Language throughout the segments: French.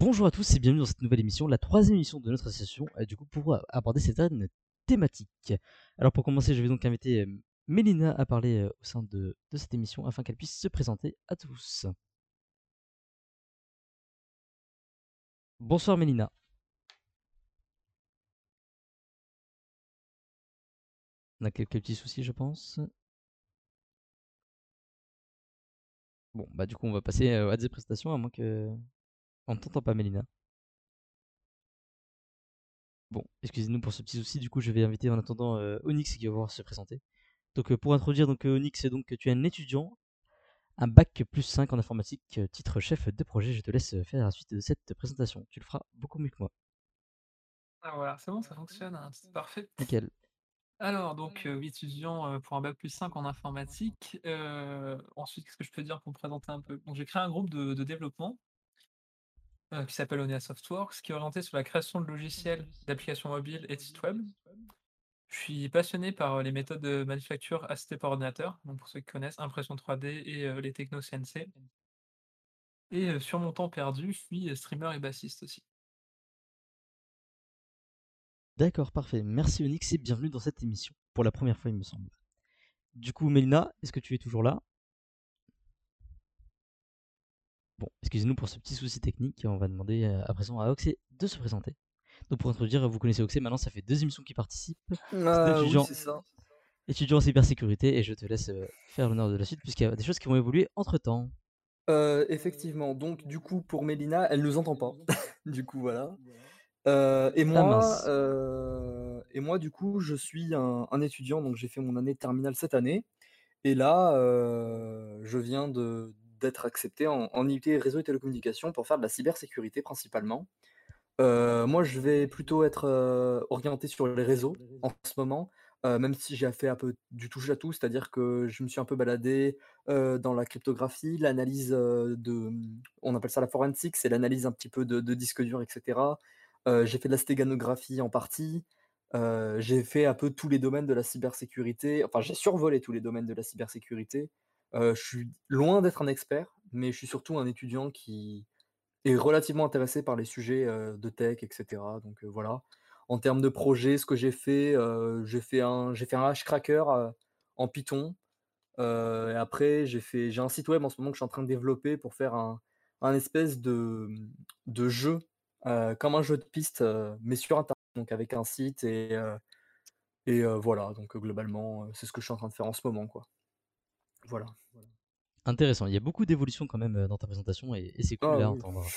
bonjour à tous et bienvenue dans cette nouvelle émission, la troisième émission de notre association, euh, du coup pour euh, aborder certaines thématiques. Alors pour commencer, je vais donc inviter euh, Mélina à parler au sein de, de cette émission afin qu'elle puisse se présenter à tous. Bonsoir Mélina. On a quelques petits soucis, je pense. Bon, bah du coup, on va passer à des prestations, à moins que... On ne t'entend pas, Mélina. Bon, excusez-nous pour ce petit souci, du coup, je vais inviter en attendant euh, Onyx qui va pouvoir se présenter. Donc, euh, pour introduire, donc, euh, Onyx, donc tu es un étudiant, un bac plus 5 en informatique, titre chef de projet. Je te laisse faire la suite de cette présentation. Tu le feras beaucoup mieux que moi. Ah voilà, c'est bon, ça fonctionne, hein, c'est parfait. Nickel. Alors donc, étudiant, pour un bac plus 5 en informatique. Ensuite, qu'est-ce que je peux dire pour me présenter un peu? Donc j'ai créé un groupe de de développement heu, qui s'appelle Onea Softworks, qui est orienté sur la création de logiciels, d'applications mobiles et de sites web. Je suis passionné par, heu, les méthodes de manufacture assistées par ordinateur, donc pour ceux qui connaissent, impression 3D et heu, les technos CNC. Et sur mon temps perdu, je suis, streamer et bassiste aussi. D'accord, parfait. Merci Onyx et bienvenue dans cette émission. Pour la première fois, il me semble. Du coup, Mélina, est-ce que tu es toujours là? Bon, excusez-nous pour ce petit souci technique. On va demander euh, à présent à Oxé de se présenter. Donc pour introduire, vous connaissez Oxé, maintenant ça fait deux émissions qu'il participe. Ah oui, étudiant. c'est ça. Étudiant en cybersécurité et je te laisse euh, faire l'honneur de la suite puisqu'il y a des choses qui vont évoluer entre temps. Heu, effectivement, donc du coup, pour Mélina, elle nous entend pas. Du coup, voilà. Et Ah moi, et moi, du coup, je suis un un étudiant, donc j'ai fait mon année de terminale cette année et là, je viens de d'être accepté en en IUT réseau et télécommunications pour faire de la cybersécurité principalement. Heu, moi, je vais plutôt être, heu, orienté sur les réseaux en ce moment, heu, même si j'ai fait un peu du touche à tout, c'est-à-dire que je me suis un peu baladé, dans la cryptographie, l'analyse, de, on appelle ça la forensic, c'est l'analyse un petit peu de de disques durs et cetera. Heu, j'ai fait de la stéganographie en partie, j'ai fait un peu tous les domaines de la cybersécurité, enfin, j'ai survolé tous les domaines de la cybersécurité. Je suis loin d'être un expert, mais je suis surtout un étudiant qui et relativement intéressé par les sujets, de tech et cetera, donc voilà. En termes de projet, ce que j'ai fait, j'ai fait un un hashcracker, en Python, après j'ai un site web en ce moment que je suis en train de développer pour faire un un espèce de, de jeu, comme un jeu de piste, mais sur internet, donc avec un site et et voilà, donc globalement, c'est ce que je suis en train de faire en ce moment, quoi. Voilà. Intéressant. Il y a beaucoup d'évolution quand même euh, dans ta présentation et, et c'est cool Ah à oui. entendre.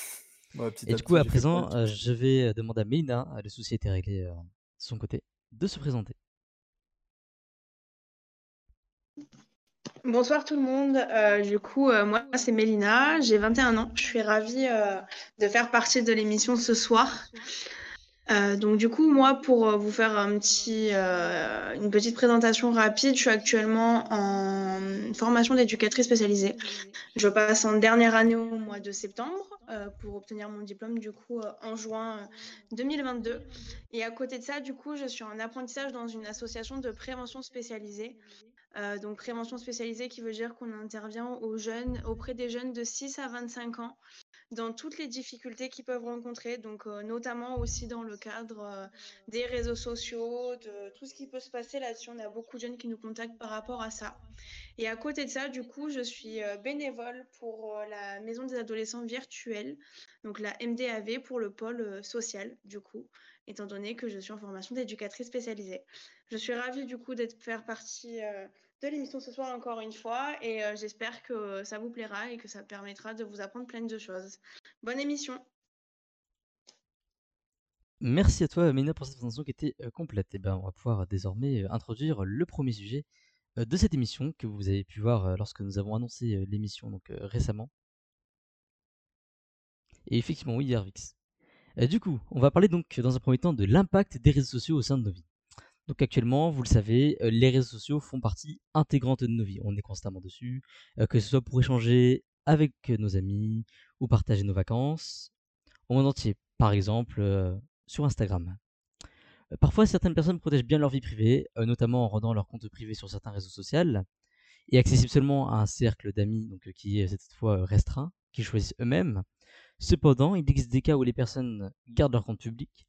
Ouais, petit Et à du coup, à présent, euh, je vais euh, demander à Mélina, le souci a été réglé euh, de son côté, de se présenter. Bonsoir tout le monde. Euh, du coup, euh, moi, c'est Mélina, j'ai 21 ans. Je suis ravie euh, de faire partie de l'émission ce soir. Euh, donc du coup, moi, pour euh, vous faire euh, une petite présentation rapide, je suis actuellement en formation d'éducatrice spécialisée. Je passe en dernière année au mois de septembre pour obtenir mon diplôme du coup en juin euh, 2022. Et à côté de ça, du coup, je suis en apprentissage dans une association de prévention spécialisée. Donc prévention spécialisée qui veut dire qu'on intervient aux jeunes, auprès des jeunes de 6 à 25 ans dans toutes les difficultés qu'ils peuvent rencontrer, donc euh, notamment aussi dans le cadre euh, des réseaux sociaux, de tout ce qui peut se passer là-dessus. On a beaucoup de jeunes qui nous contactent par rapport à ça. Et à côté de ça, du coup, je suis euh, bénévole pour la Maison des adolescents virtuels, donc la MDAV pour le pôle social, du coup, étant donné que je suis en formation d'éducatrice spécialisée. Je suis ravie, du coup, d'être faire partie l'émission ce soir encore une fois et euh, j'espère que ça vous plaira et que ça permettra de vous apprendre plein de choses. Bonne émission Merci à toi, Mélina, pour cette présentation qui était euh, complète. Et ben, on va pouvoir désormais euh, introduire le premier sujet de cette émission que vous avez pu voir lorsque nous avons annoncé l'émission donc récemment. Et effectivement, oui. Euh, du coup, on va parler donc dans un premier temps de l'impact des réseaux sociaux au sein de nos vies. Donc actuellement, vous le savez, euh, les réseaux sociaux font partie intégrante de nos vies. On est constamment dessus, euh, que ce soit pour échanger avec euh, nos amis ou partager nos vacances au monde entier. Par exemple, sur Instagram. Parfois, certaines personnes protègent bien leur vie privée, notamment en rendant leur compte privé sur certains réseaux sociaux et accessible seulement à un cercle d'amis donc qui est cette fois restreint, qu'ils choisissent eux-mêmes. Cependant, il existe des cas où les personnes gardent leur compte public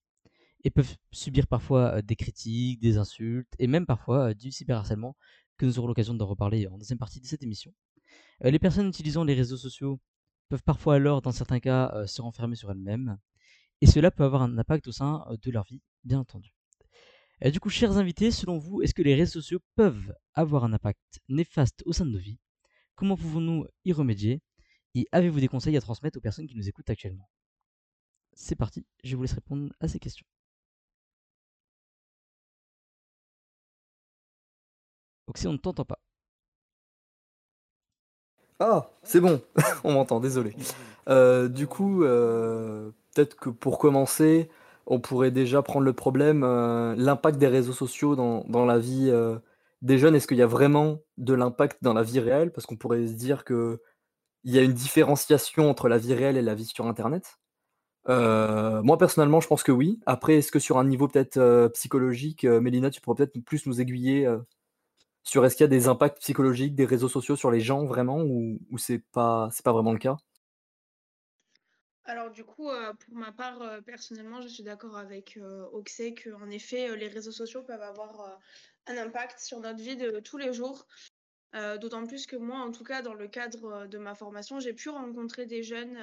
et peuvent subir parfois des critiques, des insultes et même parfois du cyberharcèlement, que nous aurons l'occasion de reparler en deuxième partie de cette émission. les personnes utilisant les réseaux sociaux peuvent parfois alors, dans certains cas, se renfermer sur elles-mêmes, et cela peut avoir un impact au sein de leur vie, bien entendu. Du coup, chers invités, selon vous, est-ce que les réseaux sociaux peuvent avoir un impact néfaste au sein de nos vies? Comment pouvons-nous y remédier? Et avez-vous des conseils à transmettre aux personnes qui nous écoutent actuellement? C'est parti, je vous laisse répondre à ces questions. Si on ne t'entend pas. Ah, c'est bon, on m'entend, désolé. Euh, du coup, euh, peut-être que pour commencer, on pourrait déjà prendre le problème, euh, l'impact des réseaux sociaux dans, dans la vie des jeunes. Est-ce qu'il y a vraiment de l'impact dans la vie réelle? Parce qu'on pourrait se dire qu'il y a une différenciation entre la vie réelle et la vie sur Internet. moi, personnellement, je pense que oui. Après, est-ce que sur un niveau peut-être psychologique, Mélina, tu pourrais peut-être plus nous aiguiller sur est-ce qu'il y a des impacts psychologiques des réseaux sociaux sur les gens vraiment ou, ou c'est pas c'est pas vraiment le cas? Alors du coup, euh, pour ma part, euh, personnellement, je suis d'accord avec euh, Oxé qu'en effet, les réseaux sociaux peuvent avoir un impact sur notre vie de tous les jours. D'autant plus que moi, en tout cas, dans le cadre de ma formation, j'ai pu rencontrer des jeunes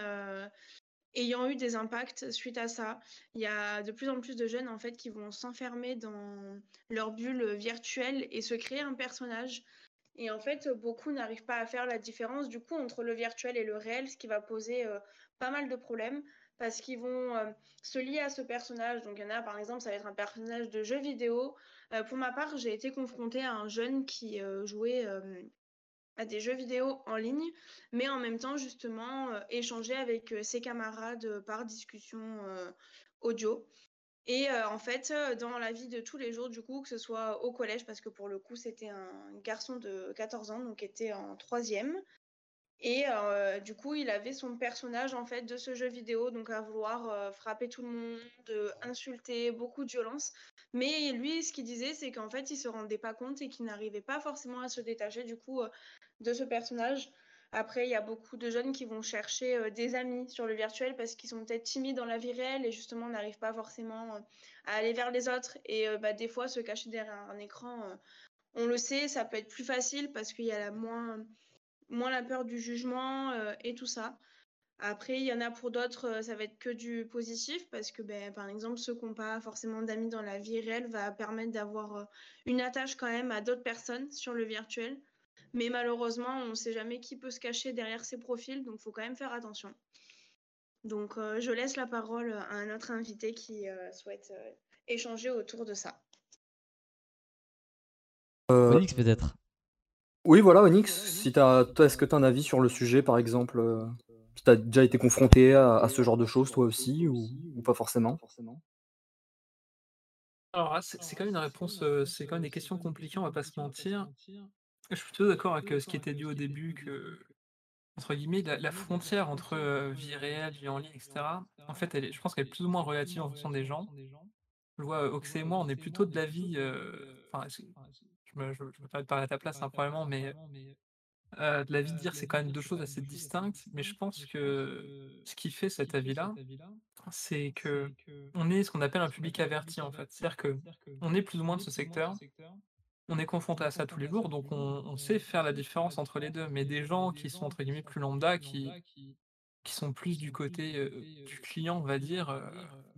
ayant eu des impacts suite à ça. Il y a de plus en plus de jeunes en fait qui vont s'enfermer dans leur bulle virtuelle et se créer un personnage. Et en fait, beaucoup n'arrivent pas à faire la différence du coup entre le virtuel et le réel, ce qui va poser euh, pas mal de problèmes parce qu'ils vont euh, se lier à ce personnage. Donc il y en a par exemple, ça va être un personnage de jeu vidéo. Euh, pour ma part, j'ai été confrontée à un jeune qui jouait des jeux vidéo en ligne, mais en même temps justement euh, échanger avec euh, ses camarades euh, par discussion audio. Et en fait, dans la vie de tous les jours, du coup, que ce soit au collège, parce que pour le coup, c'était un garçon de 14 ans, donc était en troisième. Et du coup, il avait son personnage en fait de ce jeu vidéo, donc à vouloir frapper tout le monde, insulter, beaucoup de violence. Mais lui, ce qu'il disait, c'est qu'en fait, il se rendait pas compte et qu'il n'arrivait pas forcément à se détacher du coup de ce personnage. Après, il y a beaucoup de jeunes qui vont chercher euh, des amis sur le virtuel parce qu'ils sont peut-être timides dans la vie réelle et justement n'arrivent pas forcément euh, à aller vers les autres. Et euh, bah, des fois, se cacher derrière un écran, on le sait, ça peut être plus facile parce qu'il y a la moins, moins la peur du jugement et tout ça. Après, il y en a pour d'autres, ça va être que du positif parce que, ben, par exemple, ceux qui n'ont pas forcément d'amis dans la vie réelle va permettre d'avoir une attache quand même à d'autres personnes sur le virtuel. Mais malheureusement, on ne sait jamais qui peut se cacher derrière ces profils, donc il faut quand même faire attention. Donc euh, je laisse la parole à un autre invité qui euh, souhaite euh, échanger autour de ça. Onyx peut-être. Oui, voilà, Onyx, si est-ce que tu as un avis sur le sujet, par exemple Tu as déjà été confronté à, ce genre de choses, toi aussi, ou, ou pas forcément? Alors c'est quand même une réponse, c'est quand même des questions compliquées, on va pas se mentir. Je suis plutôt d'accord avec ce qui était dit au début que, entre guillemets, la, frontière entre vie réelle, vie en ligne, etc. En fait, elle est, je pense qu'elle est plus ou moins relative en fonction des gens. Je vois Oxé et moi, on est plutôt de l'avis. Enfin, je me, je, me pas parler à ta place, hein, probablement, mais de l'avis de dire c'est quand même deux choses assez distinctes. Mais je pense que ce qui fait cet avis-là, c'est que on est ce qu'on appelle un public averti en fait. C'est-à-dire que on est plus ou moins de ce secteur on est confronté à ça tous les jours, donc on, sait faire la différence entre les deux. Mais des gens qui sont entre guillemets plus lambda, qui, qui sont plus du côté du client, on va dire,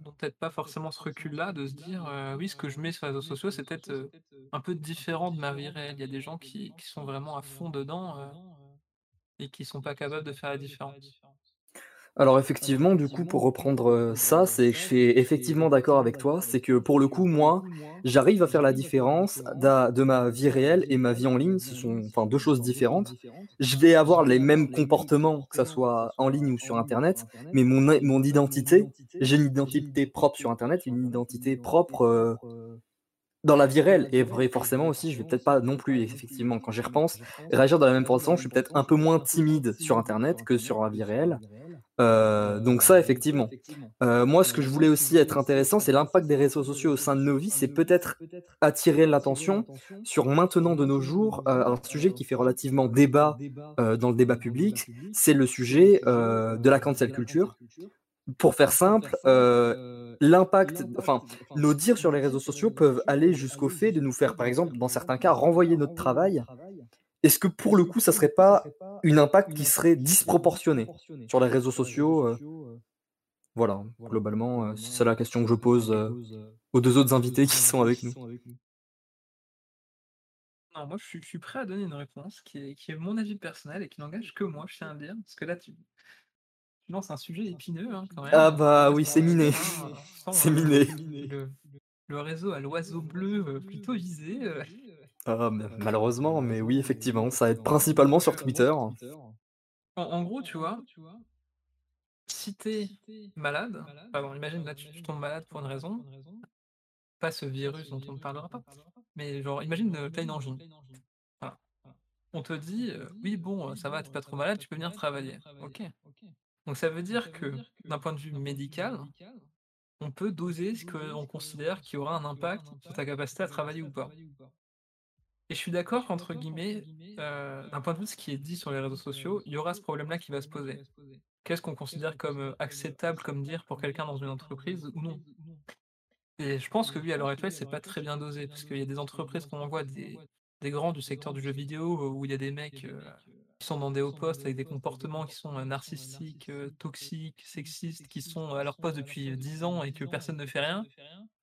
n'ont peut-être pas forcément ce recul-là de se dire oui, ce que je mets sur les réseaux sociaux, c'est peut-être un peu différent de ma vie réelle. Il y a des gens qui, qui sont vraiment à fond dedans et qui sont pas capables de faire la différence. Alors effectivement, du coup, pour reprendre, ça, c'est je suis effectivement d'accord avec toi. C'est que pour le coup, moi, j'arrive à faire la différence de ma vie réelle et ma vie en ligne. Ce sont, enfin, deux choses différentes. Je vais avoir les mêmes comportements, que ça soit en ligne ou sur internet, mais mon mon identité, j'ai une identité propre sur internet, une identité propre, dans la vie réelle et forcément aussi, je vais peut-être pas non plus effectivement, quand j'y repense, réagir de la même façon. Je suis peut-être un peu moins timide sur internet que sur la vie réelle. Euh, donc ça, effectivement. Euh, moi, ce que je voulais aussi être intéressant, c'est l'impact des réseaux sociaux au sein de nos vies. C'est peut-être attirer l'attention sur maintenant de nos jours euh, un sujet qui fait relativement débat dans le débat public. C'est le sujet de la cancel culture. Pour faire simple, l'impact, enfin, nos dires sur les réseaux sociaux peuvent aller jusqu'au fait de nous faire, par exemple, dans certains cas, renvoyer notre travail est-ce que pour le coup, ça serait pas une impact qui serait disproportionné sur les réseaux sociaux euh? Voilà, globalement, euh, c'est la question que je pose euh, aux deux autres invités qui sont avec nous. Non, moi je suis, prêt à donner une réponse qui est, mon avis personnel et qui n'engage que moi, je tiens à le dire. Parce que là, tu, lances un sujet épineux hein, quand même. Ah bah oui, c'est miné. c'est miné. Le, réseau à l'oiseau bleu plutôt visé. Ah, malheureusement, mais oui, effectivement, ça aide principalement sur Twitter. En, gros, tu vois, si t'es malade, pardon, imagine là, tu, tombes malade pour une raison, pas ce virus dont on ne parlera pas, mais genre, imagine, t'as une angine. On te dit, euh, oui, bon, ça va, t'es pas trop malade, tu peux venir travailler. Ok. Donc ça veut dire que, d'un point de vue médical, on peut doser ce qu'on considère qui aura un impact sur ta capacité à travailler ou pas. Et je suis d'accord qu'entre guillemets, euh, d'un point de vue de ce qui est dit sur les réseaux sociaux, il y aura ce problème-là qui va se poser. Qu'est-ce qu'on considère comme euh, acceptable comme dire pour quelqu'un dans une entreprise ou non? Et je pense que oui, à l'heure actuelle, c'est pas très bien dosé, parce qu'il y a des entreprises qu'on envoie des, des grands du secteur du jeu vidéo où il y a des mecs euh, qui sont dans des hauts postes avec des comportements qui sont narcissiques, toxiques, sexistes, qui sont à leur poste depuis 10 ans et que personne ne fait rien.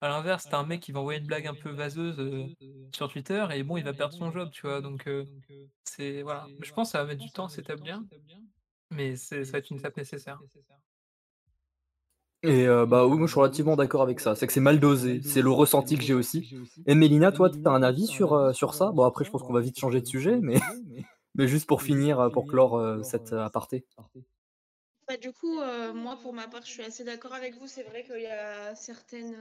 À l'inverse, t'as un mec qui va envoyer une blague un peu vaseuse sur Twitter et bon, il va perdre son job, tu vois. Donc, c'est voilà. Je pense que ça va mettre du temps à s'établir, mais ça va être une étape nécessaire. Et bah oui, moi je suis relativement d'accord avec ça. C'est que c'est mal dosé, c'est le ressenti que j'ai aussi. Et Mélina, toi, tu as un avis sur, sur ça? Bon, après, je pense qu'on va vite changer de sujet, mais. Mais juste pour finir, pour clore cette aparté. Bah, du coup, moi, pour ma part, je suis assez d'accord avec vous. C'est vrai qu'il y a certaines,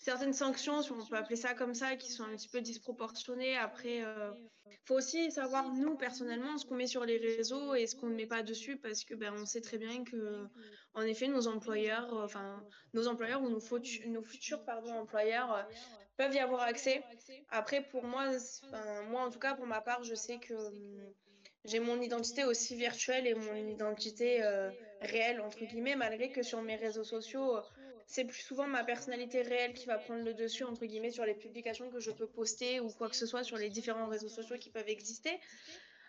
certaines sanctions, si on peut appeler ça comme ça, qui sont un petit peu disproportionnées. Après, il faut aussi savoir, nous, personnellement, ce qu'on met sur les réseaux et ce qu'on ne met pas dessus, parce que ben, on sait très bien que, en effet, nos employeurs, enfin, nos employeurs ou nos, nos futurs pardon, employeurs peuvent y avoir accès. Après, pour moi, moi en tout cas, pour ma part, je sais que hum, j'ai mon identité aussi virtuelle et mon identité euh, réelle, entre guillemets, malgré que sur mes réseaux sociaux, c'est plus souvent ma personnalité réelle qui va prendre le dessus, entre guillemets, sur les publications que je peux poster ou quoi que ce soit sur les différents réseaux sociaux qui peuvent exister.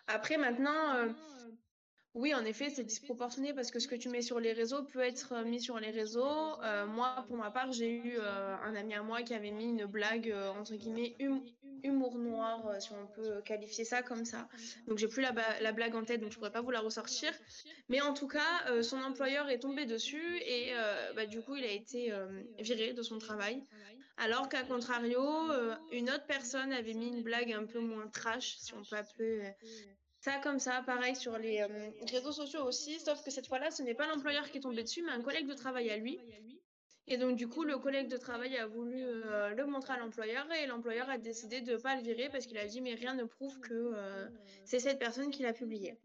Après, maintenant, euh, oui, en effet, c'est disproportionné parce que ce que tu mets sur les réseaux peut être euh, mis sur les réseaux. Euh, moi, pour ma part, j'ai eu euh, un ami à moi qui avait mis une blague, entre guillemets, hum, humour noir, si on peut qualifier ça comme ça. Donc, j'ai plus la, la, blague en tête, donc je pourrais pas vous la ressortir. Mais en tout cas, son employeur est tombé dessus et bah, du coup, il a été viré de son travail. Alors qu'à contrario, une autre personne avait mis une blague un peu moins trash, si on peut appeler ça comme ça, pareil sur les euh, réseaux sociaux aussi, sauf que cette fois-là, ce n'est pas l'employeur qui est tombé dessus, mais un collègue de travail à lui. Et donc du coup, le collègue de travail a voulu euh, le montrer à l'employeur et l'employeur a décidé de ne pas le virer parce qu'il a dit mais rien ne prouve que euh, c'est cette personne qui l'a publié.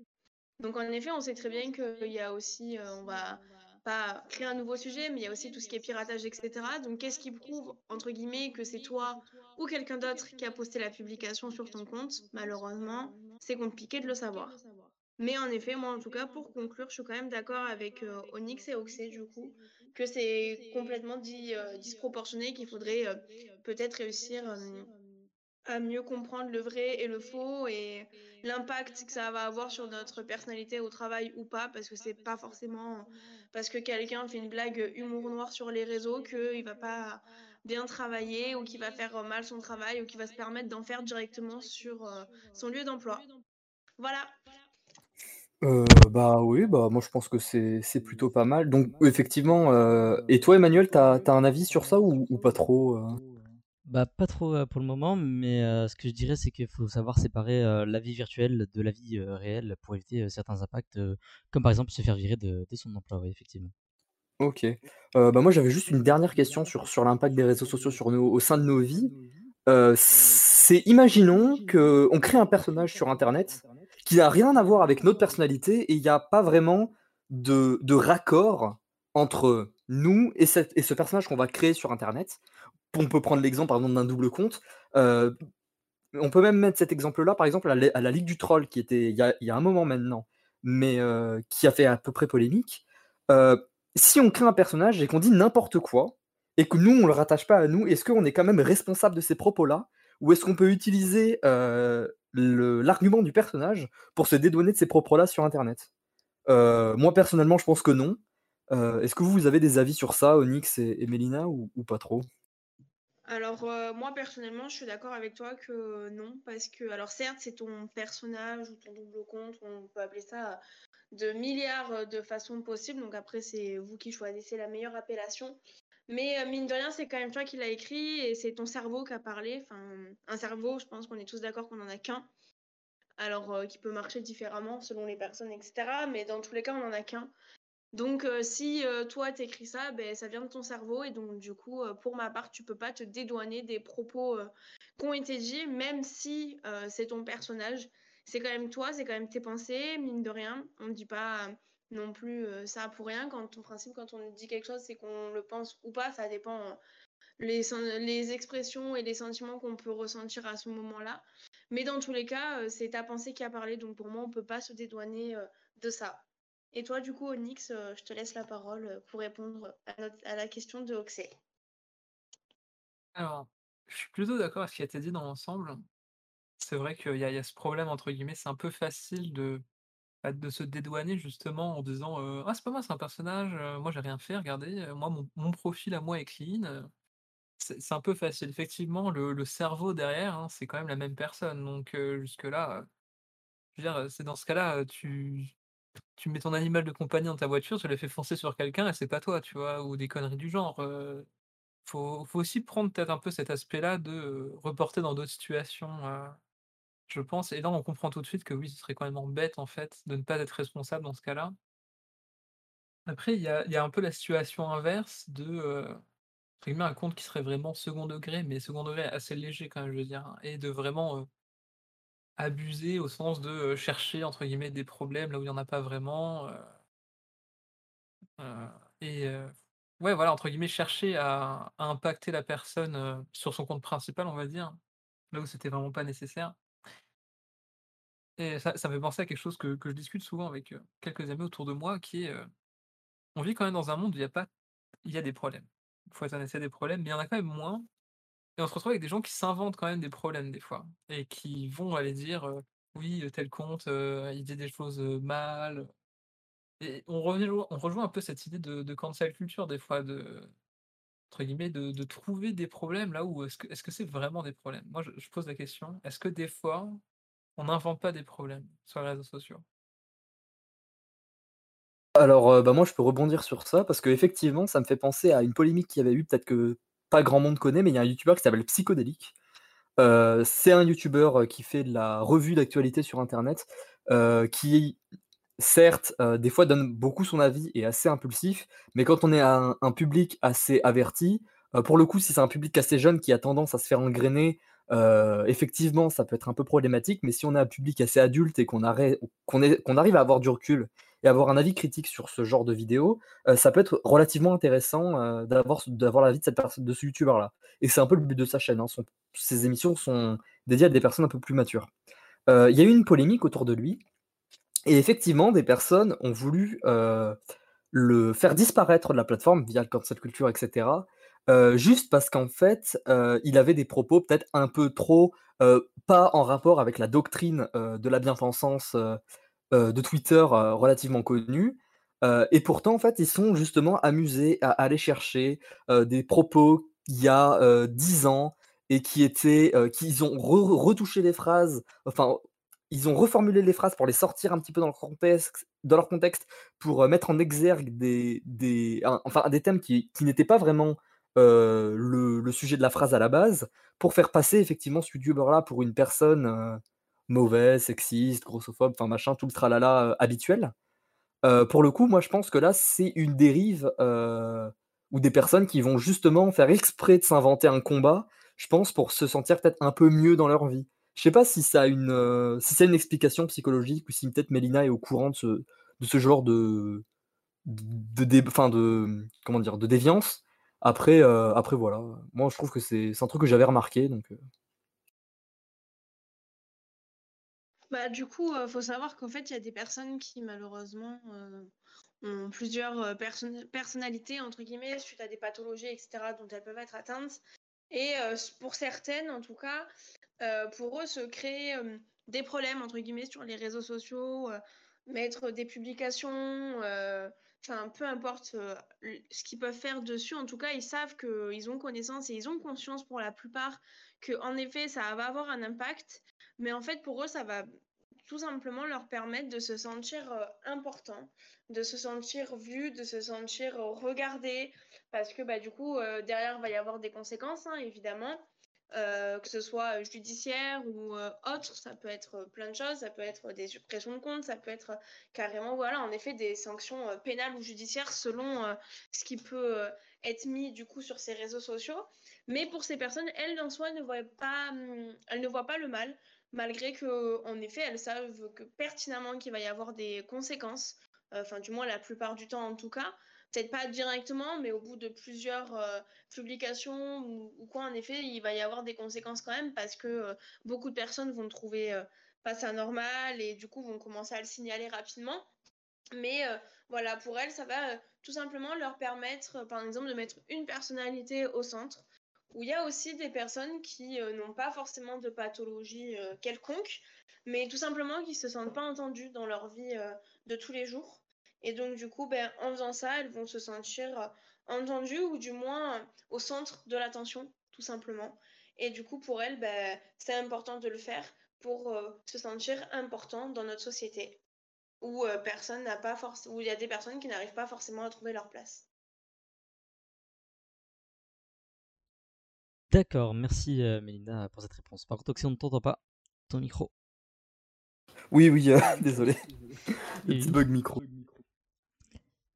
Donc en effet, on sait très bien qu'il y a aussi, on va pas créer un nouveau sujet, mais il y a aussi tout ce qui est piratage, etc. Donc qu'est-ce qui prouve, entre guillemets, que c'est toi ou quelqu'un d'autre qui a posté la publication sur ton compte? Malheureusement, c'est compliqué de le savoir. Mais en effet, moi en tout cas, pour conclure, je suis quand même d'accord avec euh, Onyx et Oxé du coup, que c'est complètement dit, euh, disproportionné, qu'il faudrait euh, peut-être réussir à mieux comprendre le vrai et le faux et l'impact que ça va avoir sur notre personnalité au travail ou pas, parce que c'est pas forcément parce que quelqu'un fait une blague humour noir sur les réseaux qu'il va pas bien travailler ou qu'il va faire mal son travail ou qu'il va se permettre d'en faire directement sur euh, son lieu d'emploi. Voilà. Euh, bah oui, bah moi je pense que c'est plutôt pas mal. Donc effectivement, euh, et toi Emmanuel, t'as as un avis sur ça ou, ou pas trop bah, pas trop pour le moment, mais ce que je dirais, c'est qu'il faut savoir séparer la vie virtuelle de la vie réelle pour éviter certains impacts, comme par exemple se faire virer de, son emploi, effectivement. Ok. bah moi j'avais juste une dernière question sur, sur l'impact des réseaux sociaux sur nos, au sein de nos vies. c'est imaginons qu'on crée un personnage sur Internet qui n'a rien à voir avec notre personnalité et il n'y a pas vraiment de, de raccord entre nous et, cette, et ce personnage qu'on va créer sur Internet. On peut prendre l'exemple, par exemple, d'un double compte. On peut même mettre cet exemple-là, par exemple, à la, Ligue du Troll, qui était il y a, un moment maintenant, mais qui a fait à peu près polémique. Si on crée un personnage et qu'on dit n'importe quoi, et que nous, on le rattache pas à nous, est-ce qu'on est quand même responsable de ces propos-là? Ou est-ce qu'on peut utiliser l'argument du personnage pour se dédouaner de ces propos-là sur Internet? Moi, personnellement, je pense que non. Est-ce que vous, vous avez des avis sur ça, Onyx et, Mélina, ou pas trop? Alors, euh, moi, personnellement, je suis d'accord avec toi que non, parce que, alors certes, c'est ton personnage ou ton double compte, on peut appeler ça de milliards de façons possibles, donc après, c'est vous qui choisissez la meilleure appellation. Mais euh, mine de rien, c'est quand même toi qui l'as écrit et c'est ton cerveau qui a parlé. Enfin, un cerveau, je pense qu'on est tous d'accord qu'on n'en a qu'un. Alors, euh, qui peut marcher différemment selon les personnes, etc. Mais dans tous les cas, on n'en a qu'un. Donc, euh, si euh, toi t'écris ça, ben, ça vient de ton cerveau et donc du coup, euh, pour ma part, tu peux pas te dédouaner des propos qui ont été dits, même si c'est ton personnage. C'est quand même toi, c'est quand même tes pensées, mine de rien. On ne dit pas non plus ça pour rien. Quand en principe, quand on dit quelque chose, c'est qu'on le pense ou pas. Ça dépend euh, les, expressions et les sentiments qu'on peut ressentir à ce moment-là. Mais dans tous les cas, c'est ta pensée qui a parlé. Donc pour moi, on peut pas se dédouaner de ça. Et toi, du coup, Onyx, euh, je te laisse la parole euh, pour répondre à, la question de Oxé. Alors, je suis plutôt d'accord avec ce qui a été dit dans l'ensemble. C'est vrai qu'il y y a ce problème entre guillemets, c'est un peu facile de, bah, de se dédouaner justement en disant, heu: «Ah c'est pas moi, c'est un personnage, moi j'ai rien fait, regardez, moi mon profil à moi est clean», c'est un peu facile. Effectivement, le cerveau derrière, hein, c'est quand même la même personne donc jusque-là, c'est dans ce cas-là, tu tu mets ton animal de compagnie dans ta voiture, tu le fais foncer sur quelqu'un et c'est pas toi, tu vois? Ou des conneries du genre, heu, faut aussi prendre peut-être un peu cet aspect-là de, reporter dans d'autres situations, je pense et là, on comprend tout de suite que oui, ce serait quand même bête, en fait, de ne pas être responsable dans ce cas-là. Après, il y a un peu la situation inverse de, guillemets, un compte qui serait vraiment second degré, mais second degré assez léger quand même, je veux dire, hein, et de vraiment, abuser au sens de, chercher, entre guillemets, «des problèmes» là où il y en a pas vraiment, et ouais, voilà, entre guillemets, chercher à impacter la personne, sur son compte principal, on va dire, là où c'était vraiment pas nécessaire. Et ça me fait penser à quelque chose que que je discute souvent avec, quelques amis autour de moi qui est, on vit quand même dans un monde où il y a pas il y a des problèmes. Il faut être honnête, il des problèmes, mais il y en a quand même moins et on se retrouve avec des gens qui s'inventent quand même des problèmes des fois et qui vont aller dire, «Oui, tel compte, il dit des choses, mal», et on rejoint on rejoint un peu cette idée de cancel culture des fois, de entre guillemets, de trouver des problèmes là où est-ce que est-ce que c'est vraiment des problèmes? Moi je pose la question, est-ce que des fois, on n'invente pas des problèmes sur les réseaux sociaux? Alors, bah, moi, je peux rebondir sur ça parce qu'effectivement, ça me fait penser à une polémique qu'il y avait eu, peut-être que pas grand monde connaît, mais il y a un youtubeur qui s'appelle Psychodélique. Heu, c'est un youtubeur, heu, qui fait de la revue d'actualité sur internet, heu, qui certes, des fois donne beaucoup son avis et assez impulsif, mais quand on est un public assez averti, pour le coup, si c'est un public assez jeune qui a tendance à se faire engrainer, effectivement, ça peut être un peu problématique, mais si on a un public assez adulte et qu'on est qu'on arrive à avoir du recul et avoir un avis critique sur ce genre de vidéo, heu, ça peut être relativement intéressant, heu, d'avoir d'avoir l'avis de cette personne de ce youtubeur-là et c'est un peu le but de sa chaîne, hein. Ses émissions sont dédiées à des personnes un peu plus matures. Heu, il y a eu une polémique autour de lui et effectivement, des personnes ont voulu, le faire disparaître de la plateforme via le cancel culture et cetera, heu, juste parce qu'en fait, il avait des propos peut-être un peu trop, pas en rapport avec la doctrine, de la bien-pensance, heu, de Twitter, heu, relativement connue, heu et pourtant, en fait, ils sont justement amusés à aller chercher, des propos il y a, 10 ans et qui étaient, qu'ils ont re retouché les phrases, enfin ils ont reformulé les phrases pour les sortir un petit peu dans leur contexte dans leur contexte pour, mettre en exergue des des enfin des thèmes qui n'étaient pas vraiment, le sujet de la phrase à la base, pour faire passer effectivement ce youtubeur-là pour une personne, heu, mauvaise, sexiste, grossophobe, enfin machin, tout le tralala, heu, habituel. Heu, pour le coup, moi je pense que là, c'est une dérive, heu, ou des personnes qui vont justement faire exprès de s'inventer un combat, je pense pour se sentir peut-être un peu mieux dans leur vie. Je sais pas si ça a une, heu, si c'est une explication psychologique ou si peut-être Mélina est au courant de ce de genre de de, dé- enfin, de, comment dire, de déviance. Après, euh, après voilà. Moi, je trouve que c'est c'est un truc que j'avais remarqué. Donc, Bah, du coup, il faut savoir qu'en fait, il y a des personnes qui, malheureusement, euh, ont plusieurs euh, perso- personnalités, entre guillemets, suite à des pathologies, etc., dont elles peuvent être atteintes. Et euh, pour certaines, en tout cas, euh, pour eux, se créer euh, des problèmes, entre guillemets, sur les réseaux sociaux, euh, mettre des publications, euh, enfin, peu importe euh, ce qu'ils peuvent faire dessus, en tout cas, ils savent qu'ils ont connaissance et ils ont conscience pour la plupart que, en effet, ça va avoir un impact. Mais en fait, pour eux, ça va tout simplement leur permettre de se sentir euh, important, de se sentir vu, de se sentir euh, regardé, parce que bah, du coup, euh, derrière, va y avoir des conséquences, hein, évidemment, euh, que ce soit judiciaire ou autre, ça peut être plein de choses, ça peut être des suppressions de comptes, ça peut être carrément, voilà, en effet, des sanctions pénales ou judiciaires selon ce qui peut être mis du coup sur ces réseaux sociaux. Mais pour ces personnes, elles en soi ne voient pas, hum, elles ne voient pas le mal malgré que, en effet, elles savent que pertinemment qu'il va y avoir des conséquences, euh, enfin, du moins la plupart du temps en tout cas. Peut-être pas directement, mais au bout de plusieurs euh, publications ou, quoi, en effet, il va y avoir des conséquences quand même parce que euh, beaucoup de personnes vont trouver euh, pas ça normal et du coup vont commencer à le signaler rapidement. Mais euh, voilà, pour elles, ça va tout simplement leur permettre, par exemple, de mettre une personnalité au centre où il y a aussi des personnes qui euh, n'ont pas forcément de pathologie euh, quelconque, mais tout simplement qui se sentent pas entendues dans leur vie euh, de tous les jours. Et donc, du coup, ben, en faisant ça, elles vont se sentir entendues ou du moins au centre de l'attention, tout simplement. Et du coup, pour elles, ben, c'est important de le faire pour se sentir important dans notre société où personne n'a pas où il y a des personnes qui n'arrivent pas forcément à trouver leur place. D'accord, merci euh, Mélina pour cette réponse. Par contre, Oxy, on ne t'entend pas. Ton micro. Oui, oui, euh, désolé. Le petit bug micro.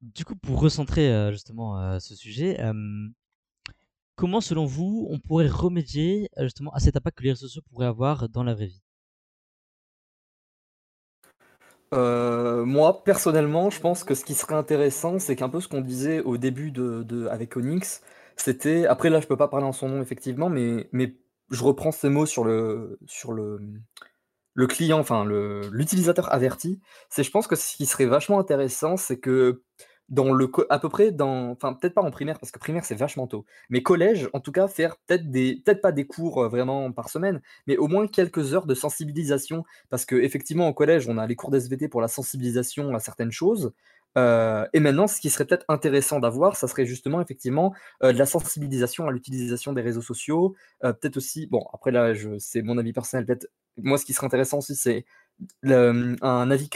Du coup, pour recentrer euh, justement euh, ce sujet, comment selon vous on pourrait remédier justement à cet impact que les réseaux sociaux pourraient avoir dans la vraie vie? Euh, moi, personnellement, je pense que ce qui serait intéressant, c'est qu'un peu ce qu'on disait au début de, de- avec Onyx, c'était, après là, je peux pas parler en son nom effectivement, mais, mais je reprends ces mots sur le, sur le, le client, enfin le, l'utilisateur averti. C'est, je pense que ce qui serait vachement intéressant, c'est que dans le, à peu près dans, enfin peut-être pas en primaire parce que primaire c'est vachement tôt, mais collège, en tout cas, faire peut-être des, peut-être pas des cours euh, vraiment par semaine, mais au moins quelques heures de sensibilisation parce que effectivement au collège, on a les cours d'SVT pour la sensibilisation à certaines choses. Euh, et maintenant, ce qui serait peut-être intéressant d'avoir, ça serait justement effectivement euh, de la sensibilisation à l'utilisation des réseaux sociaux. Euh, peut-être aussi, bon, après là, c'est mon avis personnel. Peut-être, moi, ce qui serait intéressant aussi, c'est un avis,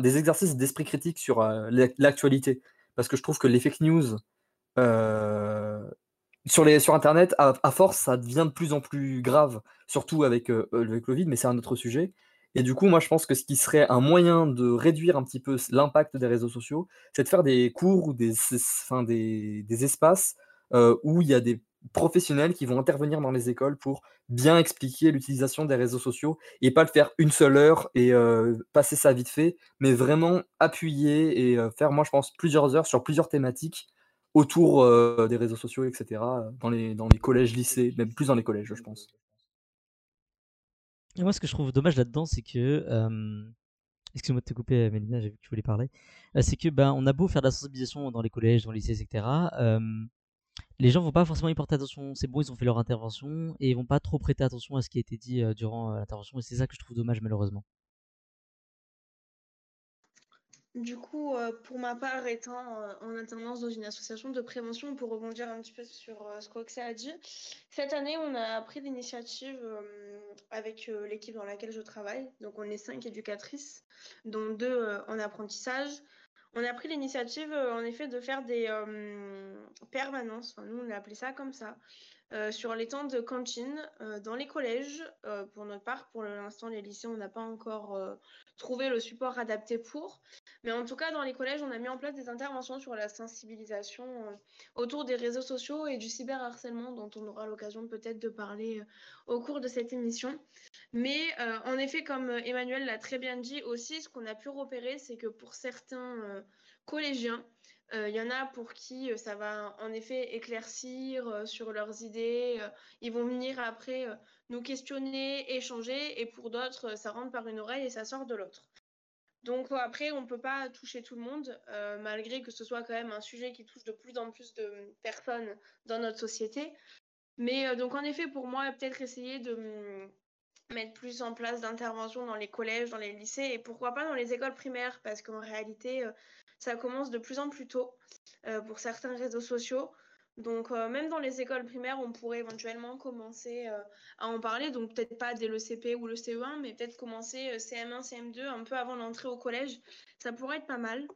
des exercices d'esprit critique sur l'ac- l'actualité, parce que je trouve que les fake news sur, les, sur Internet, à, force, ça devient de plus en plus grave, surtout avec le Covid, mais c'est un autre sujet. Et du coup, moi, je pense que ce qui serait un moyen de réduire un petit peu l'impact des réseaux sociaux, c'est de faire des cours ou des, des, des espaces euh, où il y a des professionnels qui vont intervenir dans les écoles pour bien expliquer l'utilisation des réseaux sociaux et pas le faire une seule heure et euh, passer ça vite fait, mais vraiment appuyer et euh, faire, moi, je pense, plusieurs heures sur plusieurs thématiques autour euh, des réseaux sociaux, etc., dans les, dans les collèges, lycées, même plus dans les collèges, je pense. Et moi, ce que je trouve dommage là-dedans, c'est que. Excuse-moi de te couper, Mélina, j'ai vu que tu voulais parler. C'est que ben, on a beau faire de la sensibilisation dans les collèges, dans les lycées, etc. les gens vont pas forcément y porter attention. C'est bon, ils ont fait leur intervention et ils vont pas trop prêter attention à ce qui a été dit durant l'intervention. Et c'est ça que je trouve dommage, malheureusement. Du coup, euh, pour ma part, étant euh, en alternance dans une association de prévention, pour rebondir un petit peu sur euh, ce qu'Oxé a dit, cette année, on a pris l'initiative avec l'équipe dans laquelle je travaille. Donc, on est cinq éducatrices, dont deux en apprentissage. On a pris l'initiative, en effet, de faire des permanences, nous on a appelé ça comme ça, sur les temps de cantine dans les collèges. Pour notre part, pour l'instant, les lycées, on n'a pas encore trouvé le support adapté pour. Mais en tout cas, dans les collèges, on a mis en place des interventions sur la sensibilisation euh, autour des réseaux sociaux et du cyberharcèlement, dont on aura l'occasion peut-être de parler euh, au cours de cette émission. Mais euh, en effet, comme Emmanuel l'a très bien dit aussi, ce qu'on a pu repérer, c'est que pour certains, collégiens. Il y en a pour qui ça va en effet éclaircir sur leurs idées. ils vont venir après nous questionner, échanger, et pour d'autres, ça rentre par une oreille et ça sort de l'autre. Donc après, on ne peut pas toucher tout le monde, malgré que ce soit quand même un sujet qui touche de plus en plus de personnes dans notre société. Mais donc en effet, pour moi, peut-être essayer de mm, mettre plus en place d'interventions dans les collèges, dans les lycées, et pourquoi pas dans les écoles primaires, parce qu'en réalité, ça commence de plus en plus tôt euh, pour certains réseaux sociaux. Donc euh, même dans les écoles primaires, on pourrait éventuellement commencer euh, à en parler. Donc peut-être pas dès le CP ou le CE1, mais peut-être commencer CM1, CM2 un peu avant l'entrée au collège. Ça pourrait être pas mal.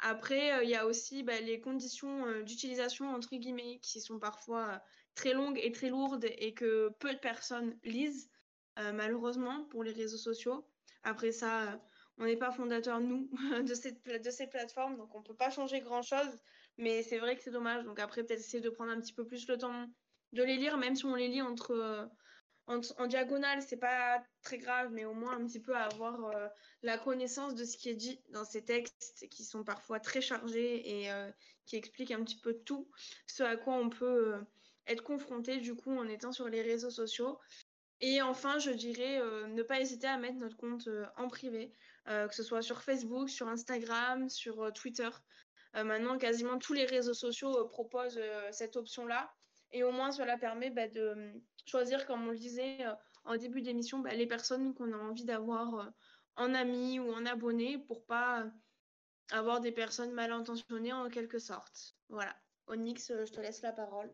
Après, il y a aussi bah, les conditions d'utilisation, entre guillemets, qui sont parfois très longues et très lourdes et que peu de personnes lisent, malheureusement, pour les réseaux sociaux. Après ça, on n'est pas fondateur, nous, de, de ces plateformes, donc on ne peut pas changer grand-chose. Mais c'est vrai que c'est dommage. Donc après, peut-être essayer de prendre un petit peu plus le temps de les lire, même si on les lit entre, euh, en, diagonale, c'est pas très grave, mais au moins un petit peu avoir euh, la connaissance de ce qui est dit dans ces textes qui sont parfois très chargés et euh, qui expliquent un petit peu tout ce à quoi on peut être confronté du coup en étant sur les réseaux sociaux. Et enfin, je dirais ne pas hésiter à mettre notre compte en privé. Que ce soit sur Facebook, sur Instagram, sur Twitter. Euh, maintenant, quasiment tous les réseaux sociaux proposent cette option-là. Et au moins, cela permet bah, de choisir, comme on le disait en début d'émission, bah, les personnes qu'on a envie d'avoir en amis ou en abonnés pour pas avoir des personnes mal intentionnées en quelque sorte. Voilà. Onyx, je te laisse la parole.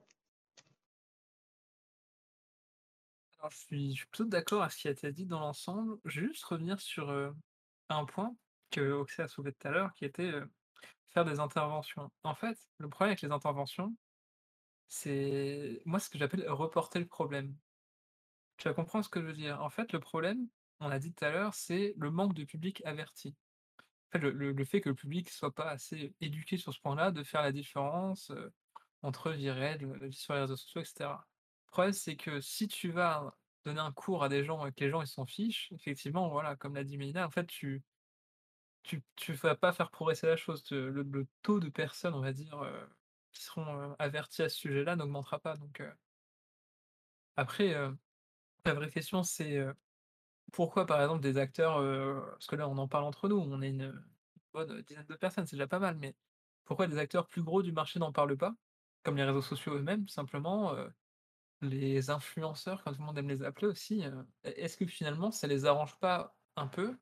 Alors, je, suis, plutôt d'accord avec ce qui a été dit dans l'ensemble. Juste revenir sur un point que Oxy a soulevé tout à l'heure, qui était faire des interventions. En fait, le problème avec les interventions, c'est moi ce que j'appelle reporter le problème. Tu vas comprendre ce que je veux dire. En fait, le problème, on l'a dit tout à l'heure, c'est le manque de public averti. En fait, le, fait que le public soit pas assez éduqué sur ce point-là, de faire la différence entre vie réelle, vie sur les réseaux sociaux, etc. Le problème, c'est que si tu vas donner un cours à des gens et que les gens ils s'en fichent, effectivement, voilà, comme l'a dit Mélina, en fait, tu tu tu vas pas faire progresser la chose. le taux de personnes, on va dire, qui seront, avertis à ce sujet-là n'augmentera pas donc après, la vraie question c'est, pourquoi par exemple des acteurs, parce que là on en parle entre nous, on est une bonne dizaine de personnes, c'est déjà pas mal, mais pourquoi des acteurs plus gros du marché n'en parlent pas? Comme les réseaux sociaux eux-mêmes, simplement, les influenceurs, comme tout le monde aime les appeler aussi, euh, est-ce que finalement ça les arrange pas un peu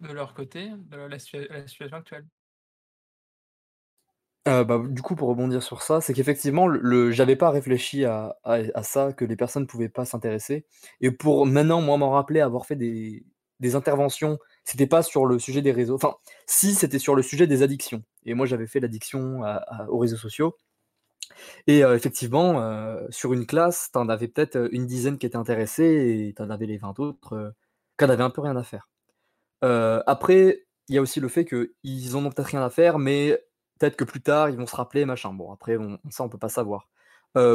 de leur côté, de la, situation actuelle? Euh, bah, du coup, pour rebondir sur ça, c'est qu'effectivement, le, j'avais pas réfléchi à, ça, que les personnes pouvaient pas s'intéresser. Et pour maintenant, moi, m'en rappeler avoir fait des, interventions, c'était pas sur le sujet des réseaux. Enfin, si, c'était sur le sujet des addictions. Et moi, j'avais fait l'addiction aux réseaux sociaux. Et effectivement, sur une classe, tu en avais peut-être, une dizaine qui étaient intéressés et tu en avais les 20 autres, qui en avaient un peu rien à faire. Après, il y a aussi le fait qu'ils en ont peut-être rien à faire, mais peut-être que plus tard, ils vont se rappeler, machin. Bon, après, ça, on peut pas savoir.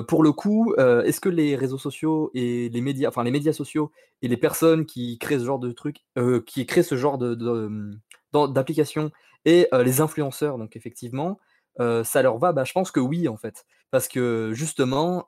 pour le coup, est-ce que les réseaux sociaux et les médias enfin, les médias sociaux et les personnes qui créent ce genre de trucs, qui créent ce genre de d'applications et les influenceurs, donc effectivement, ça leur va? Bah, je pense que oui, en fait. Parce que justement,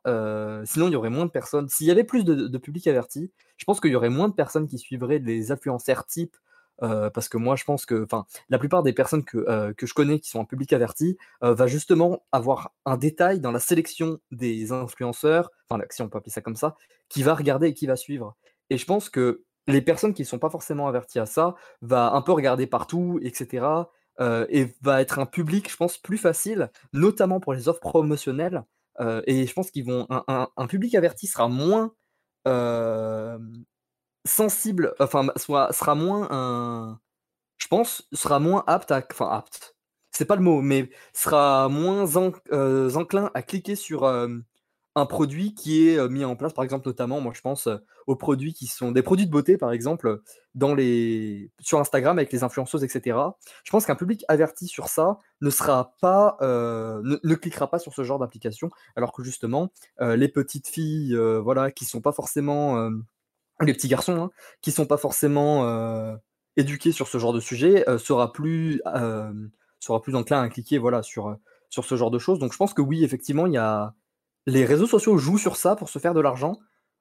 sinon il y aurait moins de personnes s'il y avait plus de public averti, je pense qu'il y aurait moins de personnes qui suivraient les influenceurs type, parce que moi je pense que la plupart des personnes que, que je connais qui sont en public averti, va justement avoir un détail dans la sélection des influenceurs, enfin si on peut appeler ça comme ça, qui va regarder et qui va suivre. Et je pense que les personnes qui ne sont pas forcément averties à ça, va un peu regarder partout etc et va être un public, je pense, plus facile, notamment pour les offres promotionnelles. et je pense qu'ils vont un, public averti sera moins sensible, enfin, soit, sera moins un, je pense, sera moins apte à, enfin apte, c'est pas le mot, mais sera moins enclin à cliquer sur un produit qui est mis en place, par exemple, notamment, moi je pense aux produits qui sont des produits de beauté, par exemple, dans les... sur Instagram avec les influenceuses, etc. Je pense qu'un public averti sur ça ne sera pas, ne, cliquera pas sur ce genre d'application, alors que justement, les petites filles, voilà, qui sont pas forcément, les petits garçons, hein, qui sont pas forcément éduqués sur ce genre de sujet, sera plus sera plus enclin à cliquer voilà, sur, sur ce genre de choses. Donc je pense que oui, effectivement, il y a... les réseaux sociaux jouent sur ça pour se faire de l'argent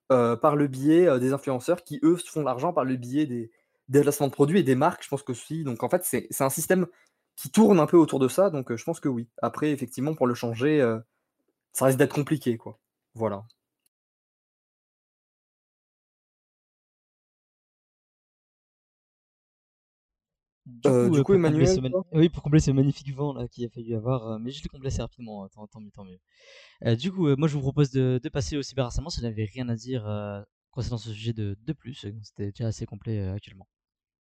par le biais des influenceurs qui, eux, font de l'argent par le biais des, des placements de produits et des marques, je pense que aussi. Donc en fait, c'est un système qui tourne un peu autour de ça, donc je pense que oui. Après, effectivement, pour le changer, ça risque d'être compliqué, quoi. Voilà. Du coup, coup Emmanuel, oui, pour combler ce magnifique vent là qu'il a fallu avoir, mais je l'ai comblé assez rapidement, hein, tant, mieux, tant mieux. du coup, moi je vous propose de, passer au cyberharcèlement si vous n'avez rien à dire concernant ce sujet de, de plus, c'était déjà assez complet actuellement.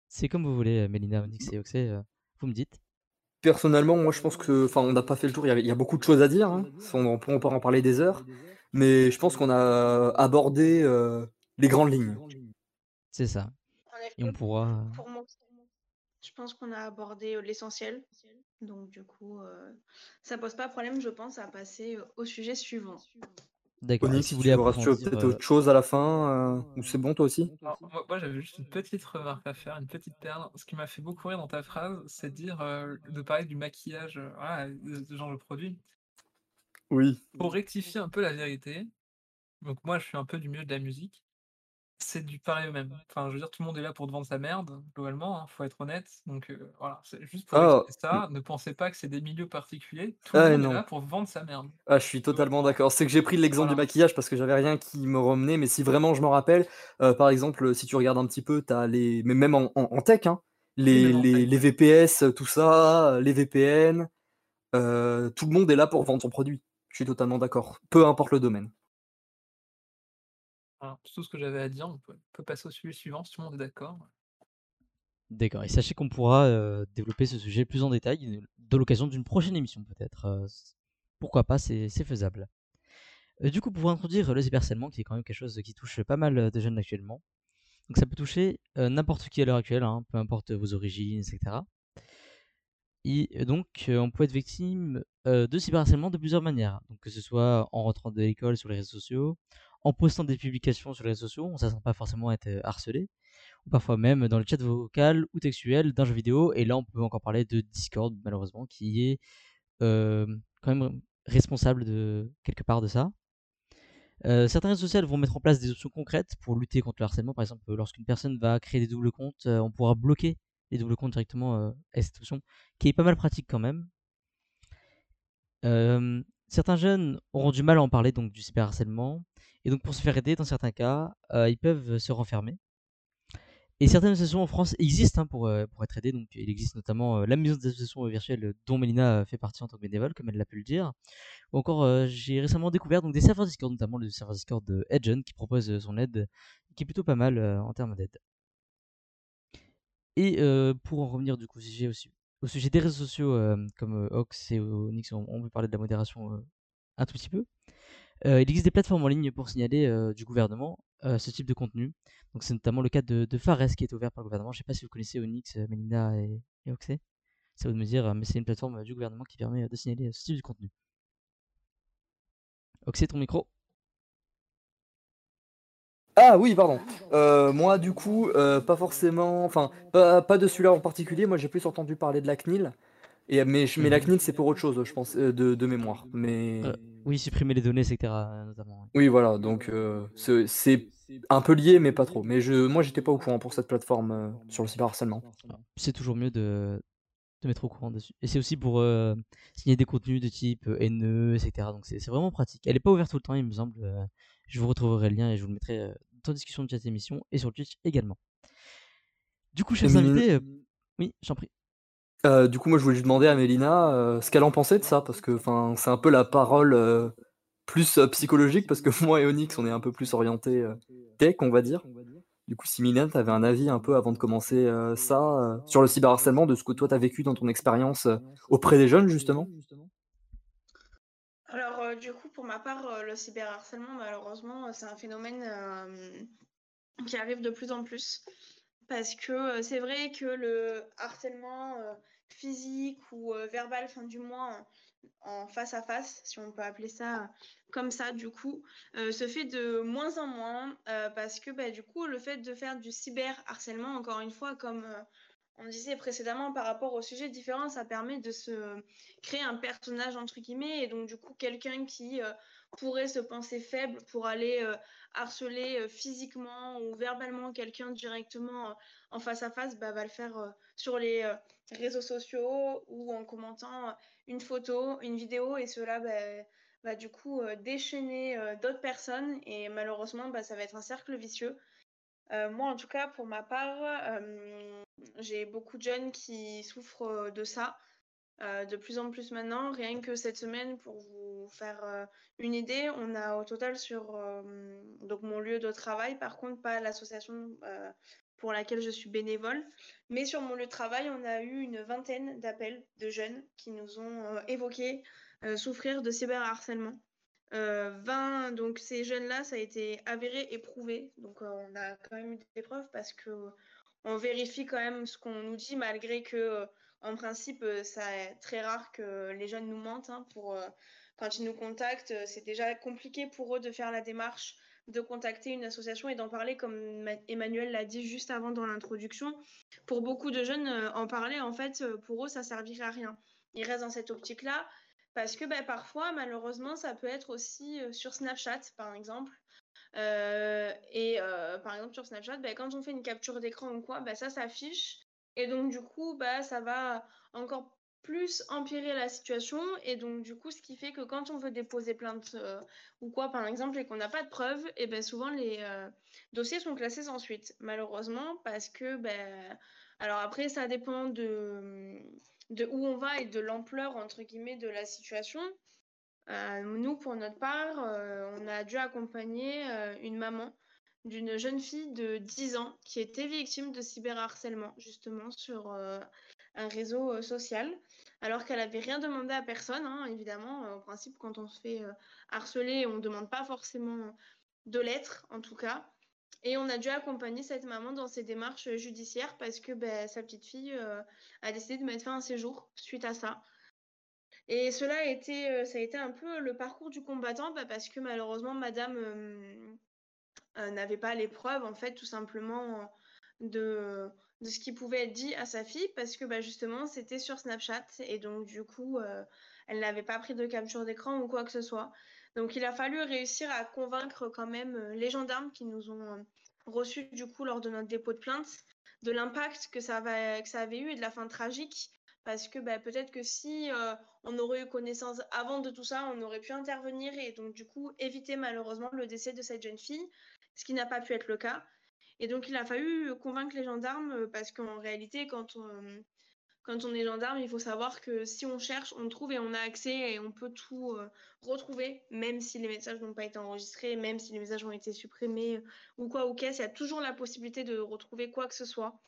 C'est comme vous voulez, Mélina, Onyx et Oxé, vous me dites. Personnellement, moi je pense que, enfin, on n'a pas fait le tour. Il y, a, beaucoup de choses à dire. Hein. On, peut, en parler des heures, mais je pense qu'on a abordé les grandes lignes. C'est ça. Et on pourra. Je pense qu'on a abordé l'essentiel. Donc du coup, ça pose pas problème, je pense, à passer au sujet suivant. D'accord. si vous voulez peut-être autre chose à la fin, ou c'est bon toi aussi moi, j'avais juste une petite remarque à faire, une petite perle. Ce qui m'a fait beaucoup rire dans ta phrase, c'est de dire de parler du maquillage, voilà, de ce genre de produit. Oui. Pour rectifier un peu la vérité, donc moi je suis un peu du milieu de la musique. C'est du pareil au même. Enfin, je veux dire, tout le monde est là pour te vendre sa merde, globalement, hein, faut être honnête. Donc voilà, c'est juste pour ah, ça. Ne pensez pas que c'est des milieux particuliers. Tout le ah, monde est là pour vendre sa merde. Ah, je suis totalement d'accord. C'est que j'ai pris l'exemple du maquillage parce que j'avais rien qui me remenait, mais si vraiment je me rappelle, par exemple, si tu regardes un petit peu, as les. Mais même en, tech, hein, les, les, VPS, tout ça, les VPN, tout le monde est là pour vendre son produit. Je suis totalement d'accord. Peu importe le domaine tout ce que j'avais à dire. On peut, passer au sujet suivant si tout le monde est d'accord. D'accord. Et sachez qu'on pourra développer ce sujet plus en détail de l'occasion d'une prochaine émission peut-être. pourquoi pas, c'est faisable. du coup, pour introduire le cyberharcèlement, qui est quand même quelque chose qui touche pas mal de jeunes actuellement. Donc ça peut toucher n'importe qui à l'heure actuelle, hein, peu importe vos origines, etc. Et donc, on peut être victime de cyberharcèlement de plusieurs manières. Donc, que ce soit en rentrant de l'école sur les réseaux sociaux, en postant des publications sur les réseaux sociaux, on ne s'attend pas forcément à être harcelé, ou parfois même dans le chat vocal ou textuel d'un jeu vidéo. Et là, on peut encore parler de Discord, malheureusement, qui est quand même responsable de quelque part de ça. certains réseaux sociaux vont mettre en place des options concrètes pour lutter contre le harcèlement. Par exemple, lorsqu'une personne va créer des doubles comptes, on pourra bloquer les doubles comptes directement à cette option, qui est pas mal pratique quand même. certains jeunes auront du mal à en parler donc du cyberharcèlement et donc pour se faire aider, dans certains cas, euh, ils peuvent se renfermer. Et certaines associations en France existent hein, pour, euh, pour être aidées. Donc il existe notamment euh, la maison des associations virtuelles dont Mélina fait partie en tant que bénévole, comme elle l'a pu le dire. Ou encore, j'ai récemment découvert donc, des serveurs Discord, notamment le serveur Discord de Edgen, qui propose son aide, qui est plutôt pas mal en termes d'aide. Et pour en revenir du coup au sujet, des réseaux sociaux, comme Ox et Onyx, on, on peut parler de la modération un tout petit peu. Euh, il existe des plateformes en ligne pour signaler euh, du gouvernement euh, ce type de contenu. C'est notamment le cas de, Fares qui est ouvert par le gouvernement. Je ne sais pas si vous connaissez Onyx, Melina et, et Oxé. Ça vous de me dire, mais c'est une plateforme du gouvernement qui permet de signaler ce type de contenu. Oxé, ton micro. Ah oui, pardon. moi, du coup, pas forcément, enfin, pas de celui-là en particulier. Moi, j'ai plus entendu parler de la CNIL. Et, mais, mais la mhm. CNIL, c'est pour autre chose, je pense, de, de mémoire. Mais oui, supprimer les données, etc. Notamment. Oui, voilà, donc euh, c'est un peu lié, mais pas trop. Mais je, moi, j'étais pas au courant pour cette plateforme euh, sur le cyberharcèlement. C'est toujours mieux de, de mettre au courant dessus. Et c'est aussi pour euh, signer des contenus de type haineux, etc. Donc c'est vraiment pratique. Elle est pas ouverte tout le temps, il me semble. je vous retrouverai le lien et je vous le mettrai dans la discussion de cette émission et sur Twitch également. Du coup, chers invités, oui, j'en prie. Euh, du coup, moi, je voulais juste demander à Mélina euh, ce qu'elle en pensait de ça, parce que c'est un peu la parole euh, plus psychologique, parce que moi et Onyx, on est un peu plus orienté tech, on va dire. Du coup, si Mélina, tu avais un avis un peu avant de commencer ça, sur le cyberharcèlement, de ce que toi, tu as vécu dans ton expérience auprès des jeunes, justement? Alors, du coup, pour ma part, le cyberharcèlement, malheureusement, c'est un phénomène qui arrive de plus en plus. Parce que c'est vrai que le harcèlement physique ou verbal, enfin du moins en, face à face, si on peut appeler ça comme ça, du coup, se fait de moins en moins parce que bah, du coup, le fait de faire du cyberharcèlement, encore une fois, comme on disait précédemment par rapport au sujet différent, ça permet de se créer un personnage entre guillemets et donc du coup quelqu'un qui euh, pourrait se penser faible pour aller euh, harceler euh, physiquement ou verbalement quelqu'un directement en face à face, bah, va le faire sur les réseaux sociaux ou en commentant une photo, une vidéo et cela bah, va du coup déchaîner d'autres personnes et malheureusement bah, ça va être un cercle vicieux. moi en tout cas pour ma part j'ai beaucoup de jeunes qui souffrent euh, de ça. Euh, de plus en plus maintenant. Rien que cette semaine, pour vous faire euh, une idée, on a au total sur donc mon lieu de travail, par contre pas l'association pour laquelle je suis bénévole, mais sur mon lieu de travail, on a eu une vingtaine d'appels de jeunes qui nous ont évoqué souffrir de cyberharcèlement. 20, donc ces jeunes-là, ça a été avéré et prouvé. Donc on a quand même eu des preuves parce que on vérifie quand même ce qu'on nous dit, malgré que, euh, en principe, euh, c'est très rare que les jeunes nous mentent. Hein, pour, euh, quand ils nous contactent, c'est déjà compliqué pour eux de faire la démarche de contacter une association et d'en parler, comme Emmanuel l'a dit juste avant dans l'introduction. Pour beaucoup de jeunes, en parler, en fait, pour eux, ça servirait à rien. Ils restent dans cette optique-là parce que ben, parfois, malheureusement, ça peut être aussi sur Snapchat, par exemple. Euh, et euh, par exemple, sur Snapchat, bah, quand on fait une capture d'écran ou quoi, bah, ça s'affiche. Et donc, du coup, bah, ça va encore plus empirer la situation. Et donc, du coup, ce qui fait que quand on veut déposer plainte euh, ou quoi, par exemple, et qu'on n'a pas de preuves, et ben souvent les dossiers sont classés sans suite, malheureusement, parce que, ben, alors après, ça dépend de, de où on va et de l'ampleur, entre guillemets, de la situation. Euh, nous, pour notre part, euh, on a dû accompagner euh, une maman d'une jeune fille de 10 ans qui était victime de cyberharcèlement, justement, sur un réseau social, alors qu'elle n'avait rien demandé à personne, hein, évidemment. Au principe, quand on se fait harceler, on ne demande pas forcément de lettres, en tout cas. Et on a dû accompagner cette maman dans ses démarches judiciaires parce que ben, sa petite fille a décidé de mettre fin à un séjour suite à ça. Et cela a été, euh, un peu le parcours du combattant bah, parce que malheureusement, madame euh, euh, n'avait pas les preuves, en fait, tout simplement de, de ce qui pouvait être dit à sa fille parce que bah, justement, c'était sur Snapchat et donc, du coup, elle n'avait pas pris de capture d'écran ou quoi que ce soit. Donc, il a fallu réussir à convaincre quand même les gendarmes qui nous ont reçus, du coup, lors de notre dépôt de plainte, de l'impact que, ça que ça avait eu et de la fin tragique parce que bah, peut-être que si euh, on aurait eu connaissance avant de tout ça, on aurait pu intervenir et donc du coup éviter malheureusement le décès de cette jeune fille, ce qui n'a pas pu être le cas. Et donc il a fallu convaincre les gendarmes euh, parce qu'en réalité, quand on, quand on est gendarme, il faut savoir que si on cherche, on trouve et on a accès et on peut tout euh, retrouver, même si les messages n'ont pas été enregistrés, même si les messages ont été supprimés ou quoi ou qu'est-ce, il y a toujours la possibilité de retrouver quoi que ce soit.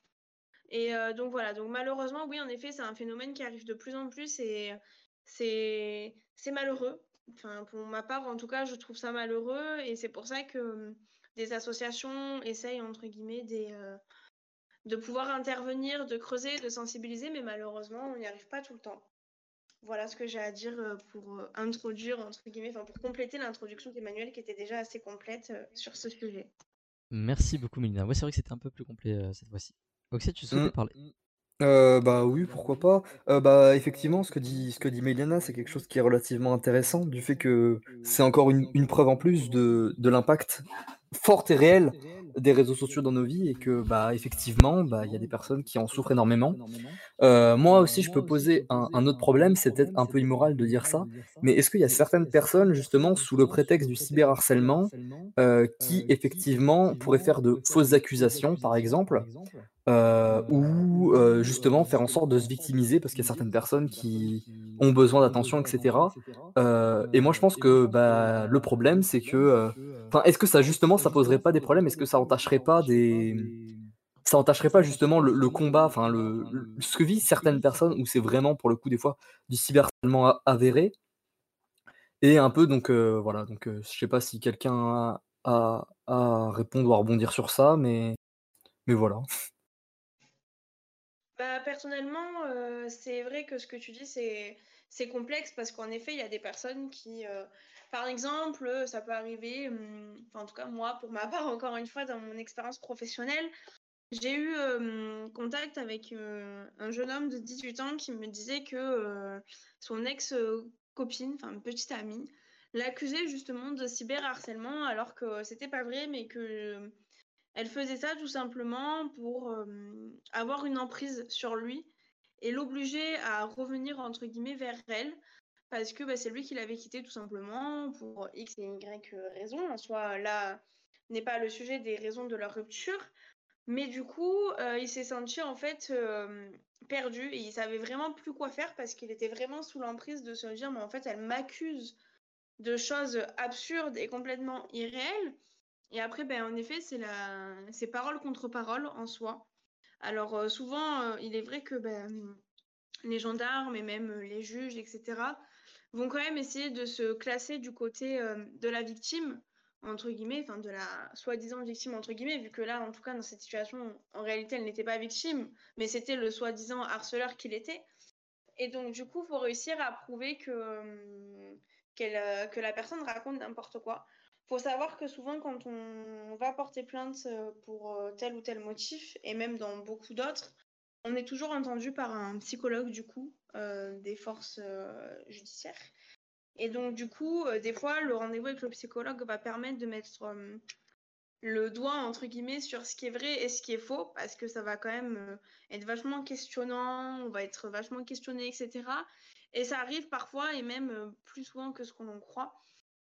Et euh, donc voilà, donc malheureusement, oui, en effet, c'est un phénomène qui arrive de plus en plus et c'est malheureux. Enfin, pour ma part, en tout cas, je trouve ça malheureux et c'est pour ça que des associations essayent, entre guillemets, des, euh, de pouvoir intervenir, de creuser, de sensibiliser, mais malheureusement, on n'y arrive pas tout le temps. Voilà ce que j'ai à dire euh, pour introduire, entre guillemets, enfin, pour compléter l'introduction d'Emmanuel qui était déjà assez complète sur ce sujet. Merci beaucoup, Mélina. Ouais, c'est vrai que c'était un peu plus complet cette fois-ci. Oxy, tu souhaitais Mmh. parler? Euh, bah oui, pourquoi pas. Euh, bah effectivement, ce que dit, ce que dit Mélina, c'est quelque chose qui est relativement intéressant, du fait que c'est encore une, une preuve en plus de, de l'impact fort et réel des réseaux sociaux dans nos vies et que bah effectivement, bah il y a des personnes qui en souffrent énormément. Euh, moi aussi, je peux poser un, un autre problème, c'est peut-être un peu immoral de dire ça, mais est-ce qu'il y a certaines personnes, justement, sous le prétexte du cyberharcèlement, euh, qui effectivement pourraient faire de fausses accusations, par exemple, euh, ou euh, justement faire en sorte de se victimiser parce qu'il y a certaines personnes qui ont besoin d'attention, etc. Euh, et moi, je pense que bah, le problème, c'est que, enfin, est-ce que ça justement, ça poserait pas des problèmes? Est-ce que ça entacherait pas des, ça entacherait pas justement le, combat, enfin, le, ce que vivent certaines personnes où c'est vraiment pour le coup des fois du cyberharcèlement avéré? Et un peu donc euh, voilà, donc euh, je sais pas si quelqu'un a, a, a à répondre ou à rebondir sur ça, mais mais voilà. Bah, personnellement, euh, c'est vrai que ce que tu dis, c'est c'est complexe parce qu'en effet, il y a des personnes qui, euh, par exemple, euh, ça peut arriver, hum, enfin, en tout cas, moi, pour ma part, encore une fois, dans mon expérience professionnelle, j'ai eu contact avec un jeune homme de 18 ans qui me disait que son ex-copine, enfin petite amie, l'accusait justement de cyberharcèlement alors que c'était pas vrai, mais que elle faisait ça tout simplement pour avoir une emprise sur lui et l'obliger à revenir entre guillemets vers elle parce que bah, c'est lui qui l'avait quitté tout simplement pour X et Y raisons. En soi, là n'est pas le sujet des raisons de leur rupture, mais du coup, euh, il s'est senti en fait euh, perdu et il savait vraiment plus quoi faire parce qu'il était vraiment sous l'emprise de se dire mais en fait elle m'accuse de choses absurdes et complètement irréelles. Et après, ben, en effet, c'est la... c'est parole contre parole en soi. Alors euh, souvent, il est vrai que ben, les gendarmes et même les juges, etc., vont quand même essayer de se classer du côté de la victime entre guillemets, enfin de la soi-disant victime entre guillemets, vu que là, en tout cas, dans cette situation, en réalité, elle n'était pas victime, mais c'était le soi-disant harceleur qu'il était. Et donc, du coup, il faut réussir à prouver euh, que la personne raconte n'importe quoi. Faut savoir que souvent, quand on va porter plainte euh, pour euh, tel ou tel motif, et même dans beaucoup d'autres, on est toujours entendu par un psychologue, du coup, des forces judiciaires. Et donc, du coup, euh, des fois, le rendez-vous avec le psychologue va permettre de mettre euh, le doigt, entre guillemets, sur ce qui est vrai et ce qui est faux, parce que ça va quand même euh, être vachement questionnant, on va être vachement questionné, etc. Et ça arrive parfois, et même plus souvent que ce qu'on en croit,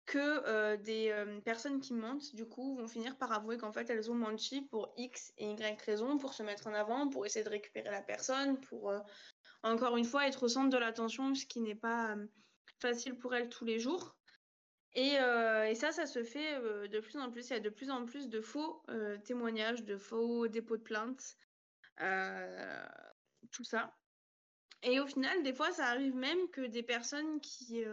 que des personnes qui mentent, du coup, vont finir par avouer qu'en fait, elles ont menti pour X et Y raisons, pour se mettre en avant, pour essayer de récupérer la personne, pour, encore une fois, être au centre de l'attention, ce qui n'est pas facile pour elle tous les jours. Et, euh, ça, ça se fait euh, de plus en plus. Il y a de plus en plus de faux euh, témoignages, de faux dépôts de plainte, tout ça. Et au final, des fois, ça arrive même que des personnes qui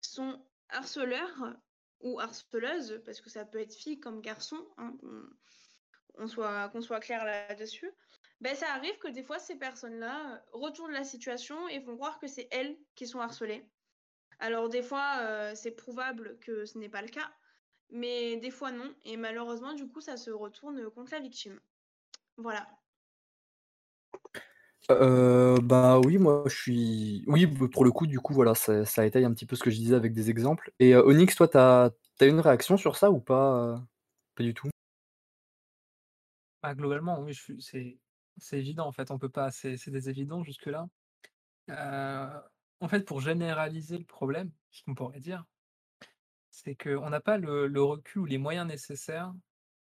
sont harceleurs ou harceleuses, parce que ça peut être fille comme garçon, hein, qu'on soit, soit clair là-dessus, ben, ça arrive que des fois, ces personnes-là retournent la situation et font croire que c'est elles qui sont harcelées. Alors des fois, euh, c'est prouvable que ce n'est pas le cas, mais des fois non. Et malheureusement, du coup, ça se retourne contre la victime. Voilà. Euh, bah oui, moi je suis. Oui, pour le coup, du coup, voilà, ça, ça étaye un petit peu ce que je disais avec des exemples. Et Onyx, toi, t'as as une réaction sur ça ou pas Pas du tout? Bah, globalement, oui, c'est c'est évident en fait, on peut pas, c'est des évidents jusque-là. En fait, pour généraliser le problème, ce qu'on pourrait dire, c'est qu'on n'a pas le recul ou les moyens nécessaires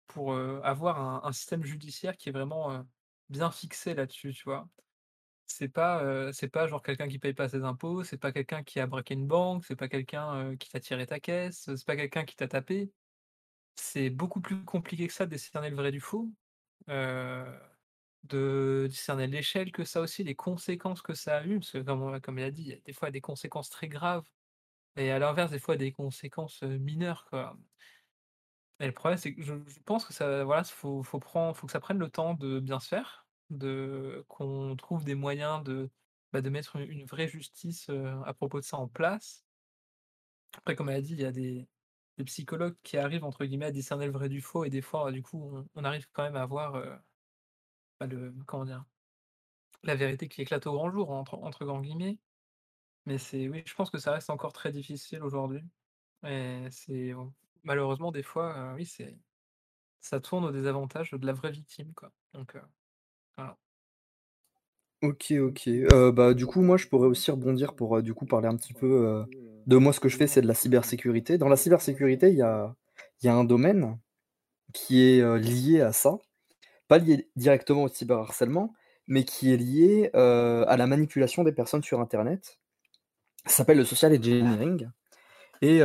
pour, avoir un système judiciaire qui est vraiment, bien fixé là-dessus, tu vois? C'est pas, c'est pas genre quelqu'un qui paye pas ses impôts, c'est pas quelqu'un qui a braqué une banque, c'est pas quelqu'un, qui t'a tiré ta caisse, c'est pas quelqu'un qui t'a tapé. C'est beaucoup plus compliqué que ça de décerner le vrai du faux. De discerner l'échelle que ça aussi, les conséquences que ça a eu, parce que comme comme il a dit, il y a des fois des conséquences très graves et à l'inverse, des fois des conséquences, mineures, quoi. Et le problème, c'est que je je pense que ça voilà, faut faut prendre faut que ça prenne le temps de bien se faire, de qu'on trouve des moyens de, bah, de mettre une vraie justice, à propos de ça en place. Après, comme elle a dit, il y a des des psychologues qui arrivent entre guillemets «à discerner le vrai du faux» et des fois, du coup, on arrive quand même à voir, pas le comment dire? La vérité qui éclate au grand jour entre entre guillemets. Mais c'est oui, je pense que ça reste encore très difficile aujourd'hui et c'est malheureusement des fois, oui, c'est ça tourne au désavantage de la vraie victime, quoi. Donc voilà. OK, OK. bah, du coup, moi, je pourrais aussi rebondir pour, du coup, parler un petit peu, de moi, ce que je fais, c'est de la cybersécurité. Dans la cybersécurité, il y a il y a un domaine qui est, lié à ça. Pas lié directement au cyberharcèlement, mais qui est lié, à la manipulation des personnes sur internet. Ça s'appelle le social engineering et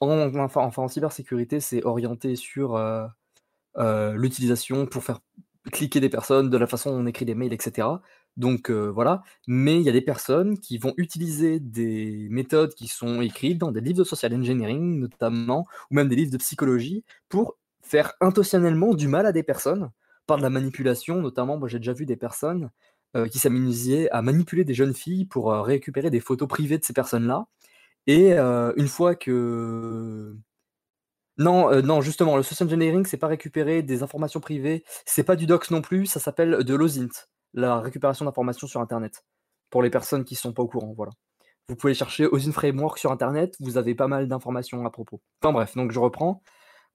en enfin en cybersécurité, c'est orienté sur, l'utilisation pour faire cliquer des personnes, de la façon dont on écrit des mails etc. Donc voilà, mais il y a des personnes qui vont utiliser des méthodes qui sont écrites dans des livres de social engineering notamment, ou même des livres de psychologie pour faire intentionnellement du mal à des personnes par de la manipulation, notamment, moi j'ai déjà vu des personnes qui s'amusaient à manipuler des jeunes filles pour récupérer des photos privées de ces personnes-là. Et une fois que Non, non, justement, le social engineering, c'est pas récupérer des informations privées, c'est pas du dox non plus, ça s'appelle de l'OSINT, la récupération d'informations sur internet. Pour les personnes qui sont pas au courant, voilà. Vous pouvez chercher OSINT Framework sur internet, vous avez pas mal d'informations à propos. Enfin bref, donc je reprends.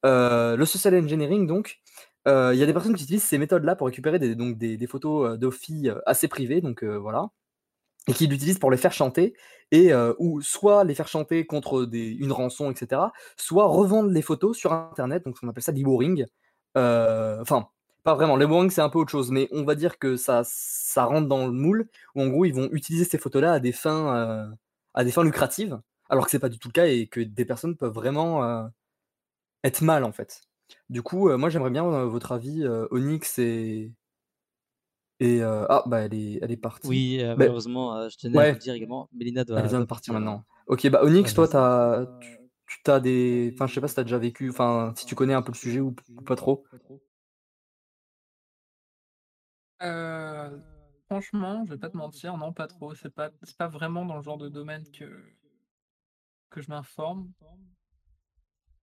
Le social engineering donc, il y a des personnes qui utilisent ces méthodes-là pour récupérer des donc des photos, de filles, assez privées donc voilà et qui l'utilisent pour les faire chanter heu, ou soit les faire chanter contre une rançon et cetera, soit revendre les photos sur internet, donc on appelle ça l'e-boring. Heu, enfin, pas vraiment, l'e-boring c'est un peu autre chose, mais on va dire que ça rentre dans le moule, où en gros ils vont utiliser ces photos-là à des fins, heu, à des fins lucratives, alors que c'est pas du tout le cas et que des personnes peuvent vraiment, être mal en fait. Du coup, moi j'aimerais bien, votre avis, Onyx et et heu, ah bah elle est elle est partie. Oui, heu, Beh malheureusement, heu, je tenais à vous le dire également, Mélina Elle doit vient de doit partir maintenant. OK, bah ouais, Onyx, toi, tu as tu tu as des enfin, je sais pas si tu as déjà vécu, enfin, si tu connais un peu le sujet ou p ou pas trop? Heu, franchement, je vais pas te mentir, non, pas trop. C'est pas c'est pas vraiment dans le genre de domaine que que je m'informe.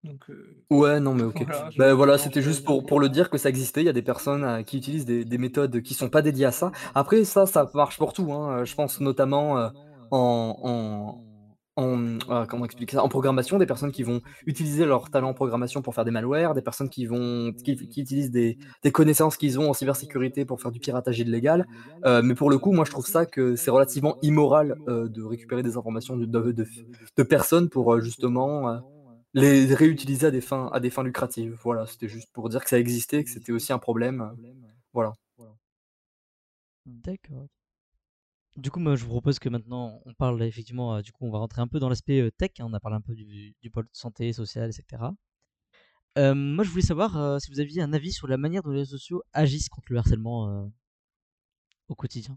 Donc heu, Ouais, non, mais OK. voilà, je voilà, c'était juste pour pour le dire que ça existait. Il y a des personnes, heu, qui utilisent des des méthodes qui sont pas dédiées à ça. Après ça, ça marche pour tout, hein, heu, je pense notamment, en en en, comment expliquer ça? En programmation, des personnes qui vont utiliser leur talent en programmation pour faire des malwares, des personnes qui vont qui qui utilisent des des connaissances qu'ils ont en cybersécurité pour faire du piratage illégal. Mais pour le coup, moi, je trouve ça que c'est relativement immoral, de récupérer des informations de de de f de personnes pour, justement, les réutiliser à des fins à des fins lucratives. Voilà, c'était juste pour dire que ça existait, que c'était aussi un problème, voilà. D'accord. Du coup, moi, je vous propose que maintenant on parle effectivement, heu, du coup, on va rentrer un peu dans l'aspect, heu, tech, hein. On a parlé un peu du du pôle santé, social et cetera. Hem, moi, je voulais savoir, si vous aviez un avis sur la manière dont les sociaux agissent contre le harcèlement, au quotidien?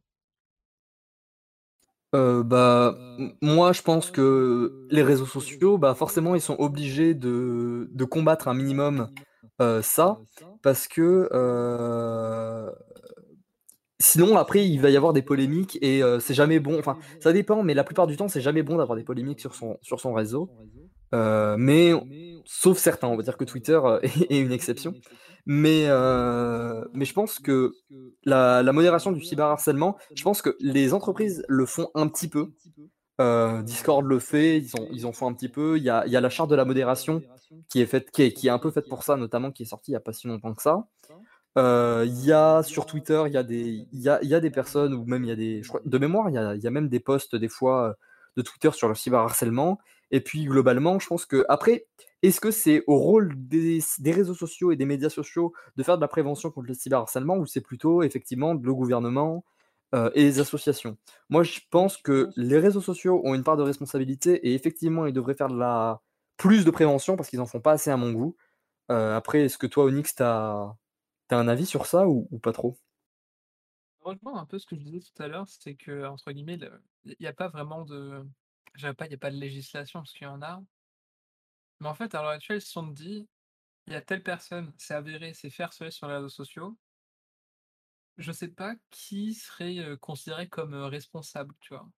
Heu, bah, moi, je pense que les réseaux sociaux, bah, forcément, ils sont obligés de combattre un minimum, heu, ça, parce que, heu, sinon après il va y avoir des polémiques et heu, c'est jamais bon. Enfin, ça dépend, mais la plupart du temps, c'est jamais bon d'avoir des polémiques sur son sur son réseau. Heu, mais sauf certains, on va dire que Twitter, heu, est une exception. Mais heu, mais je pense que la la modération du cyberharcèlement, je pense que les entreprises le font un petit peu. Discord le fait, ils ont ils en font un petit peu. Il y a y a la charte de la modération qui est faite qui est qui est un peu faite pour ça, notamment, qui est sortie il y a pas si longtemps que ça. Il y a sur Twitter, il y a des y a y a des personnes ou même il y a des je crois de mémoire, il y a y a même des posts des fois, de Twitter sur le cyberharcèlement et puis globalement, je pense qu'après, est-ce que c'est au rôle des réseaux sociaux et des médias sociaux de faire de la prévention contre le cyberharcèlement ou c'est plutôt effectivement le gouvernement, heu, et les associations? Moi, je pense que les réseaux sociaux ont une part de responsabilité et effectivement, ils devraient faire de la plus de prévention parce qu'ils en font pas assez à mon goût. Heu, après, est-ce que toi, Onyx, tu as un avis sur ça ou ou pas trop? rejoins un peu ce que je disais tout à l'heure, c'est qu'entre guillemets, le il y a pas vraiment de je pas, il y a pas de législation parce qu'il y en a. Mais en fait, à l'heure actuelle, si on te dit: «Il y a telle personne, c'est avéré, s'est fait harceler sur les réseaux sociaux» je sais pas qui serait, considéré comme, responsable, tu vois?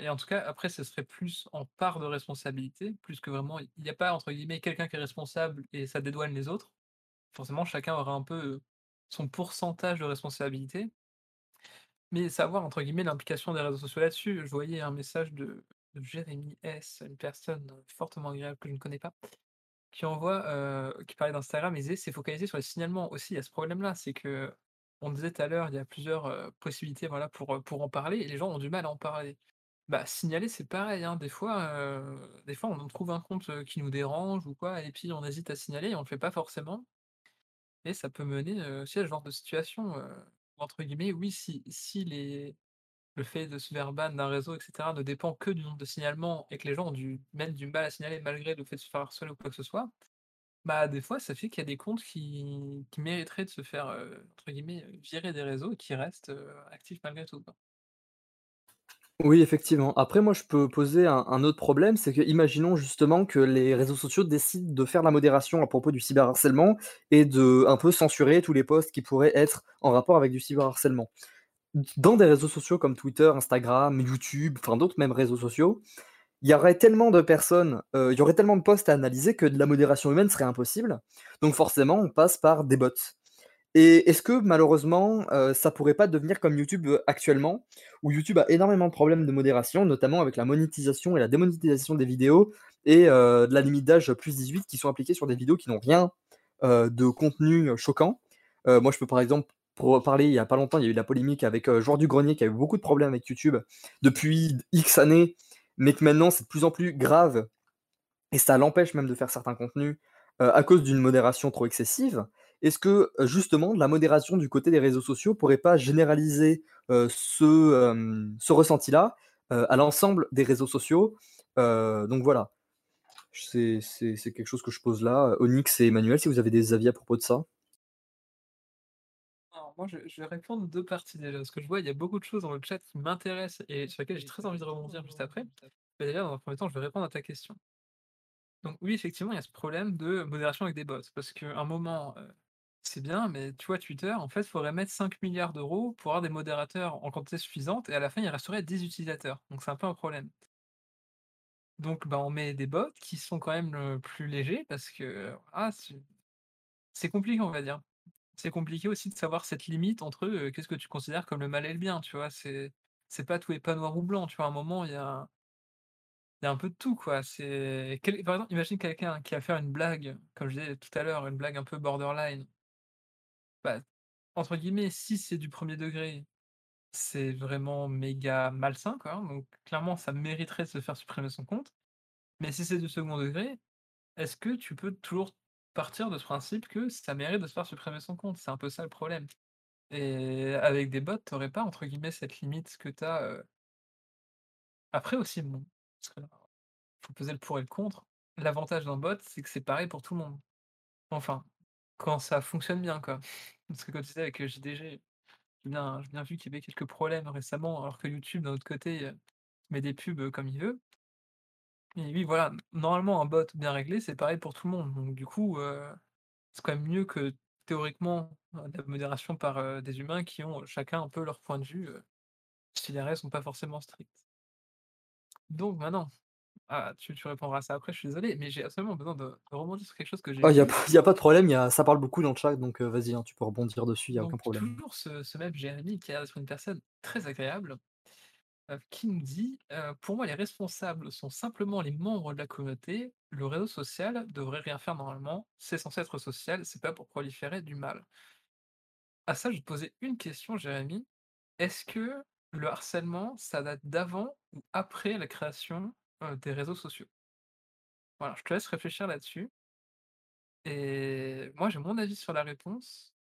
Et en tout cas, après, ce serait plus en part de responsabilité, plus que vraiment il y a pas entre guillemets «quelqu'un qui est responsable et ça dédouane les autres». Forcément, chacun aura un peu, son pourcentage de responsabilité. Mais savoir entre guillemets «l'implication des réseaux sociaux» là-dessus. Je voyais un message de Jérémy S, une personne, heu, fortement agréable que je ne connais pas, qui envoie, heu, qui parlait d'Instagram, disait: «C'est focalisé sur les signalements». Aussi, il y a ce problème-là, c'est qu'on disait tout à l'heure, il y a plusieurs, possibilités, voilà, pour, pour en parler et les gens ont du mal à en parler. Bah, signaler, c'est pareil, hein, des fois, des fois, on trouve un compte, qui nous dérange ou quoi et puis on hésite à signaler et on le fait pas forcément et ça peut mener, aussi à ce genre de situation, entre guillemets, oui, si si les le fait de se faire ban d'un réseau et cetera ne dépend que du nombre de signalements et que les gens ont du même du mal à signaler malgré le fait de se faire harceler ou quoi que ce soit, bah, des fois, ça fait qu'il y a des comptes qui mériteraient de se faire, heu, entre «virer» des réseaux et qui restent, heu, actifs malgré tout. Oui, effectivement. Après, moi, je peux poser un autre problème, c'est que, imaginons justement que les réseaux sociaux décident de faire la modération à propos du cyberharcèlement et de un peu censurer tous les posts qui pourraient être en rapport avec du cyberharcèlement. Dans des réseaux sociaux comme Twitter, Instagram, YouTube, enfin d'autres même réseaux sociaux, il y aurait tellement de personnes, il y aurait tellement de postes à analyser que de la modération humaine serait impossible. Donc forcément, on passe par des bots. Et est-ce que malheureusement, ça pourrait pas devenir comme YouTube, actuellement, où YouTube a énormément de problèmes de modération, notamment avec la monétisation et la démonétisation des vidéos et de la limite d'âge +18 qui sont appliquées sur des vidéos qui n'ont rien, de contenu choquant? moi, je peux par exemple pour parler, il y a pas longtemps, il y a eu la polémique avec, Joueur du Grenier qui a eu beaucoup de problèmes avec YouTube depuis X années, mais que maintenant c'est de plus en plus grave et ça l'empêche même de faire certains contenus, à cause d'une modération trop excessive. Est-ce que, justement, la modération du côté des réseaux sociaux pourrait pas généraliser, ce, ce ressenti-là, à l'ensemble des réseaux sociaux? donc voilà. C'est quelque chose que je pose là. Onyx et Emmanuel, si vous avez des avis à propos de ça? Moi, je vais répondre 2 parties déjà, parce que je vois, il y a beaucoup de choses dans le chat qui m'intéressent et sur lesquelles j'ai très envie de rebondir juste après. Déjà, dans un premier temps, je vais répondre à ta question. Donc oui, effectivement, il y a ce problème de modération avec des bots, parce qu'à un moment, c'est bien, mais tu vois, Twitter, en fait, il faudrait mettre 5 milliards d'euros pour avoir des modérateurs en quantité suffisante et à la fin, il resterait 10 utilisateurs. Donc c'est un peu un problème. Donc bah, on met des bots qui sont quand même, plus légers parce que, ah, c'est compliqué, on va dire. C'est compliqué aussi de savoir cette limite entre, qu'est-ce que tu considères comme le mal et le bien, tu vois? C'est pas tout est pas noir ou blanc, tu vois? À un moment, il y a y a un peu de tout, quoi. C'est par exemple, imagine quelqu'un qui va faire une blague, comme je disais tout à l'heure, une blague un peu borderline. Bah, entre guillemets, si c'est du premier degré, c'est vraiment méga malsain, hein, donc clairement, ça mériterait de se faire supprimer son compte. Mais si c'est du second degré, est-ce que tu peux toujours partir de ce principe que ça mérite de se faire supprimer son compte? C'est un peu ça le problème. Et avec des bots, tu aurais pas entre guillemets «cette limite» que tu as, après aussi bon, parce que faut peser le pour et le contre. L'avantage d'un bot, c'est que c'est pareil pour tout le monde. Enfin, quand ça fonctionne bien, quoi. Parce que comme tu disais avec, JDG, j'ai bien vu qu'il y avait quelques problèmes récemment, alors que YouTube, d'un autre côté, met des pubs, comme il veut. Et oui, voilà, normalement, un bot bien réglé, c'est pareil pour tout le monde. Donc du coup, c'est quand même mieux que théoriquement, la modération par, des humains qui ont chacun un peu leur point de vue, si les règles sont pas forcément strictes. Donc maintenant ah, tu tu répondras à ça après, je suis désolé, mais j'ai absolument besoin de de rebondir sur quelque chose que j'ai Ah, il y a pas y a pas de problème, il y a ça parle beaucoup dans le chat, donc vas-y, hein, tu peux rebondir dessus, il y a aucun problème. toujours ce ce même Jérémy qui a l'air une personne très agréable, heu, qui nous dit, «Pour moi, les responsables sont simplement les membres de la communauté. Le réseau social devrait rien faire normalement. C'est censé être social, c'est pas pour proliférer du mal». À ça, je vais te poser une question, Jérémy. Est-ce que le harcèlement, ça date d'avant ou après la création, heu, des réseaux sociaux? Voilà, je te laisse réfléchir là-dessus. Et moi, j'ai mon avis sur la réponse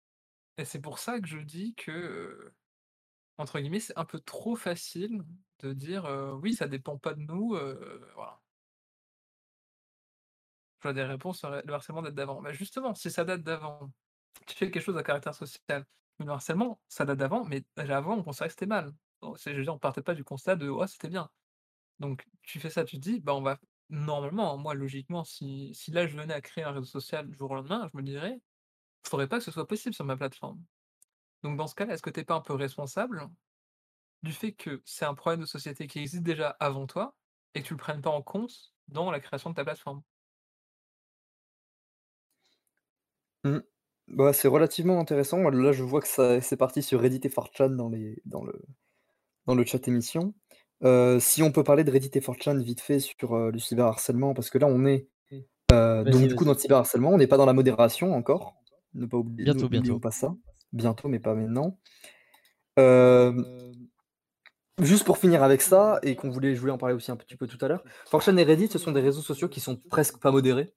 et c'est pour ça que je dis que, entre guillemets, «c'est un peu trop facile» de dire, «Oui, ça dépend pas de nous», voilà. Vois des réponses, heu, le harcèlement date d'avant. Bah, justement, si ça date d'avant, tu fais quelque chose à caractère social. Mais le harcèlement, ça date d'avant, mais avant, on considérait que c'était mal. Bon, c'est je veux dire, on partait pas du constat de: «Oh, c'était bien». Donc tu fais ça, tu te dis: «Bah, on va» normalement, hein, moi, logiquement, si là, je venais à créer un réseau social du jour au lendemain, je me dirais: «Faudrait pas que ce soit possible sur ma plateforme». Donc dans ce cas-là, est-ce que tu es pas un peu responsable du fait que c'est un problème de société qui existe déjà avant toi et que tu le prennes pas en compte dans la création de ta plateforme? Mmh. Bah, c'est relativement intéressant. Là, je vois que c'est parti sur Reddit et 4chan dans les dans le dans le chat émission. Heu, si on peut parler de Reddit et 4chan vite fait sur, heu, le cyberharcèlement parce que là, on est, heu, donc Vas-y, du coup dans le cyberharcèlement, on n'est pas dans la modération encore. Ne pas oublier Bientôt, pas ça. Bientôt, mais pas maintenant. Juste pour finir avec ça et qu'on voulait je voulais en parler aussi un petit peu tout à l'heure, 4chan et Reddit, ce sont des réseaux sociaux qui sont presque pas modérés.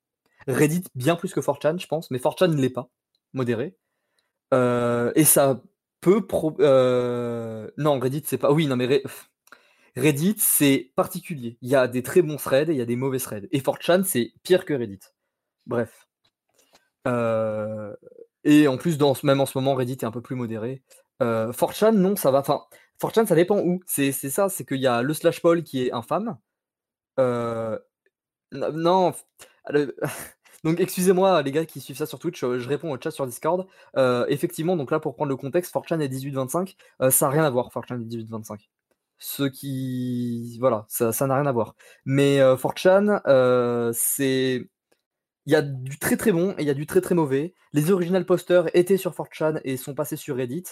Reddit bien plus que 4chan, je pense, mais 4chan ne l'est pas, modéré. Et ça peut pro non, Reddit, c'est pas oui, non, mais Reddit, c'est particulier. Il y a des très bons threads et il y a des mauvais threads et 4chan, c'est pire que Reddit. Bref. Heu et en plus, même en ce moment, Reddit est un peu plus modéré. Heu, 4chan, non, ça va. Enfin, 4chan, ça dépend où. C'est ça, c'est qu'il y a le slash poll qui est infâme. Heu, n non, donc excusez-moi les gars qui suivent ça sur Twitch, heu, je réponds au chat sur Discord. Effectivement, donc là, pour prendre le contexte, 4chan est 18-25, heu, ça a rien à voir 4chan et 18-25. Ce qui voilà, ça n'a rien à voir. Mais heu, 4chan, heu, c'est il y a du très, très bon et il y a du très, très mauvais. Les original posters étaient sur 4chan et sont passés sur Reddit.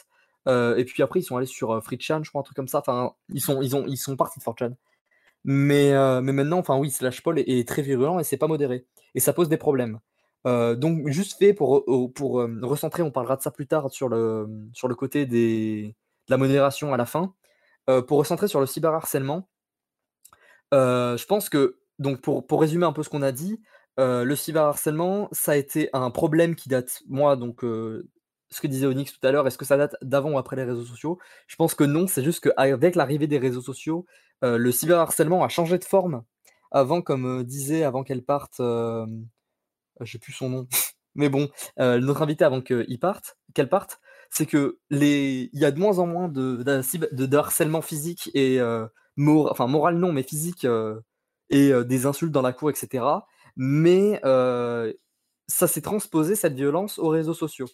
Heu et puis après ils sont allés sur, heu, 3chan, je crois, un truc comme ça. Enfin, ils sont ils ont ils sont partis de 4chan. Mais mais maintenant, enfin oui, slash paul est très virulent et c'est pas modéré et ça pose des problèmes. Donc juste fait pour, pour, recentrer, on parlera de ça plus tard sur le, sur le côté des de la modération à la fin. Heu, pour recentrer sur le cyberharcèlement heu, je pense que donc pour résumer un peu ce qu'on a dit, heu, le cyberharcèlement, ça a été un problème qui date, moi donc ce que disait Onyx tout à l'heure, est-ce que ça date d'avant ou après les réseaux sociaux? Je pense que non, c'est juste qu'avec l'arrivée des réseaux sociaux, le cyberharcèlement a changé de forme. Avant, comme, disait avant qu'elle parte, hem, j'ai plus son nom, mais bon, notre invitée avant qu'il parte qu'elle parte, c'est que les il y a de moins en moins de de harcèlement physique et mor enfin moral non, mais physique, heu et heu, des insultes dans la cour et cetera. Mais ça s'est transposé cette violence aux réseaux sociaux.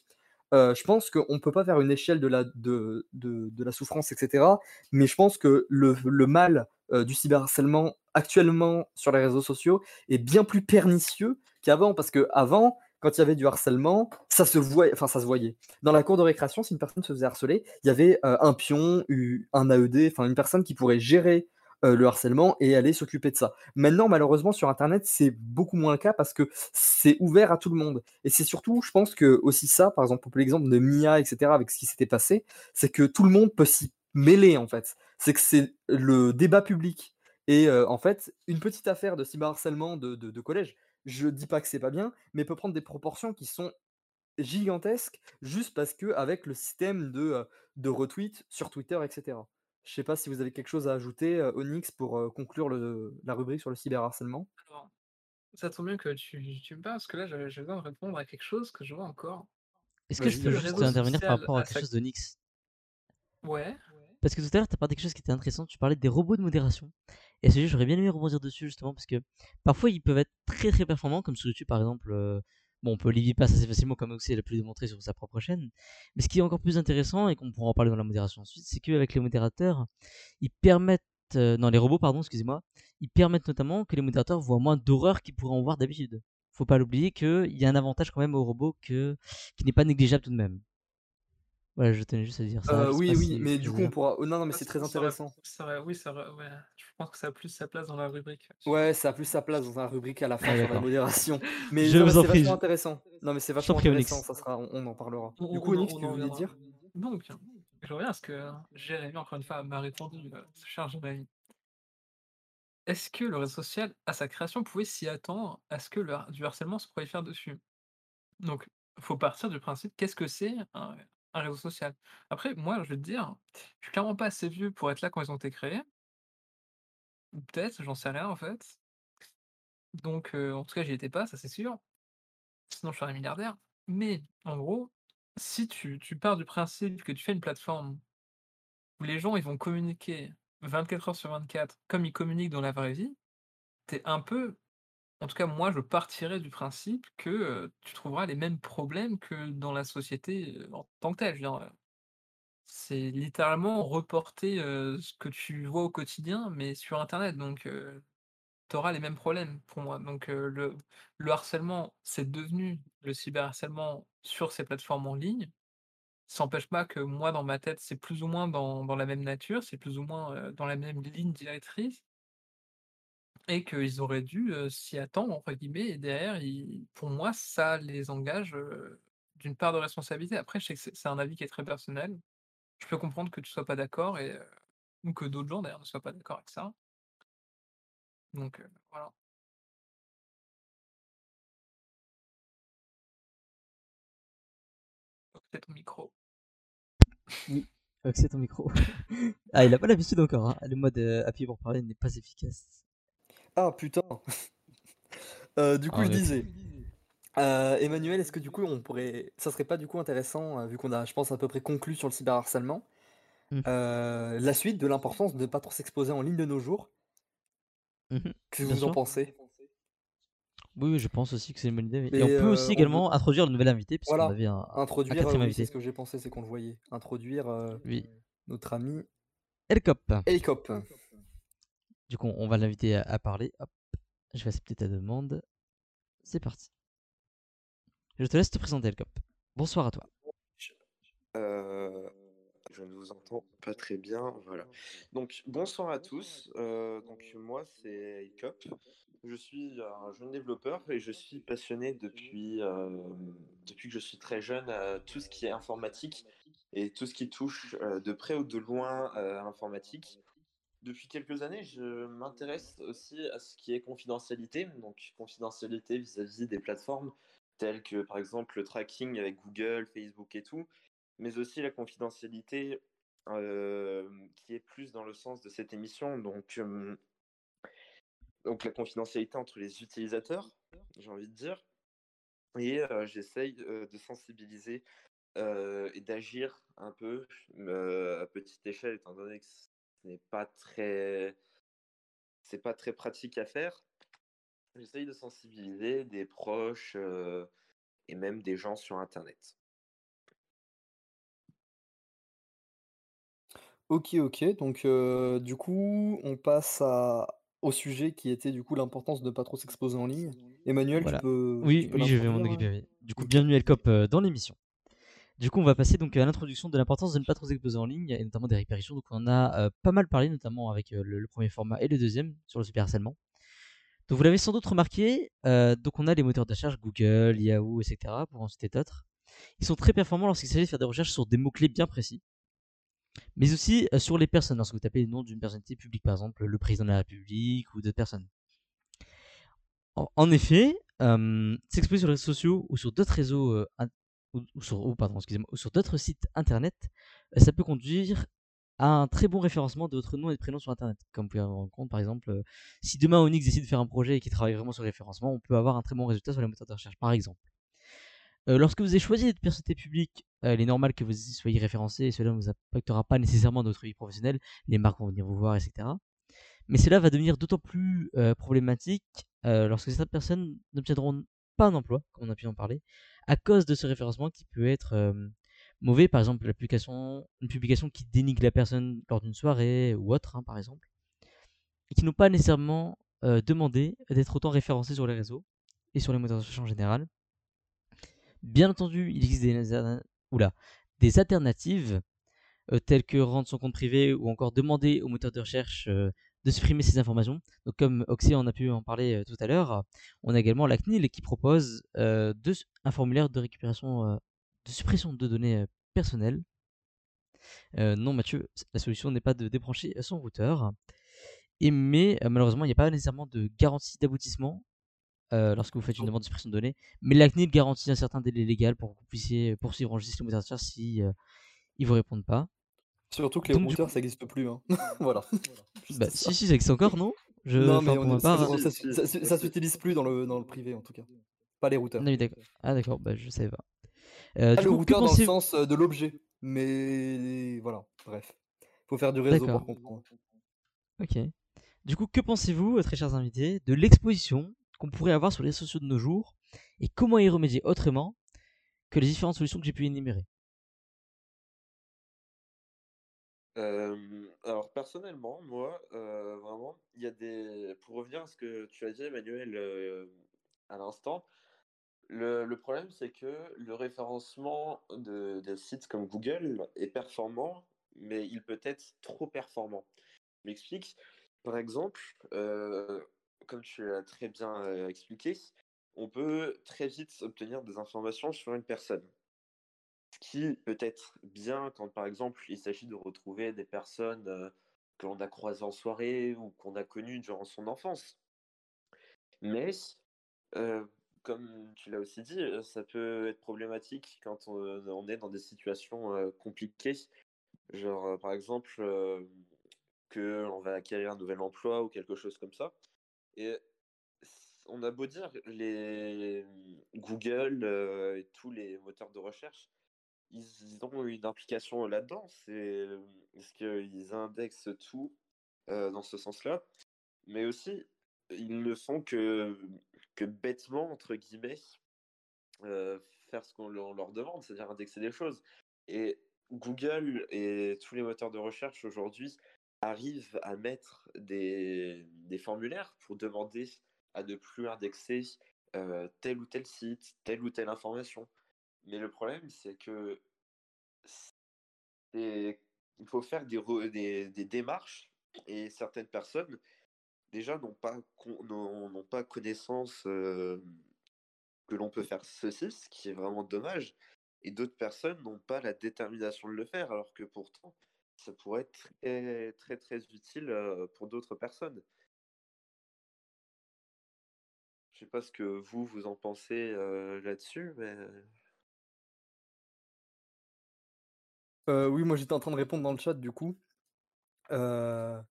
Je pense qu'on peut pas faire une échelle de la de de la souffrance et cetera, mais je pense que le le mal, du cyberharcèlement actuellement sur les réseaux sociaux est bien plus pernicieux qu'avant. Parce qu'avant, quand il y avait du harcèlement, ça se voit enfin ça se voyait. Dans la cour de récréation, si une personne se faisait harceler, il y avait, heu, un pion, un AED, enfin une personne qui pourrait gérer, heu, le harcèlement et aller s'occuper de ça. Maintenant, malheureusement, sur internet, c'est beaucoup moins le cas parce que c'est ouvert à tout le monde et c'est surtout, je pense que aussi ça, par exemple, peut l'exemple de Mia et cetera avec ce qui s'était passé, c'est que tout le monde peut s'y mêler, en fait. C'est que c'est le débat public et heu, en fait, une petite affaire de cyberharcèlement de de de collège, je dis pas que c'est pas bien, mais peut prendre des proportions qui sont gigantesques juste parce qu'avec le système de, de retweets sur Twitter et cetera. Je sais pas si vous avez quelque chose à ajouter, Onyx pour, conclure le la rubrique sur le cyberharcèlement? Alors, ça tombe bien que tu tu me parles parce que là, j'avais j'avais besoin de répondre à quelque chose que je vois encore. Est-ce que je que peux juste intervenir par rapport à quelque sa chose d'Onyx? ouais? Parce que tout à l'heure, tu as parlé de quelque chose qui était intéressant, tu parlais des robots de modération et ce j'aurais bien aimé rebondir dessus justement parce que parfois ils peuvent être très, très performants comme sur YouTube par exemple, heu, bon on peut les bypass assez facilement comme Oxy l'a pu le démontrer sur sa propre chaîne. Mais ce qui est encore plus intéressant et qu'on pourra en parler dans la modération ensuite, c'est qu'avec les modérateurs, ils permettent, heu non les robots pardon, excusez-moi, ils permettent notamment que les modérateurs voient moins d'horreurs qu'ils pourraient en voir d'habitude. Faut pas l'oublier qu'il y a un avantage quand même aux robots que qui n'est pas négligeable tout de même. Voilà, je tenais juste à dire ça, sais oui, oui, si mais du coup on pourra oh non, non, mais Ah c'est très ça aurait intéressant. ça aurait oui, ça aurait ouais, je pense que ça a plus sa place dans la rubrique, ouais, ça a plus sa place dans un rubrique à la fin Ah sur la modération. Mais Je non, mais vous en c'est prie, vachement je intéressant. Non, mais c'est vachement prie intéressant, ça sera on on en parlera. On Du coup, Onyx, on tu voulais dire? Donc, je reviens à ce que Jérémy, encore une fois, m'a répondu, ce cher Jérémy. Est-ce que le réseau social, à sa création, pouvait s'y attendre à ce que le du harcèlement se prolifère dessus? Donc, faut partir du principe, qu'est-ce que c'est réseau social? Après, moi, je vais te dire, je suis clairement pas assez vieux pour être là quand ils ont été créés. Peut-être, j'en sais rien en fait. Donc, en tout cas, j'y étais pas, ça c'est sûr. Sinon, je serais milliardaire. Mais, en gros, si tu tu pars du principe que tu fais une plateforme où les gens, ils vont communiquer 24 heures sur 24 comme ils communiquent dans la vraie vie, tu es un peu en tout cas, moi, je partirais du principe que, tu trouveras les mêmes problèmes que dans la société, en tant que telle. C'est littéralement reporter, ce que tu vois au quotidien, mais sur internet, donc tu auras les mêmes problèmes pour moi. Donc le le harcèlement, c'est devenu le cyberharcèlement sur ces plateformes en ligne. Ça n'empêche pas que moi, dans ma tête, c'est plus ou moins dans la même nature, c'est plus ou moins, dans la même ligne directrice et qu'ils auraient dû, «s'y attendre» entre guillemets et derrière pour moi, ça les engage, d'une part de responsabilité. Après, je sais que c'est un avis qui est très personnel. Je peux comprendre que tu sois pas d'accord et ou que d'autres gens d'ailleurs ne soient pas d'accord avec ça. Donc heu, voilà. Peut-être ton micro. Oui, Oxy c'est ton micro. Ah il a pas l'habitude encore, hein. Le mode, heu, appuyer pour parler n'est pas efficace. Ah putain! Heu, du coup, Ah je disais, heu, Emmanuel, est-ce que du coup on pourrait ça serait pas du coup intéressant, heu, vu qu'on a, je pense, à peu près conclu sur le cyberharcèlement, Mmh. la suite de l'importance de pas trop s'exposer en ligne de nos jours? Mmh mh. Qu'est-ce que vous en pensez? Oui, je pense aussi que c'est une bonne idée, et on peut aussi on également introduire le nouvel invité puisqu'on voilà, avait un introduire, heu, 4e oui, c'est invité. ce que j'ai pensé, c'est qu'on le voyait. Introduire, Oui. notre ami Elcop. Helicop. Du coup, on va l'inviter à, parler. Hop. Je vais accepter ta demande. C'est parti. Je te laisse te présenter, Elcop. Bonsoir à toi. Euh, je ne vous entends pas très bien. Voilà. Donc, bonsoir à tous. Euh, donc, moi, c'est Icop. Je suis un jeune développeur et je suis passionné depuis, euh, depuis que je suis très jeune à tout ce qui est informatique et tout ce qui touche de près ou de loin à l'informatique. Depuis quelques années, je m'intéresse aussi à ce qui est confidentialité, donc confidentialité vis-à-vis des plateformes telles que par exemple le tracking avec Google, Facebook et tout, mais aussi la confidentialité euh, qui est plus dans le sens de cette émission, donc, euh, donc la confidentialité entre les utilisateurs, j'ai envie de dire, et euh, j'essaye de sensibiliser et d'agir un peu à petite échelle, étant donné que ce n'est pas très, c'est pas très pratique à faire. J'essaye de sensibiliser des proches euh, et même des gens sur Internet. Ok, ok. Donc, euh, du coup, on passe à... au sujet qui était du coup l'importance de ne pas trop s'exposer en ligne. Emmanuel, Voilà. tu peux, Oui, tu peux oui, je vais m'en l'introduire, occuper. Du coup, bienvenue Elcop euh, dans l'émission. Du coup, on va passer donc à l'introduction de l'importance de ne pas trop exposer en ligne et notamment des réparitions. Donc, on en a euh, pas mal parlé, notamment avec euh, le, premier format et le deuxième sur le cyberharcèlement. Donc, vous l'avez sans doute remarqué, euh, donc on a les moteurs de recherche Google, Yahoo, etc. pour en citer d'autres. Ils sont très performants lorsqu'il s'agit de faire des recherches sur des mots-clés bien précis, mais aussi sur les personnes. Lorsque vous tapez le nom d'une personnalité publique, par exemple le président de la République ou d'autres personnes. En, en effet, s'exposer sur les réseaux sociaux ou sur d'autres réseaux ou, sur, ou sur d'autres sites internet, euh, ça peut conduire à un très bon référencement de votre nom et de prénom sur internet. Comme vous pouvez vous rendre compte, par exemple, euh, si demain Onyx décide de faire un projet et qui travaille vraiment sur le référencement, on peut avoir un très bon résultat sur les moteurs de recherche, par exemple. Euh, lorsque vous avez choisi d'être personnalité publique, il est normal que vous y soyez référencé et cela ne vous impactera pas nécessairement dans votre vie professionnelle. Les marques vont venir vous voir, etc. Mais cela va devenir d'autant plus problématique lorsque certaines personnes n'obtiendront pas un emploi, comme on a pu en parler, à cause de ce référencement qui peut être mauvais. Par exemple, une publication qui dénigre la personne lors d'une soirée ou autre, hein, par exemple, et qui n'ont pas nécessairement demandé d'être autant référencés sur les réseaux et sur les moteurs de recherche en général. Bien entendu, il existe des, des alternatives telles que rendre son compte privé ou encore demander au moteur de recherche de supprimer ces informations. Donc comme Oxy en a pu en parler euh, tout à l'heure, on a également la CNIL qui propose euh, un formulaire de récupération euh, de suppression de données personnelles. Non Mathieu, la solution n'est pas de débrancher son routeur. Et mais malheureusement, il n'y a pas nécessairement de garantie d'aboutissement lorsque vous faites une demande de suppression de données. Mais la CNIL garantit un certain délai légal pour que vous puissiez poursuivre en justice le moteur de recherche si ils vous répondent pas. Surtout que les Donc, du routeurs, coup- ça n'existe plus. Hein. voilà. Juste Bah, ça. si, si, ça existe encore, non? Je, non, enfin, mais pour on ma est- part, ça, hein. ça- Si, ça- si. ça s'utilise plus dans le, dans le privé en tout cas. Pas les routeurs. Ah oui, d'accord. Ah d'accord, bah je savais pas. Euh, Pas du le coup, que routeur dans le sens euh, de l'objet. Mais voilà, bref. Faut faire du réseau D'accord. pour comprendre. Ok. Du coup, que pensez-vous, euh, très chers invités, de l'exposition qu'on pourrait avoir sur les réseaux sociaux de nos jours et comment y remédier autrement que les différentes solutions que j'ai pu énumérer? Alors personnellement, moi, vraiment, il y a des. Pour revenir à ce que tu as dit, Emmanuel, à l'instant, le, problème c'est que le référencement de, de sites comme Google est performant, mais il peut être trop performant. Je m'explique. Par exemple, comme tu l'as très bien expliqué, on peut très vite obtenir des informations sur une personne ce qui peut être bien quand, par exemple, il s'agit de retrouver des personnes que l'on a croisées en soirée ou qu'on a connues durant son enfance. Mais, comme tu l'as aussi dit, ça peut être problématique quand on, est dans des situations compliquées. Genre, par exemple, que on va acquérir un nouvel emploi ou quelque chose comme ça. Et on a beau dire, les Google euh, et tous les moteurs de recherche, ils, ont une implication là-dedans. C'est parce qu'ils indexent tout euh, dans ce sens-là. Mais aussi, ils ne font que, que bêtement, entre guillemets, euh, faire ce qu'on leur demande, c'est-à-dire indexer des choses. Et Google et tous les moteurs de recherche aujourd'hui arrive à mettre des, des formulaires pour demander à ne plus indexer euh, tel ou tel site, telle ou telle information. Mais le problème, c'est que il faut faire des, des, démarches et certaines personnes déjà n'ont pas, con- pas connaissance euh, que l'on peut faire ceci, ce qui est vraiment dommage. Et d'autres personnes n'ont pas la détermination de le faire, alors que pourtant, ça pourrait être très, très, très utile euh, pour d'autres personnes. Je sais pas ce que vous, vous en pensez euh, là-dessus, mais... Euh, oui, moi j'étais en train de répondre dans le chat du coup. Euh,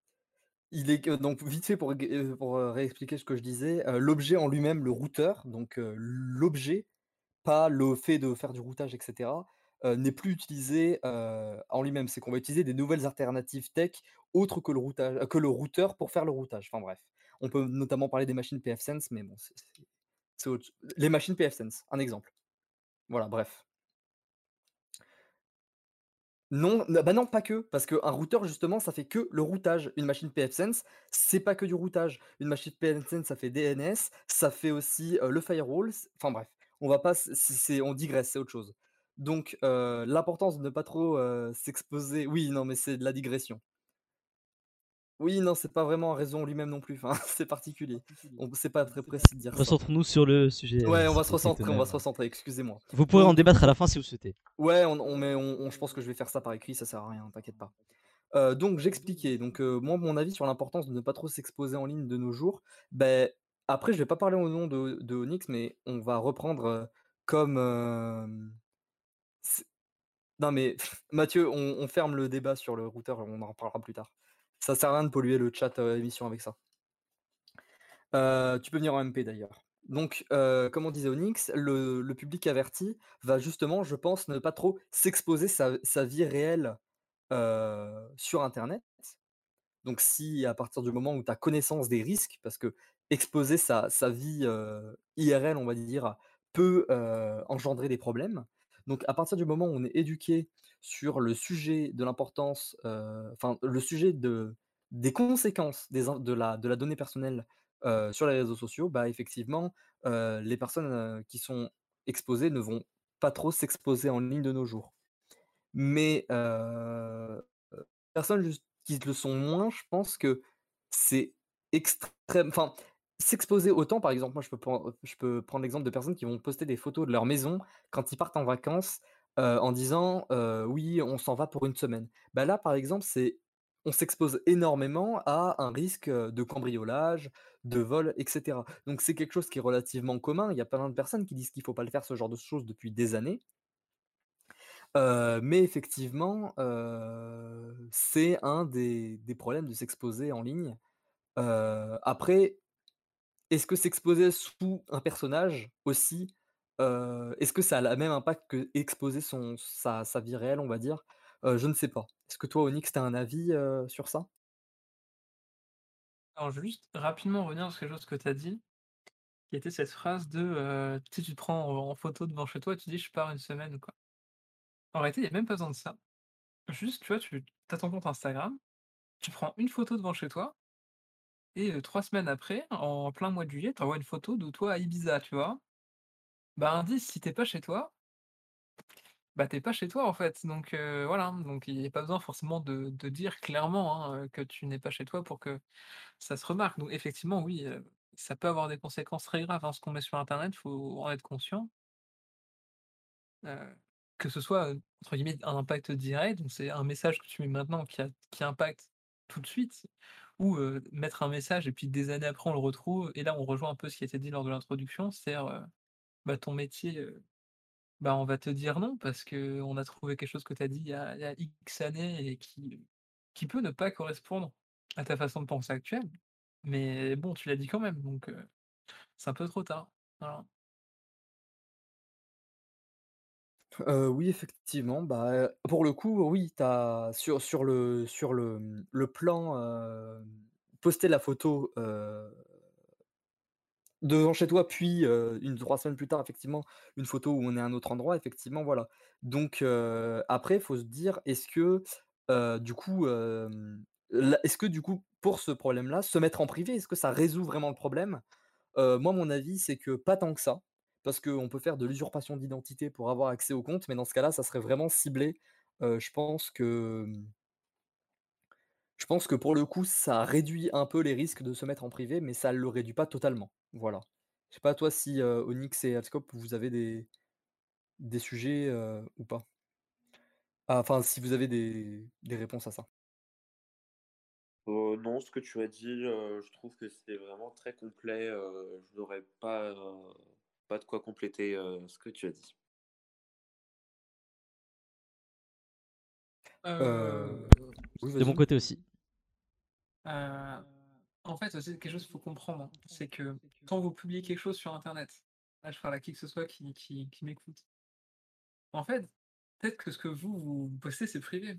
il est donc vite fait pour, euh, réexpliquer ce que je disais, l'objet en lui-même, le routeur, donc l'objet, pas le fait de faire du routage, etc., n'est plus utilisé en lui-même. C'est qu'on va utiliser des nouvelles alternatives tech autres que le routeur pour faire le routage. Enfin bref, on peut notamment parler des machines pfSense, mais bon, c'est c'est- c'est les machines pfSense, un exemple. Voilà, bref. Non, bah, non, pas que, parce qu'un routeur justement, ça fait que le routage. Une machine pfSense, c'est pas que du routage. Une machine pfSense, ça fait DNS, ça fait aussi, le firewall, enfin bref, on va pas c'est on digresse, c'est autre chose. Donc l'importance de ne pas trop, s'exposer oui, non, mais c'est de la digression. Oui, non, c'est pas vraiment un réseau en lui-même non plus, enfin, c'est particulier. On c'est pas très précis de dire ça. Recentrons-nous sur le sujet. euh, Ouais, on va se recentrer, on va se recentrer, excusez-moi. Vous pourrez en débattre à la fin si vous souhaitez. ouais, on on met on on je pense que je vais faire ça par écrit, ça sert à rien, t'inquiète pas. Heu, donc j'expliquais, donc heu, moi mon avis sur l'importance de ne pas trop s'exposer en ligne de nos jours, beh, après je vais pas parler au nom de de Onyx, mais on va reprendre, comme, non mais Mathieu, on on ferme le débat sur le routeur, on en reparlera plus tard. Ça sert à rien de polluer le chat, heu, émission avec ça. Heu, tu peux venir en MP d'ailleurs. Donc, heu, comme on disait Onyx, le le public averti va justement, je pense, ne pas trop s'exposer sa vie réelle, sur internet. Donc si à partir du moment où tu as connaissance des risques, parce que exposer sa vie, IRL, on va dire, peut, engendrer des problèmes. Donc à partir du moment où on est éduqué sur le sujet de l'importance, heu, enfin le sujet de des conséquences des de la de la donnée personnelle, heu, sur les réseaux sociaux, bah, effectivement, heu, les personnes, qui sont exposées ne vont pas trop s'exposer en ligne de nos jours. Mais, heu, personnes qui le sont moins, je pense que c'est extrême enfin, s'exposer autant, par exemple, moi je peux je peux prendre l'exemple de personnes qui vont poster des photos de leur maison quand ils partent en vacances, en disant, «Oui, on s'en va pour une semaine». Bah, là, par exemple, c'est on s'expose énormément à un risque, de cambriolage, de vol et cetera. Donc c'est quelque chose qui est relativement commun. Il y a plein de personnes qui disent qu'il faut pas le faire, ce genre de choses, depuis des années. Mais effectivement, c'est un des des problèmes de s'exposer en ligne. Après, est-ce que s'exposer sous un personnage aussi, est-ce que ça a le même impact qu'exposer son sa vie réelle, on va dire? Je ne sais pas. Est-ce que toi, Onyx, tu as un avis, sur ça? Alors juste rapidement revenir sur quelque chose que tu as dit, qui était cette phrase de, tu tu te prends en photo devant chez toi tu dis: «Je pars une semaine» quoi. En réalité, il y a même pas besoin de ça. Juste, tu vois, tu as ton compte Instagram, tu prends une photo devant chez toi et 3 semaines après, en plein mois de juillet, tu envoies une photo de toi à Ibiza, tu vois? Bah, indice, si tu es pas chez toi, bah, tu es pas chez toi, en fait, donc voilà, donc il y a pas besoin forcément de dire clairement, hein, que tu n'es pas chez toi pour que ça se remarque. Donc effectivement, oui, ça peut avoir des conséquences très graves, hein, ce qu'on met sur internet, faut en être conscient. Que ce soit, entre guillemets «un impact direct», donc c'est un message que tu mets maintenant qui qui impacte tout de suite. Ou, mettre un message et puis des années après on le retrouve. Et là on rejoint un peu ce qui a été dit lors de l'introduction, c'est-à-dire, bah, ton métier, bah, on va te dire non parce qu'on a trouvé quelque chose que tu as dit il y a X années et qui peut ne pas correspondre à ta façon de penser actuelle. Mais bon, tu l'as dit quand même, donc c'est un peu trop tard. Oui, effectivement, bah, pour le coup, oui, sur sur le sur le, plan, poster la photo, Devant chez toi, puis, heu, une 3 semaines plus tard, effectivement, une photo où on est à un autre endroit, effectivement, voilà. Donc, après, il faut se dire, est-ce que, du coup, est-ce que du coup, pour ce problème-là, se mettre en privé, est-ce que ça résout vraiment le problème? Moi, mon avis, c'est que pas tant que ça, parce qu'on peut faire de l'usurpation d'identité pour avoir accès au compte, mais dans ce cas-là, ça serait vraiment ciblé. Je pense que, je pense que pour le coup, ça réduit un peu les risques de se mettre en privé, mais ça le réduit pas totalement. Voilà. Je sais pas toi si, Onyx et Alscope, vous avez des des sujets, ou pas? Ah, enfin, si vous avez des des réponses à ça. Non, ce que tu as dit, je trouve que c'est vraiment très complet, je n'aurais pas, pas de quoi compléter, ce que tu as dit. Oui, De mon côté aussi. heu, en fait, aussi quelque chose qu'il faut comprendre, c'est que quand vous publiez quelque chose sur internet, là je parle à qui que ce soit qui qui qui m'écoute. En fait, peut-être que ce que vous, vous postez, c'est privé.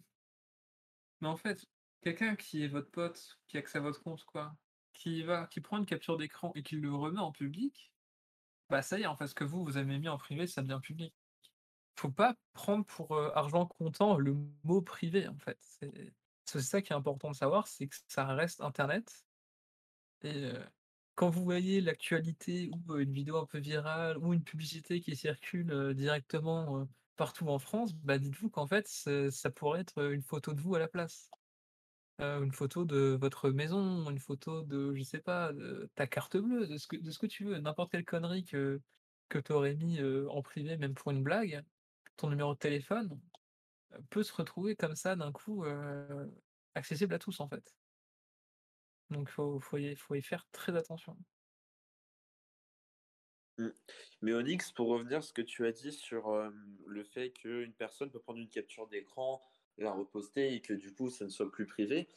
Mais en fait, quelqu'un qui est votre pote, qui a accès à votre compte, quoi, qui va qui prend une capture d'écran et qui le remet en public, bah, ça y est, en fait, ce que vous, vous avez mis en privé, ça devient public. Faut pas prendre pour, heu, argent comptant le mot privé, en fait. C'est c'est ça qui est important de savoir, c'est que ça reste internet et quand vous voyez l'actualité ou, une vidéo un peu virale ou une publicité qui circule, directement, partout en France, bah, dites-vous qu'en fait, ça pourrait être, une photo de vous à la place. Une photo de votre maison, une photo de, je sais pas, de ta carte bleue, de ce que de ce que tu veux, n'importe quelle connerie que que tu aurais mis, en privé, même pour une blague, ton numéro de téléphone, peut se retrouver comme ça d'un coup, accessible à tous, en fait. Donc faut faut y faut y faire très attention. Mmh. Mais Onyx, pour revenir à ce que tu as dit sur, le fait qu'une personne peut prendre une capture d'écran, la reposter et que du coup ça ne soit plus privé.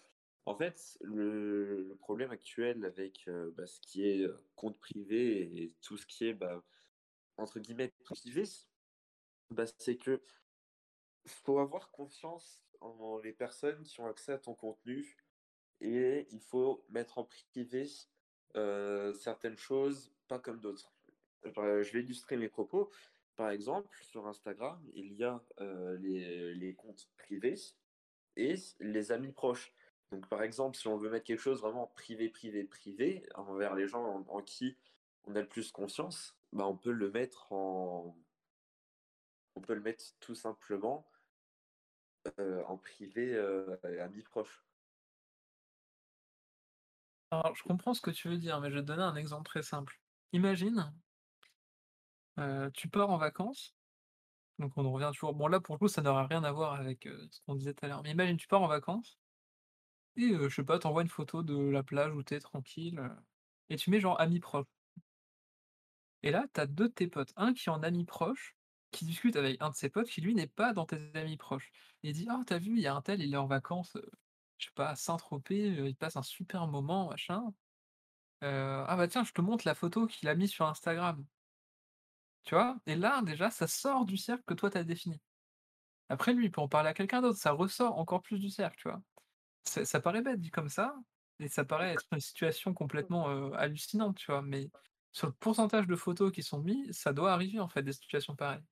En fait, le problème actuel avec, bah, ce qui est, compte privé et tout ce qui est, bah, entre guillemets «privé», bah, c'est que faut avoir confiance en les personnes qui ont accès à ton contenu et il faut mettre en privé, heu, certaines choses, pas comme d'autres. Je vais illustrer mes propos. Par exemple, sur Instagram, il y a, les les comptes privés et les amis proches. Donc par exemple, si on veut mettre quelque chose vraiment privé, privé, privé, envers les gens en en qui on a le plus confiance, bah, on peut le mettre en on peut le mettre tout simplement, heu, en privé, heu, amis proches. Alors je comprends ce que tu veux dire, mais je vais te donner un exemple très simple. Imagine, heu, tu pars en vacances, donc on en revient toujours. Bon là pour le coup ça n'aura rien à voir avec, heu, ce qu'on disait tout à l'heure, mais imagine tu pars en vacances et je sais pas, tu envoies une photo de la plage où tu es tranquille, et tu mets genre amis proches et là tu as 2 de tes potes, un qui est en ami proche, qui discute avec un de ses potes qui lui n'est pas dans tes amis proches. Il dit: «Oh tu as vu, il y a un tel, il est en vacances, heu, je sais pas, à Saint-Tropez, heu, il passe un super moment machin, heu, ah bah tiens je te montre la photo qu'il a mis sur Instagram». Tu vois? Et là déjà ça sort du cercle que toi tu as défini. Après lui, il peut en parler à quelqu'un d'autre, ça ressort encore plus du cercle, tu vois? Ça ça paraît bête dit comme ça et ça paraît être une situation complètement, hallucinante, tu vois? Mais sur le pourcentage de photos qui sont mis, ça doit arriver en fait des situations pareilles.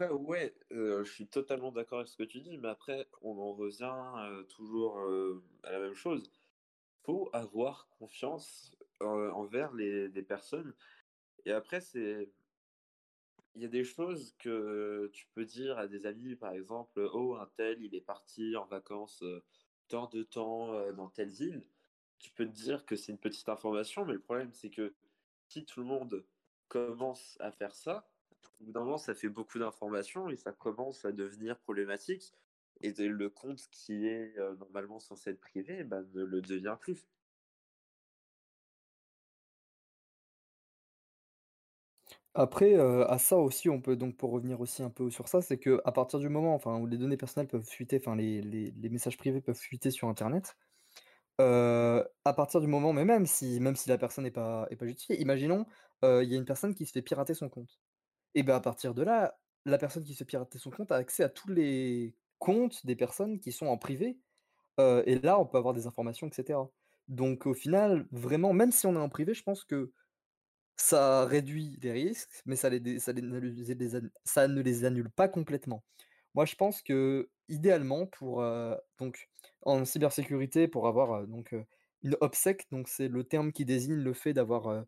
Ouais, heu, je suis totalement d'accord avec ce que tu dis, mais après, on en revient, heu, toujours, heu, à la même chose. Faut avoir confiance, envers les personnes et après c'est il y a des choses que tu peux dire à des amis, par exemple: «Oh, un tel, il est parti en vacances, tant de temps, dans telle ville». Tu peux te dire que c'est une petite information, mais le problème, c'est que si tout le monde commence à faire ça, au bout d'un moment, ça fait beaucoup d'informations et ça commence à devenir problématique et le compte qui est, heu, normalement censé être privé, bah, ne le devient plus. Après, heu, à ça aussi, on peut donc pour revenir aussi un peu sur ça, c'est qu'à partir du moment, enfin, où les données personnelles peuvent fuiter, enfin les messages privés peuvent fuiter sur internet, heu, à partir du moment mais même si même si la personne est pas pas justifiée, imaginons, il y a une personne qui se fait pirater son compte et ben, à partir de là, la personne qui se pirater son compte a accès à tous les comptes des personnes qui sont en privé, et là, on peut avoir des informations et cetera. Donc au final, vraiment, même si on est en privé, je pense que ça réduit les risques, mais ça les ça les ne les annule pas complètement. Moi, je pense que idéalement pour, donc en cybersécurité, pour avoir, donc, une OPSEC, donc c'est le terme qui désigne le fait d'avoir,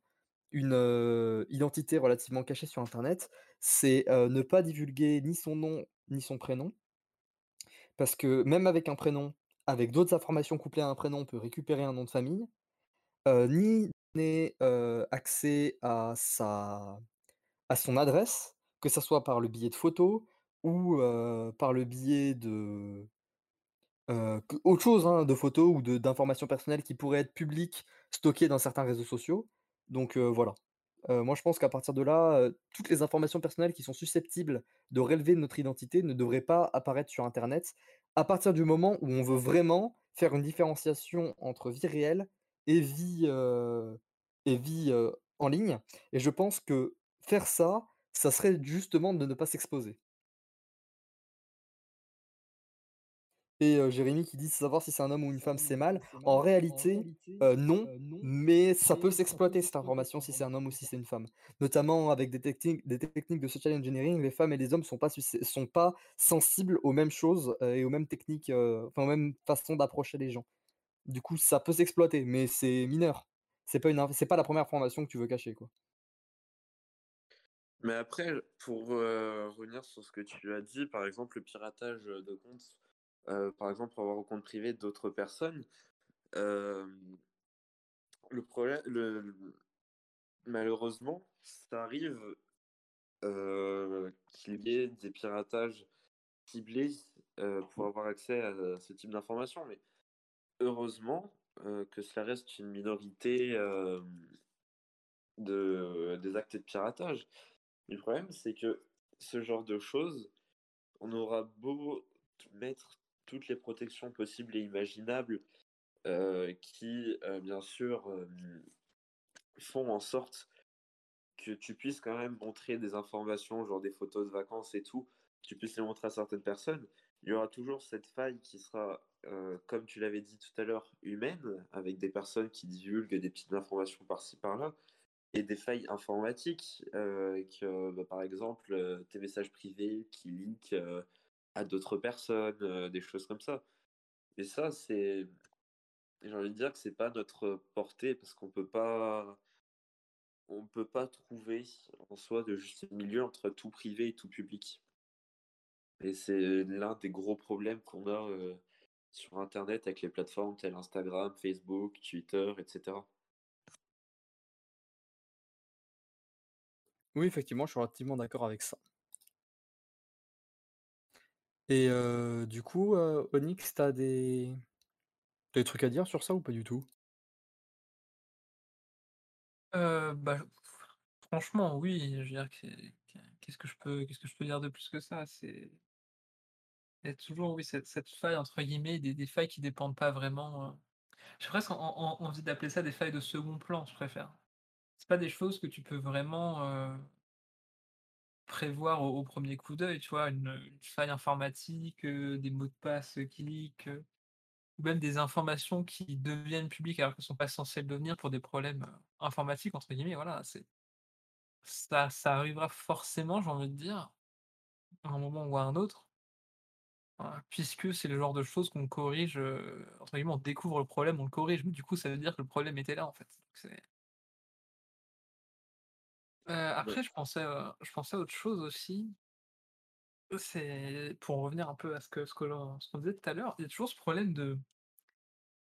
une, identité relativement cachée sur internet, c'est, ne pas divulguer ni son nom, ni son prénom. Parce que même avec un prénom, avec d'autres informations couplées à un prénom, on peut récupérer un nom de famille. Ni donner, accès à sa à son adresse, que ça soit par le biais de photos ou, par le biais de autre chose, hein, de photos ou d'informations personnelles qui pourraient être publiques, stockées dans certains réseaux sociaux. Donc, voilà. Moi, je pense qu'à partir de là, toutes les informations personnelles qui sont susceptibles de relever notre identité ne devraient pas apparaître sur internet, à partir du moment où on veut vraiment faire une différenciation entre vie réelle et vie, et vie, en ligne et je pense que faire ça, ça serait justement de ne pas s'exposer. Et Jérémy qui dit: «Savoir si c'est un homme ou une femme, c'est mal». En réalité, heu, non, mais ça peut s'exploiter cette information si c'est un homme ou si c'est une femme. Notamment avec des techniques des techniques de social engineering, les femmes et les hommes sont pas sont pas sensibles aux mêmes choses, et aux mêmes techniques, enfin aux mêmes façons d'approcher les gens. Du coup, ça peut s'exploiter, mais c'est mineur. C'est pas une c'est pas la première information que tu veux cacher, quoi. Mais après, pour euh, revenir sur ce que tu as dit, par exemple, le piratage de comptes, euh, par exemple, pour avoir un compte privé d'autres personnes, euh, le problème, malheureusement, ça arrive euh, qu'il y ait des piratages ciblés pour avoir accès à ce type d'informations. Mais heureusement que cela reste une minorité de, des actes de piratage. Le problème, c'est que ce genre de choses, on aura beau mettre toutes les protections possibles et imaginables euh, qui, euh, bien sûr, euh, font en sorte que tu puisses quand même montrer des informations, genre des photos de vacances et tout, tu puisses les montrer à certaines personnes, il y aura toujours cette faille qui sera, comme tu l'avais dit tout à l'heure, humaine, avec des personnes qui divulguent des petites informations par-ci par-là, et des failles informatiques, que, bah, par exemple, tes messages privés qui euh, à d'autres personnes, des choses comme ça. Et ça, c'est, j'ai envie de dire que c'est pas notre portée, parce qu'on peut pas, on peut pas trouver en soi de juste milieu entre tout privé et tout public. Et c'est l'un des gros problèmes qu'on a sur Internet avec les plateformes telles Instagram, Facebook, Twitter, etc. Oui, effectivement, je suis relativement d'accord avec ça. Et du coup, Onyx, tu des tu des trucs à dire sur ça ou pas du tout? Heu, bah, franchement, oui, je veux dire que que qu'est-ce que je peux qu'est-ce que je peux dire de plus que ça? C'est il y a toujours, oui, cette faille entre guillemets, des des failles qui dépendent pas vraiment, heu j'ai presque en en envie d'appeler ça des failles de second plan, je préfère. C'est pas des choses que tu peux vraiment, prévoir au 1 coup d'œil, tu vois? Une, faille informatique, heu, des mots de passe, qui leak, heu, ou même des informations qui deviennent publiques alors qu'elles sont pas censées le devenir pour des problèmes, heu, «informatiques» entre guillemets, voilà, c'est Ça ça arrivera forcément, j'ai envie de dire, à un moment ou à un autre, hein, puisque c'est le genre de choses qu'on corrige, heu, entre guillemets, «on découvre le problème, on le corrige», mais du coup, ça veut dire que le problème était là, en fait. Après je pensais, je pensais à autre chose aussi, c'est pour revenir un peu à ce que ce que l'on ce qu'on disait tout à l'heure, il y a toujours ce problème de,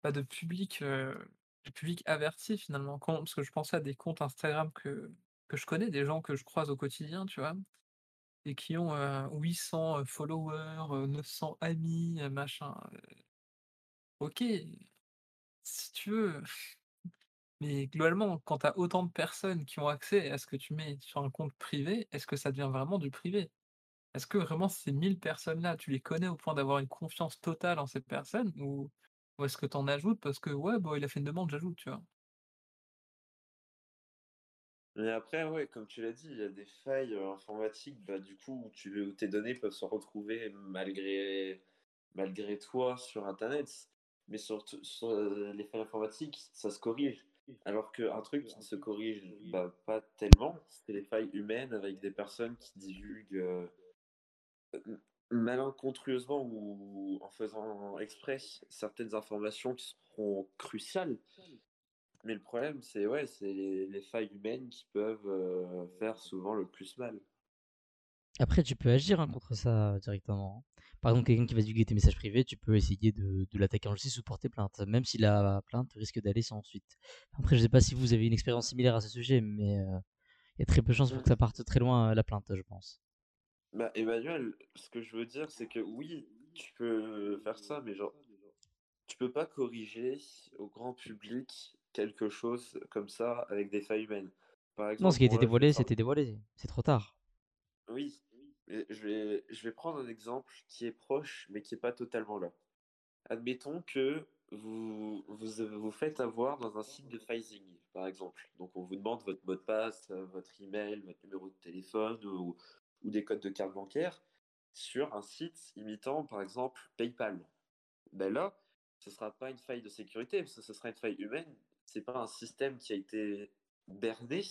bah, de public, de public averti finalement. Quand parce que je pensais à des comptes Instagram que que je connais, des gens que je croise au quotidien, tu vois? Et qui ont, heu, 800, heu, followers, heu, 900 amis, machin, OK, si tu veux, mais globalement, quand tu as autant de personnes qui ont accès à ce que tu mets sur un compte privé, est-ce que ça devient vraiment du privé? Est-ce que vraiment ces 1000 personnes-là, tu les connais au point d'avoir une confiance totale en cette personne ou est-ce que tu en ajoutes parce que: «Ouais, bah, il a fait une demande, j'ajoute», tu vois? Mais après, ouais, comme tu l'as dit, il y a des failles euh, informatiques, bah, du coup, où, tu, où tes données peuvent se retrouver malgré, malgré toi sur Internet. Mais sur, euh, les failles informatiques, ça se corrige. Alors qu'un truc qui ne se corrige bah, pas tellement, c'est les failles humaines avec des personnes qui divulguent. euh, malencontreusement ou en faisant exprès certaines informations qui seront cruciales. Mais le problème, c'est ouais, c'est les, les failles humaines qui peuvent euh, faire souvent le plus mal. Après, tu peux agir hein, contre ça directement. hein. Par exemple, quelqu'un qui va divulguer tes messages privés, tu peux essayer de, de l'attaquer en justice ou porter plainte. Même si la plainte risque d'aller sans suite. Après, je sais pas si vous avez une expérience similaire à ce sujet, mais euh, il y a très peu de chances pour que ça parte très loin euh, la plainte, je pense. Bah, Emmanuel, ce que je veux dire, c'est que oui, tu peux faire ça, mais genre, tu peux pas corriger au grand public quelque chose comme ça avec des failles humaines. Par Non, ce qui a été dévoilé, c'était dévoilé. C'est trop tard. Oui, je vais, je vais prendre un exemple qui est proche, mais qui est pas totalement là. Admettons que vous, vous vous faites avoir dans un site de phishing, par exemple. Donc, on vous demande votre mot de passe, euh, votre email, votre numéro de téléphone ou, ou des codes de carte bancaire sur un site imitant, par exemple, PayPal. Ben là, ce sera pas une faille de sécurité, ce sera une faille humaine. C'est pas un système qui a été berné,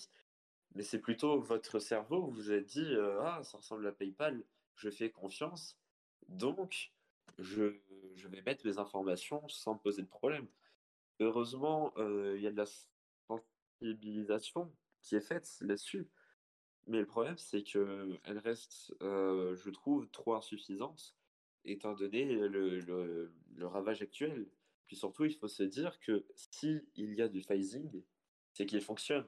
mais c'est plutôt votre cerveau, vous êtes dit, euh, ah, ça ressemble à PayPal, je fais confiance, donc je, je vais mettre mes informations sans me poser de problème. Heureusement, euh, il y a de la sensibilisation qui est faite là-dessus, mais le problème, c'est que elle reste, euh, je trouve, trop insuffisante, étant donné le, le, ravage actuel. Puis surtout, il faut se dire que si il y a du phasing, c'est qu'il fonctionne.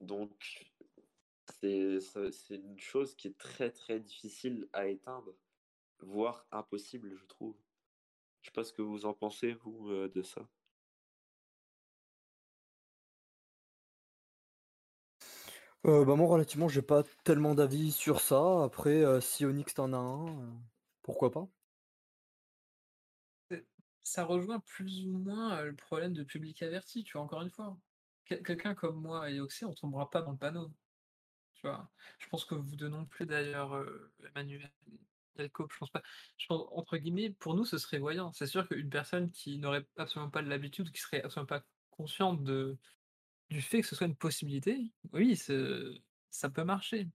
Donc, c'est une chose qui est très très difficile à éteindre, voire impossible, je trouve. Je sais pas ce que vous en pensez, vous, euh, de ça. Euh, bah moi, relativement, j'ai pas tellement d'avis sur ça. Après, euh, si Onyx t'en a un, euh, pourquoi pas? Ça rejoint plus ou moins le problème de public averti, tu vois, encore une fois. Quel- Quelqu'un comme moi et Oxy, on tombera pas dans le panneau, tu vois. Je pense que vous deux non plus, d'ailleurs, euh, Emmanuel, Jacob, je pense pas. Je pense, entre guillemets, pour nous, ce serait voyant. C'est sûr qu'une personne qui n'aurait absolument pas l'habitude, qui serait absolument pas consciente de, du fait que ce soit une possibilité, oui, ça peut marcher.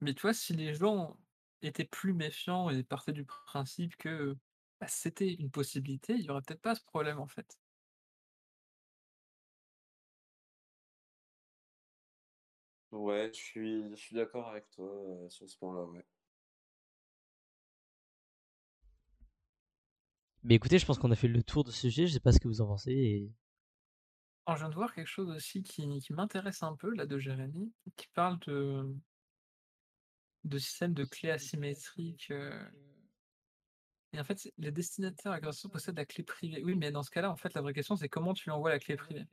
Mais tu vois, si les gens étaient plus méfiants et partaient du principe que bah, c'était une possibilité, il y aurait peut-être pas ce problème en fait. Ouais, je suis, je suis d'accord avec toi euh, sur ce point-là, ouais. Mais écoutez, je pense qu'on a fait le tour de ce sujet. Je sais pas ce que vous en pensez. Et... Alors, je viens de voir quelque chose aussi qui, qui m'intéresse un peu, là, de Jérémy, qui parle de, de système de clés asymétriques. euh, Et en fait, c'est- les destinataires agresseurs possèdent la clé privée. Oui, mais dans ce cas-là, en fait, la vraie question, c'est comment tu lui envoies la clé privée?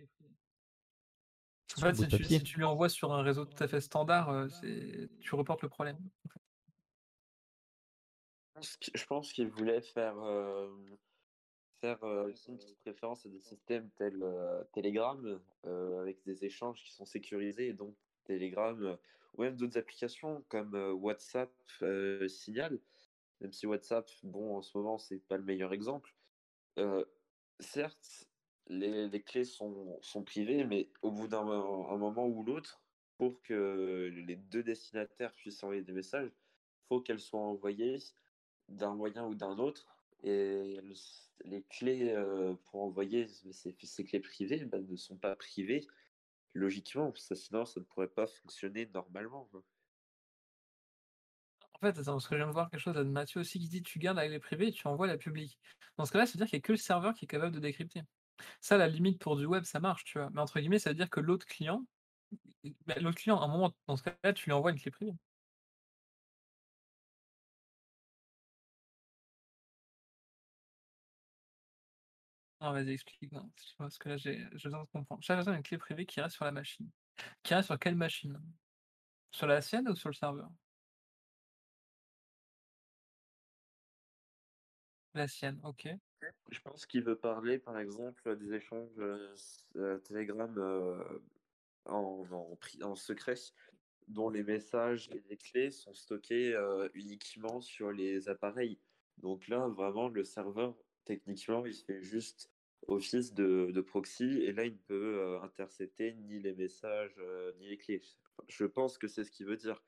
En fait, si tu, papier. si tu lui envoies sur un réseau tout à fait standard, euh, tu reportes le problème. Je pense qu'il voulait faire, euh, faire euh, une petite référence à des systèmes tels euh, Telegram, avec des échanges qui sont sécurisés, et donc Telegram, ou même d'autres applications comme WhatsApp, Signal, même si WhatsApp, bon, en ce moment, c'est pas le meilleur exemple. Certes, les, clés sont, privées, mais au bout d'un mo- un moment ou l'autre, pour que les deux destinataires puissent envoyer des messages, faut qu'elles soient envoyées d'un moyen ou d'un autre. Et le- les clés euh, pour envoyer ces, clés privées bah, ne sont pas privées, logiquement, sinon ça ne pourrait pas fonctionner normalement. En fait, attends, parce que je viens de voir quelque chose de Mathieu aussi qui dit tu gardes la clé privée et tu envoies la publique. Dans ce cas-là, ça veut dire qu'il n'y a que le serveur qui est capable de décrypter. Ça, la limite, pour du web, ça marche, tu vois. Mais entre guillemets, ça veut dire que l'autre client, bah, l'autre client, à un moment, dans ce cas-là, tu lui envoies une clé privée. Non, vas-y, explique. Non, parce que là, j'ai j'ai besoin de comprendre. J'ai besoin d'une clé privée qui reste sur la machine. Qui reste sur quelle machine? Sur la sienne ou sur le serveur? La sienne, ok. Je pense qu'il veut parler, par exemple, des échanges euh, euh, Telegram euh, en, en, secret, dont les messages et les clés sont stockés euh, uniquement sur les appareils. Donc là, vraiment, le serveur, techniquement, il fait juste office de, de proxy, et là, il ne peut intercepter ni les messages, ni les clés. Je pense que c'est ce qu'il veut dire.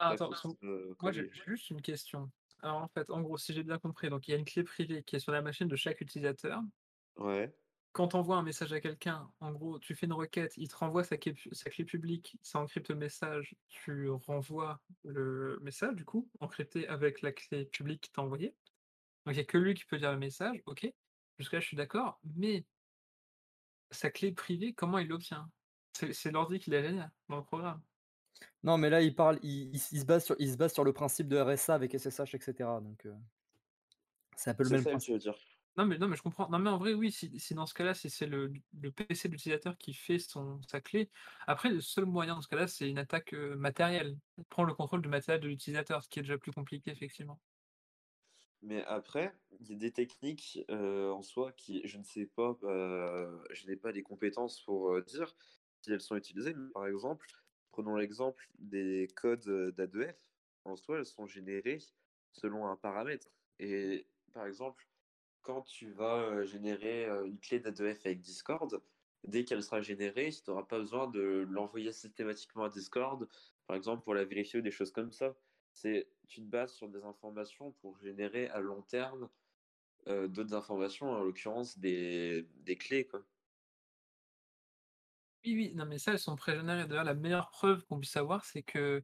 Ah, attends, moi j'ai juste une question. Alors, en fait, en gros, si j'ai bien compris, donc il y a une clé privée qui est sur la machine de chaque utilisateur. Ouais. Quand tu envoies un message à quelqu'un, en gros, tu fais une requête, il te renvoie sa clé pu sa clé publique, ça encrypte le message, tu renvoies le message, du coup, encrypté avec la clé publique qu'il t'a envoyée. Donc il y a que lui qui peut lire le message, OK. Jusque-là, je suis d'accord, mais sa clé privée, comment il l'obtient? C'est l'ordi qui l'a gagné dans le programme. Non, mais là, il parle il il s il se base sur il se base sur le principe de RSA avec SSH et cetera, donc c'est un peu le même tu principe. veux dire? Non, mais non, mais je comprends. Non, mais en vrai, oui, si si dans ce cas-là, si c'est le le PC de l'utilisateur qui fait son sa clé, après le seul moyen dans ce cas-là, c'est une attaque, matérielle. Prendre le contrôle du matériel de l'utilisateur, ce qui est déjà plus compliqué, effectivement. Mais après, il y a des techniques, en soi qui je ne sais pas, heu, je n'ai pas les compétences pour, dire si elles sont utilisées. Mais par exemple, prenons l'exemple des codes, heu, d'A2F. En soi, elles sont générées selon un paramètre et par exemple, quand tu vas, générer, une clé d'A2F avec Discord, dès qu'elle sera générée, tu auras pas besoin de l'envoyer systématiquement à Discord, par exemple pour la vérifier ou des choses comme ça. C'est tu te bases sur des informations pour générer à long terme, d'autres informations, en l'occurrence des clés. Oui, oui, non, mais ça, elles sont pré-générées. D'ailleurs, la meilleure preuve qu'on puisse avoir, c'est que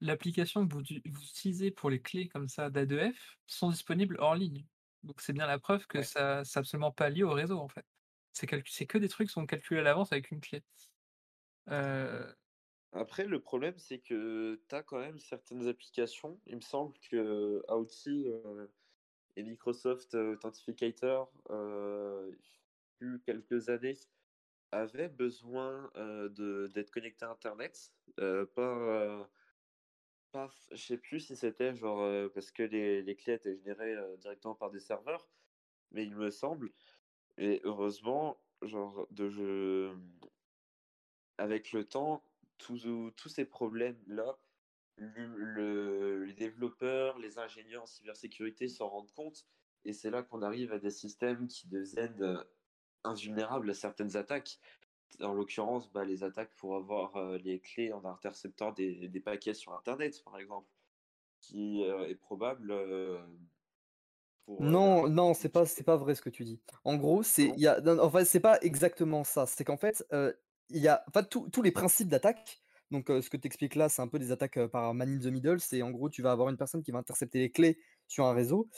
l'application que vous du vous utilisez pour les clés comme ça d'A2F sont disponibles hors ligne. Donc c'est bien la preuve que Ouais. ça c'est absolument pas lié au réseau, en fait. C'est calcu c'est que des trucs qui sont calculés à l'avance avec une clé. Heu Après, le problème, c'est que tu as quand même certaines applications. Il me semble que Authy, heu, et Microsoft Authentificator, heu, il quelques années, avaient besoin, de d'être connectés à internet, heu, pas f je sais plus si c'était genre, heu, parce que les les clés étaient générées, heu, directement par des serveurs, mais il me semble et heureusement, genre de je mmh avec le temps, tous ces problèmes-là, le les développeurs, les ingénieurs en cybersécurité s'en rendent compte et c'est là qu'on arrive à des systèmes qui deviennent, heu, invulnérables à certaines attaques. En l'occurrence, bah, les attaques pour avoir, heu, les clés en interceptant des des paquets sur internet, par exemple, qui, heu, est probable, pour, heu, Non, non, c'est pas c'est pas vrai ce que tu dis. En gros, c'est y a non, non, en fait, c'est pas exactement ça. C'est qu'en fait, il y a en fait, tous les principes d'attaque, donc ce que tu expliques là, c'est un peu des attaques, par man in the middle. C'est en gros, tu vas avoir une personne qui va intercepter les clés sur un réseau.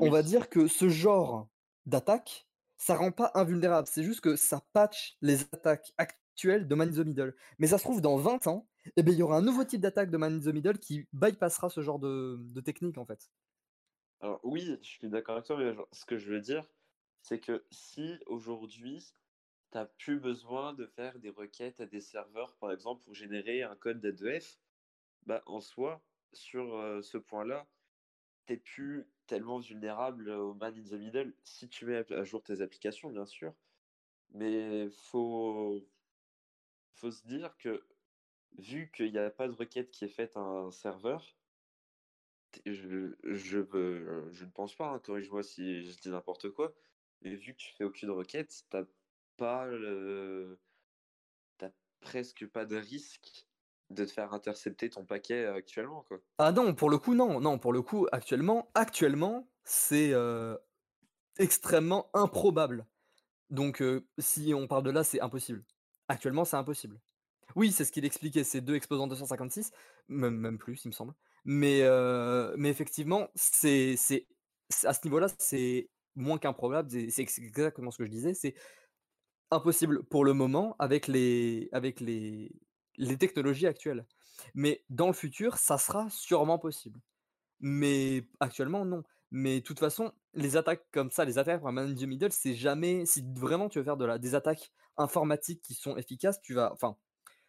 On va dire que ce genre d'attaque, ça rend pas invulnérable. C'est juste que ça patch les attaques actuelles de man in the middle. Mais ça se trouve, dans 20 ans, et beh, il y aura un nouveau type d'attaque de man in the middle qui bypassera ce genre de technique, en fait. Alors oui, je suis d'accord avec toi, mais ce que je veux dire, c'est que si aujourd'hui, tu as plus besoin de faire des requêtes à des serveurs, par exemple, pour générer un code d'A2F, bah, en soi, sur, heu, ce point-là, tu es plus tellement vulnérable au man in the middle, si tu mets à jour tes applications, bien sûr. Mais faut faut se dire que, vu qu'il y a pas de requête qui est faite à un serveur je je je ne pense pas, hein, corrige-moi si je dis n'importe quoi, mais vu que tu fais aucune requête, tu as pas le tu as presque pas de risque de te faire intercepter ton paquet, heu, actuellement, quoi. Ah non, pour le coup, non. Non, pour le coup, actuellement actuellement, c'est, heu, extrêmement improbable. Donc heu, si on parle de là, c'est impossible. Actuellement, c'est impossible. Oui, c'est ce qu'il expliquait, c'est 2 exposants 256, même même plus, il me semble. Mais effectivement, c'est à ce niveau-là, c'est moins qu'improbable, c'est c'est ex exactement ce que je disais, c'est impossible pour le moment avec les avec les les technologies actuelles. Mais dans le futur, ça sera sûrement possible. Mais actuellement, non. Mais de toute façon, les attaques comme ça, les attaques par man the middle, c'est jamais si vraiment tu veux faire de la des attaques informatiques qui sont efficaces, tu vas enfin,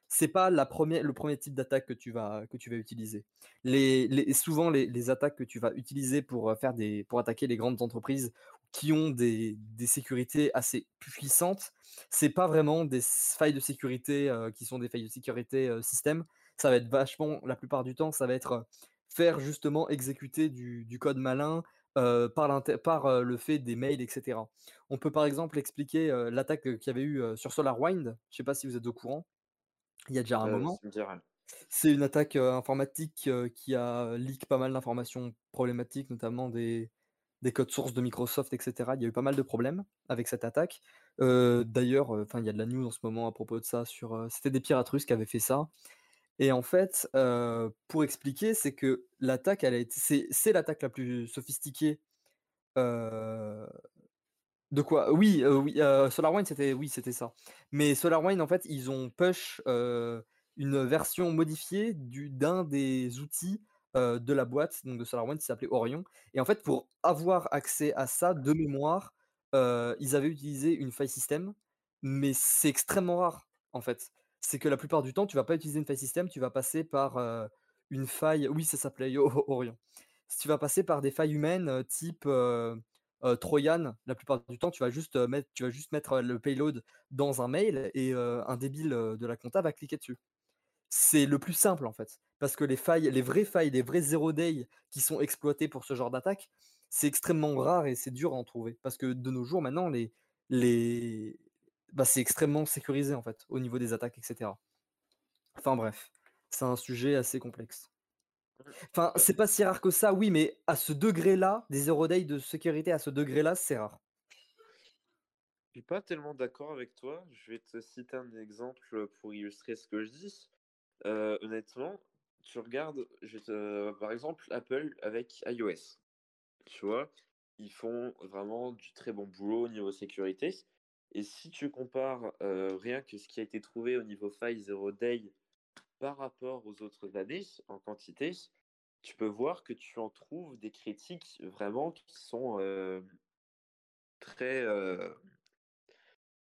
c'est pas la le 1er type d'attaque que tu vas que tu vas utiliser. Les souvent les les attaques que tu vas utiliser pour, heu, faire des pour attaquer les grandes entreprises qui ont des des sécurités assez puissantes, c'est pas vraiment des failles de sécurité, heu, qui sont des failles de sécurité, heu, système. Ça va être vachement la plupart du temps, ça va être, heu, faire justement exécuter du du code malin, heu, par par, le fait des mails et cetera. On peut par exemple expliquer, l'attaque, qu'il y avait eu, sur SolarWinds. Je sais pas si vous êtes au courant? Il y a déjà un moment. C'est une attaque, informatique, qui a leak pas mal d'informations problématiques, notamment des des codes sources de Microsoft et cetera. Il y a eu pas mal de problèmes avec cette attaque. D'ailleurs, il y a de la news en ce moment à propos de ça c'était des pirates russes qui avaient fait ça et en fait, pour expliquer, c'est que l'attaque, c'est l'attaque la plus sophistiquée, de quoi? Oui, oui, heu, SolarWinds, c'était oui, c'était ça. Mais SolarWinds, en fait, ils ont push, une version modifiée du d'un des outils, heu, de la boîte, donc de SolarWinds, qui s'appelait Orion et en fait, pour avoir accès à ça, de mémoire, heu, ils avaient utilisé une file system, mais c'est extrêmement rare, en fait. C'est que la plupart du temps, tu vas pas utiliser une file system, tu vas passer par, heu, une faille oui, ça s'appelait Orion. Si tu vas passer par des failles humaines, type, Trojan, la plupart du temps, tu vas juste, mettre tu vas juste mettre, le payload dans un mail et un débile, de la compta va cliquer dessus. C'est le plus simple, en fait, parce que les failles les vraies failles, les vrais zero day qui sont exploités pour ce genre d'attaque, c'est extrêmement rare et c'est dur à en trouver. Parce que de nos jours, maintenant, les les bah, c'est extrêmement sécurisé, en fait, au niveau des attaques et cetera. Enfin bref, c'est un sujet assez complexe. Enfin, Bah c'est pas si rare que ça, oui, mais à ce degré-là, des zero day de sécurité à ce degré-là, c'est rare. Je suis pas tellement d'accord avec toi. Je vais te citer un exemple pour illustrer ce que je dis. Heu, honnêtement, tu regardes, par exemple, Apple avec iOS. Tu vois? Ils font vraiment du très bon boulot au niveau sécurité et si tu compares, heu, rien que ce qui a été trouvé au niveau faille zero day par rapport aux autres années en quantité, tu peux voir que tu en trouves des critiques vraiment qui sont, heu, très,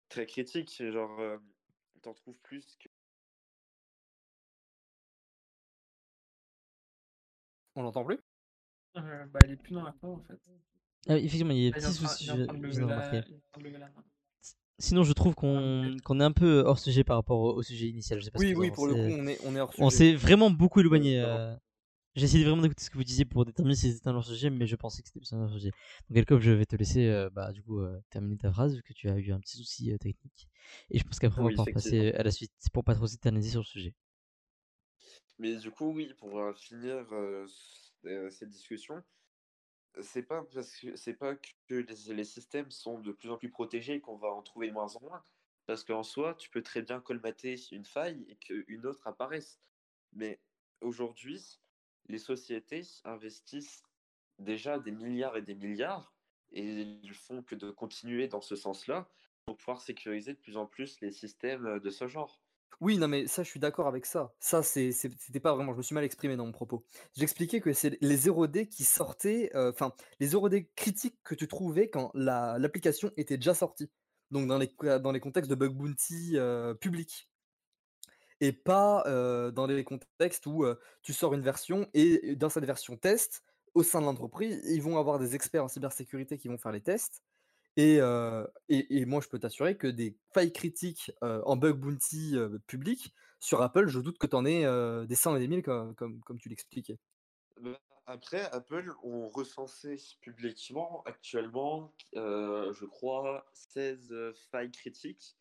très critiques. Genre, tu trouves plus On l'entend plus? Heu, bah, il est plus dans la call, en fait. Ah oui, effectivement, il y a des Ah, petits soucis, sinon, je trouve Ah, qu'on est un peu hors sujet par rapport au au sujet initial. Je sais pas ce que Oui, oui, pour le coup, on est on est hors On sujet. s'est vraiment beaucoup éloigné, non. heu, j'ai essayé vraiment d'écouter ce que vous disiez pour déterminer si c'était un hors sujet, mais je pensais que c'était plus un hors sujet. Donc Elkov, je vais te laisser, heu, bah, du coup, terminer ta phrase vu que tu as eu un petit souci, technique et je pense qu'après on va pouvoir passer à la suite pour pas trop s'éterniser sur le sujet. Mais du coup, oui, pour, heu, finir, heu, c heu, cette discussion, c'est pas parce que c'est pas que les les systèmes sont de plus en plus protégés qu'on va en trouver de moins en moins. Parce qu'en soi, tu peux très bien colmater une faille et qu'une autre apparaisse. Mais aujourd'hui, les sociétés investissent déjà des milliards et des milliards et ils font que de continuer dans ce sens-là pour pouvoir sécuriser de plus en plus les systèmes, de ce genre. Oui, non, mais ça, je suis d'accord avec ça. Ça, c'était pas vraiment je me suis mal exprimé dans mon propos. J'expliquais que c'est les 0 D qui sortaient, heu, enfin, les 0 D critiques que tu trouvais quand la l'application était déjà sortie. Donc dans les contextes de bug bounty, heu, publics et pas, heu, dans les contextes où, tu sors une version et dans cette version test, au sein de l'entreprise, ils vont avoir des experts en cybersécurité qui vont faire les tests et et et moi, je peux t'assurer que des failles critiques, en bug bounty, heu, public, sur Apple, je doute que tu en aies, des cents et des mille co comme comme tu l'expliquais. Bah, après, Apple ont recensé publiquement actuellement, je crois 16, heu, failles critiques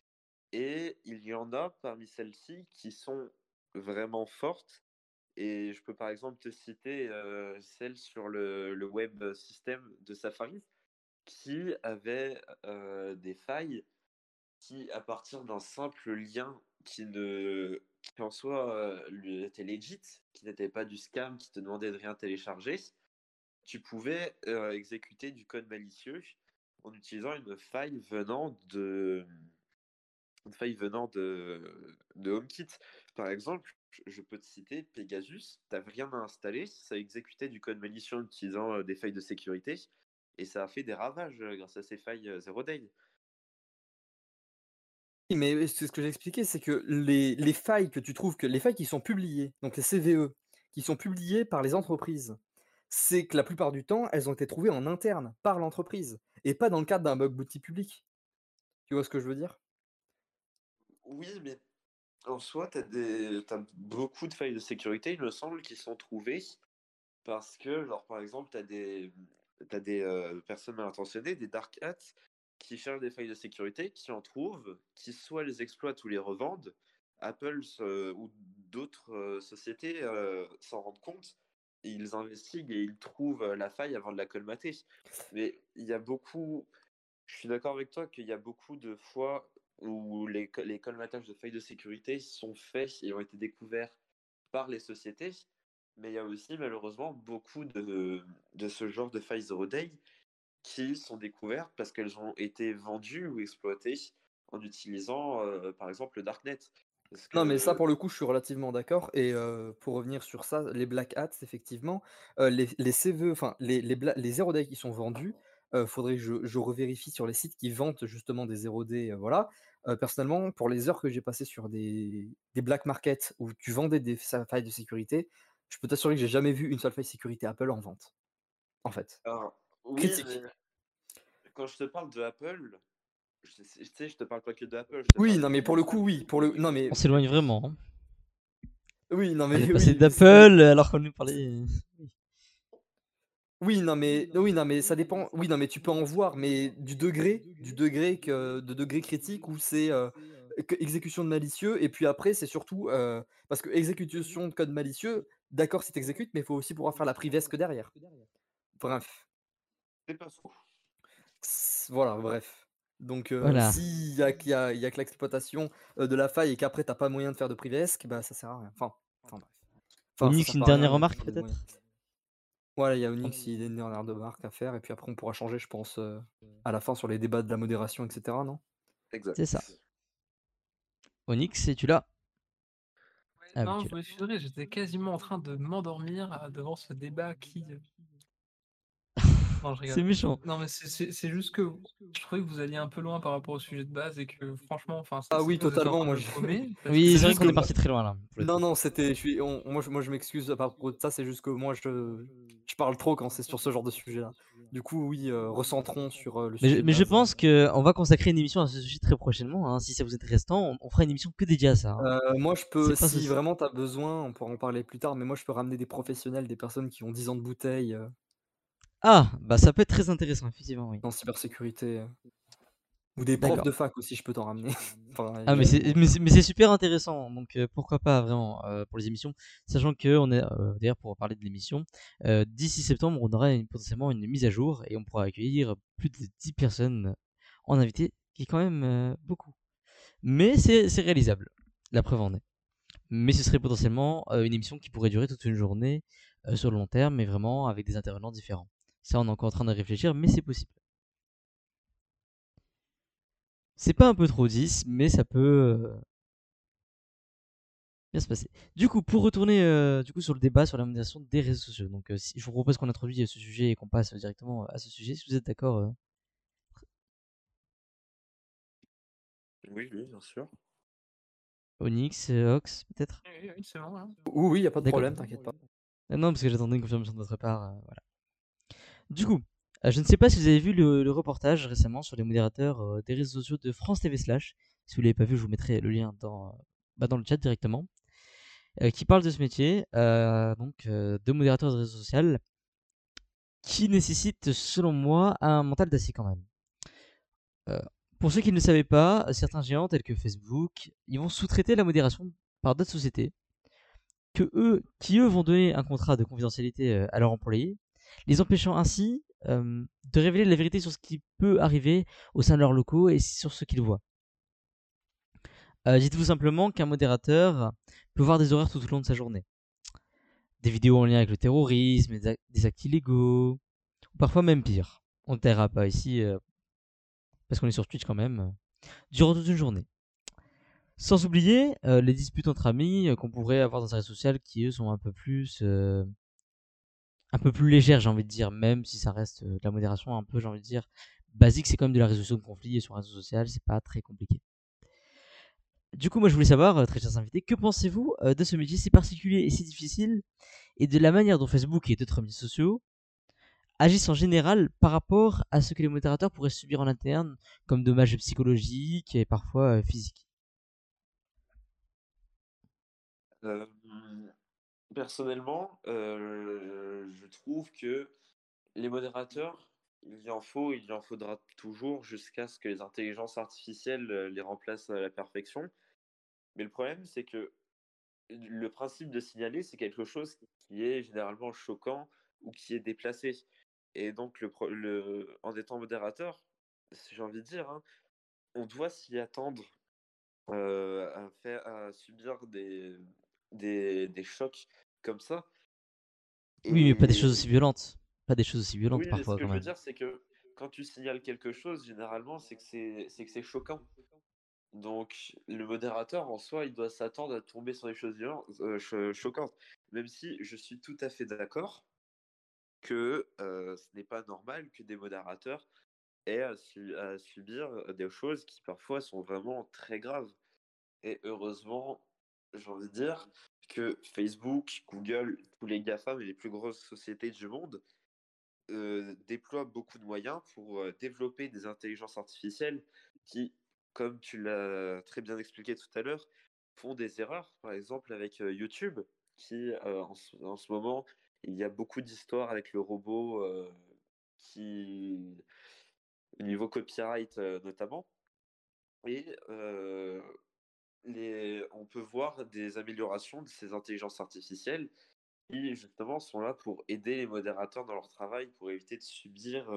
et il y en a parmi celles-ci qui sont vraiment fortes et je peux par exemple te citer, celle sur le le web system de Safari qui avait, des failles qui, à partir d'un simple lien qui ne qui en soi, était legit, qui n'était pas du scam, qui te demandait de rien télécharger, tu pouvais, exécuter du code malicieux en utilisant une faille venant de une faille venant de de HomeKit. Par exemple, je peux te citer Pegasus, tu avais rien à installer, ça exécutait du code malicieux en utilisant, des failles de sécurité et ça a fait des ravages, grâce à ces failles, zero day. Oui, mais c'est ce que j'ai expliqué, c'est que les les failles que tu trouves que les failles qui sont publiées, donc les CVE, qui sont publiées par les entreprises, c'est que la plupart du temps, elles ont été trouvées en interne, par l'entreprise et pas dans le cadre d'un bug bounty public. Tu vois ce que je veux dire? Oui, mais en soi, tu as des tu beaucoup de failles de sécurité, il me semble, qui sont trouvées parce que, genre, par exemple, tu as des tu des, heu, personnes mal intentionnées, des dark hats, qui cherchent des failles de sécurité, qui en trouvent, qui soit les exploitent ou les revendent. Apple ou d'autres euh, sociétés euh, s'en rendent compte, ils investiguent et ils trouvent euh, la faille avant de la colmater. Mais il y a beaucoup, je suis d'accord avec toi qu'il y a beaucoup de fois où les, les colmatages de failles de sécurité sont faits et ont été découverts par les sociétés, mais il y a aussi malheureusement beaucoup de, de ce genre de failles zero day qui sont découvertes parce qu'elles ont été vendues ou exploitées en utilisant euh, par exemple le darknet. Non, mais ça, pour le coup, je suis relativement d'accord. Et euh, pour revenir sur ça, les black hats, effectivement, euh, les, les CVE, enfin, les, les, les 0D qui sont vendus, euh, faudrait que je, je revérifie sur les sites qui vantent justement des 0D. euh, voilà. Personnellement, pour les heures que j'ai passées sur des, des black markets où tu vendais des fa- failles de sécurité, je peux t'assurer que j'ai jamais vu une seule faille sécurité Apple en vente. En fait. Alors, oui, mais quand je te parle de Apple, je sais, tu sais, je te parle pas que de Apple. Oui, non, mais pour le coup, oui. Pour le... Non, mais... On s'éloigne vraiment. hein. Oui, non, On mais... oui, c'est- d'Apple alors qu'on nous parlait. Oui, non, mais oui, non, mais ça dépend. Oui, non, mais tu peux en voir, mais du degré, du degré que de degré critique où c'est euh, exécution de malicieux, et puis après c'est surtout euh, parce que exécution de code malicieux, d'accord, si t'exécutes, mais il faut aussi pouvoir faire la privesque derrière. Bref, C'est pas faux. Voilà, bref. Donc euh, Voilà. s'il y a, qu'il y y a que l'exploitation euh, de la faille et qu'après t'as pas moyen de faire de privesque, bah ça sert à rien. Enfin, enfin bref. Enfin, Onyx, une rien, dernière remarque des peut-être? Voilà, il y a Onyx, il a une dernière remarque à faire, et puis après on pourra changer, je pense, euh, à la fin sur les débats de la modération, etc. Non? Exact. C'est ça. Onyx, es-tu là? Ah oui, non, tu vous m'excuserez, j'étais quasiment en train de m'endormir euh, devant ce débat qui. Non, je C'est méchant. Non, mais c'est- c'est c'est juste que je trouvais que vous alliez un peu loin par rapport au sujet de base et que franchement, enfin, Ah oui, totalement, moi, je- Oui, c'est c'est vrai qu'on est parti très loin là. Non, non, c'était. Je suis, on- moi, je, moi, je m'excuse à propos de ça, c'est juste que moi, je, je parle trop quand c'est sur ce genre de sujet-là. Du coup, oui, euh, recentrons sur euh, le Mais, sujet. je, mais je pense qu'on va consacrer une émission à ce sujet très prochainement. hein. Si ça vous intéresse tant, on, on fera une émission que dédiée à ça. hein. Euh, moi, je peux, si vraiment tu as besoin, on pourra en parler plus tard, mais moi, je peux ramener des professionnels, des personnes qui ont 10 ans de bouteille euh, Ah, bah ça peut être très intéressant, effectivement, oui. en cybersécurité. euh. Ou des profs de fac aussi, je peux t'en ramener. Enfin, Ah, mais c'est mais c'est- mais c'est super intéressant, donc euh, pourquoi pas vraiment euh, pour les émissions, sachant que on est euh, d'ailleurs pour parler de l'émission, d'ici septembre on aura une- potentiellement une mise à jour et on pourra accueillir plus de 10 personnes en invité, qui est quand même beaucoup. Mais c'est c'est réalisable, la preuve en est. Mais ce serait potentiellement une émission qui pourrait durer toute une journée sur le long terme, mais vraiment avec des intervenants différents. Ça on est encore en train de réfléchir, mais c'est possible. C'est pas un peu trop 10, mais ça peut euh, bien se passer. Du coup, pour retourner euh, du coup sur le débat sur la modération des réseaux sociaux, donc euh, si, je vous propose qu'on introduise ce sujet et qu'on passe directement à ce sujet, si vous êtes d'accord. euh. Oui, oui, bien sûr. Onyx, euh, Ox, peut-être? Oui, oui, oui, c'est bon. hein. Oui, oui, y a pas de problème, t'inquiète pas. Ah Non, parce que j'attendais une confirmation de votre part. euh, voilà. Du coup, euh, je ne sais pas si vous avez vu le, reportage récemment sur les modérateurs euh, des réseaux sociaux de France TV Slash. Si vous l'avez pas vu, je vous mettrai le lien dans, bah, dans le chat directement. euh, qui parle de ce métier, donc de modérateur de réseau social, qui nécessite, selon moi, un mental d'acier quand même. Pour ceux qui ne le savaient pas, certains géants tels que Facebook, ils vont sous-traiter la modération par d'autres sociétés que eux, qui eux vont donner un contrat de confidentialité à leurs employés, les empêchant ainsi de révéler la vérité sur ce qui peut arriver au sein de leurs locaux et sur ce qu'ils voient. Dites-vous simplement qu'un modérateur peut voir des horaires tout au long de sa journée. Des vidéos en lien avec le terrorisme, des, ac- des actes illégaux, ou parfois même pire. On ne taira pas ici, parce qu'on est sur Twitch quand même, durant toute une journée. Sans oublier les disputes entre amis qu'on pourrait avoir dans un réseau social qui eux sont un peu plus un peu plus légères j'ai envie de dire même si ça reste euh, de la modération un peu j'ai envie de dire basique c'est quand même de la résolution de conflits et sur un réseau social c'est pas très compliqué. Du coup moi je voulais savoir euh, très chers invités que pensez-vous euh, de ce métier si particulier et si difficile et de la manière dont Facebook et d'autres médias sociaux agissent en général par rapport à ce que les modérateurs pourraient subir en interne comme dommages psychologiques et parfois physiques? Personnellement, euh, je trouve que les modérateurs, il y en faut, il y en faudra toujours jusqu'à ce que les intelligences artificielles euh, les remplacent à la perfection. Mais le problème, c'est que le principe de signaler, c'est quelque chose qui est généralement choquant ou qui est déplacé. Et donc, le, en étant modérateur, j'ai envie de dire, hein, on doit s'y attendre à, faire, à subir des, des, des, chocs comme ça. Oui, mais pas des choses aussi violentes. Pas des choses aussi violentes oui, parfois. Ce que quand je veux même. dire, c'est que quand tu signales quelque chose, généralement, c'est que c'est choquant. Donc, le modérateur, en soi, il doit s'attendre à tomber sur des choses euh, choquantes. Même si je suis tout à fait d'accord que euh, ce n'est pas normal que des modérateurs aient à, subir des choses qui parfois sont vraiment très graves. Et heureusement, j'ai envie de dire que Facebook, Google, tous les GAFAM et les plus grosses sociétés du monde euh, déploient beaucoup de moyens pour développer des intelligences artificielles qui comme tu l'as très bien expliqué tout à l'heure, font des erreurs. Par exemple, avec YouTube, qui en, ce, moment, il y a beaucoup d'histoires avec le robot qui, au niveau copyright notamment. Et on peut voir des améliorations de ces intelligences artificielles qui, justement, sont là pour aider les modérateurs dans leur travail, pour éviter de subir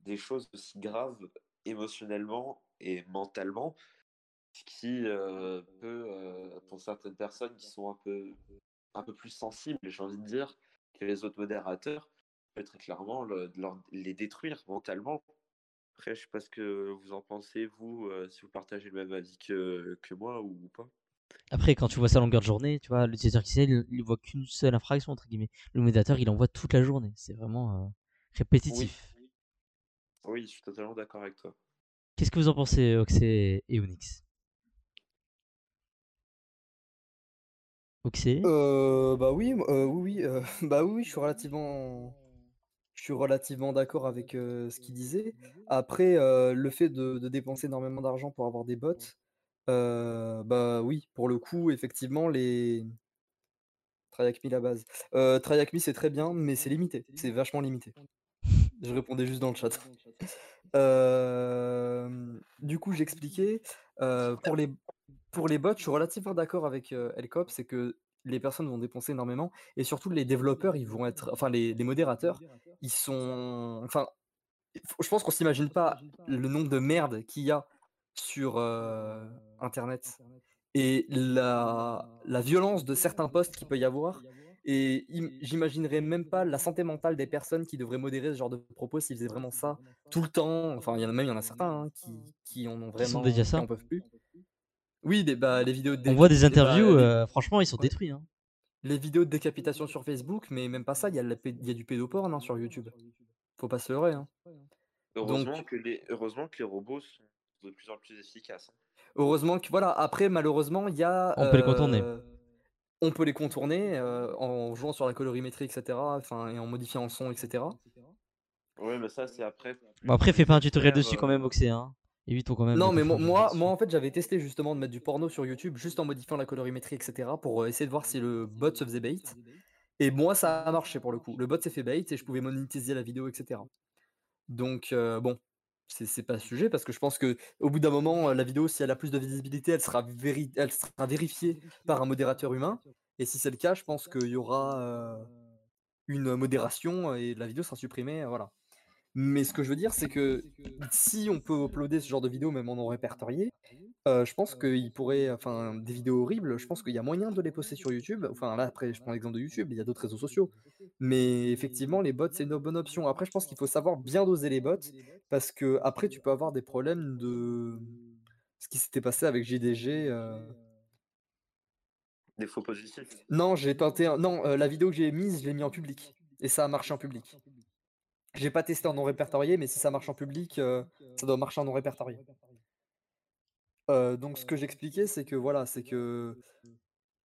des choses aussi graves émotionnellement et mentalement, ce qui euh, peut, euh, pour certaines personnes qui sont un peu, plus sensibles, j'ai envie de dire, que les autres modérateurs, très clairement le, les détruire mentalement. Après, je sais pas ce que vous en pensez, vous, euh, si vous partagez le même avis que, que moi ou pas. Après, quand tu vois ça à longueur de journée, tu vois, l'utilisateur qui sait, il, il voit qu'une seule infraction, entre guillemets. Le modérateur, il en voit toute la journée. C'est vraiment répétitif. Oui. oui, je suis totalement d'accord avec toi. Qu'est-ce que vous en pensez, Oxé et Onyx? Oxé? Euh, Bah oui, euh, oui, oui, euh, bah oui, je suis relativement, je suis relativement d'accord avec ce qu'il disait. Après, le fait de, de dépenser énormément d'argent pour avoir des bots, bah oui, pour le coup, effectivement, les Triacme la base. Triacme c'est très bien, mais c'est limité, c'est vachement limité. Je répondais juste dans le chat. du coup, j'expliquais, pour les pour les bots, je suis relativement d'accord avec, Elcop, c'est que les personnes vont dépenser énormément et surtout les développeurs, ils vont être enfin les les modérateurs, ils sont enfin, je pense qu'on s'imagine pas le nombre de merde qu'il y a sur, internet et la la violence de certains posts qu'il peut y avoir et j'imaginerais même pas la santé mentale des personnes qui devraient modérer ce genre de propos s'ils faisaient vraiment ça tout le temps. Enfin, il y en a même, il y en a certains hein, qui, qui en ont vraiment, déjà ça. qui en peuvent plus. Oui, des, bah, les vidéos. De On voit des bah, interviews, euh, franchement, ils sont détruits. Hein. Les vidéos de décapitation sur Facebook, mais même pas ça, il y, a y a du pédoporn hein, sur YouTube. Faut pas se leurrer. Hein. Heureusement, que les, heureusement que les robots sont de plus en plus efficaces. Heureusement que voilà, après malheureusement il y a. On peut les contourner. Euh, on peut les contourner en jouant sur la colorimétrie, etc. Enfin, et en modifiant le son, etc. Ouais, mais ça, c'est après. Bon, après, fais pas un tutoriel dessus quand même, Oxé. Hein. Évitons quand même. Non, mais moi, moi, en fait, j'avais testé justement de mettre du porno sur YouTube juste en modifiant la colorimétrie, etc. pour essayer de voir si le bot se faisait bait. Et moi, ça a marché pour le coup. Le bot s'est fait bait et je pouvais monétiser la vidéo, etc. Donc, bon, c'est pas sujet parce que je pense que au bout d'un moment, la vidéo, si elle a plus de visibilité, elle sera, elle sera vérifiée par un modérateur humain. Et si c'est le cas, je pense qu'il y aura une modération et la vidéo sera supprimée. Voilà. Mais ce que je veux dire, c'est que si on peut uploader ce genre de vidéo, même en non répertorié, je pense qu'il pourrait, enfin, des vidéos horribles, je pense qu'il y a moyen de les poster sur YouTube. Enfin, là, après, je prends l'exemple de YouTube, il y a d'autres réseaux sociaux. Mais effectivement, les bots, c'est une bonne option. Après, je pense qu'il faut savoir bien doser les bots, parce que après, tu peux avoir des problèmes de ce qui s'était passé avec JDG. Des faux positifs. Non, j'ai tenté. Non, la vidéo que j'ai mise, je l'ai mis en public, et ça a marché en public. J'ai pas testé en non répertorié, mais si ça marche en public, ça doit marcher en non répertorié. donc ce que j'expliquais, c'est que voilà, c'est que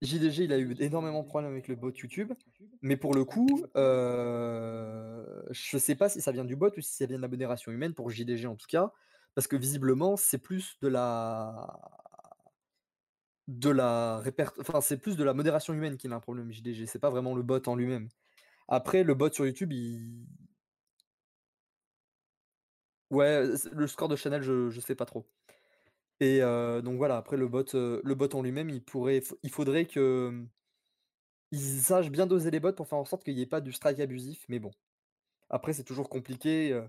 JDG, il a eu énormément de problèmes avec le bot YouTube, mais pour le coup, je sais pas si ça vient du bot ou si ça vient de la modération humaine, pour JDG en tout cas, parce que visiblement, c'est plus de la de la enfin, c'est plus de la modération humaine qui a un problème JDG, c'est pas vraiment le bot en lui-même. Après, le bot sur YouTube, il Ouais, le score de Chanel, je je sais pas trop. Et heu, donc voilà, après le bot, le bot en lui-même, il pourrait il faudrait que, mmh ils bien doser les bots pour faire en sorte qu'il y ait pas du strike abusif, mais bon. Après, c'est toujours compliqué,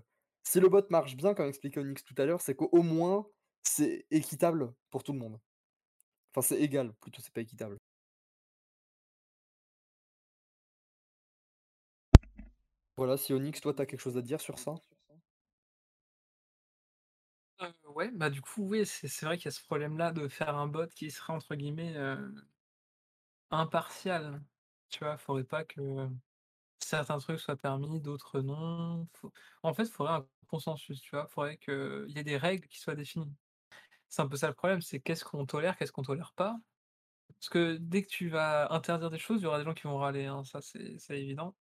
si le bot marche bien, comme expliquait Onyx tout à l'heure, c'est qu'au moins, c'est équitable pour tout le monde. Enfin, c'est égal, plutôt, c'est pas équitable. Voilà, si Onyx, toi, tu as quelque chose à dire sur ça? Heu, ouais, bah, du coup, oui, c'est vrai qu'il y a ce problème-là de faire un bot qui serait entre guillemets, «impartial». Tu vois? Faudrait pas que certains trucs soient permis, d'autres non. En fait, il faudrait un consensus, tu vois? Faudrait qu'il y ait des règles qui soient définies. C'est un peu ça le problème, c'est qu'est-ce qu'on tolère, qu'est-ce qu'on tolère pas? Parce que dès que tu vas interdire des choses, il y aura des gens qui vont râler, hein, ça c'est évident.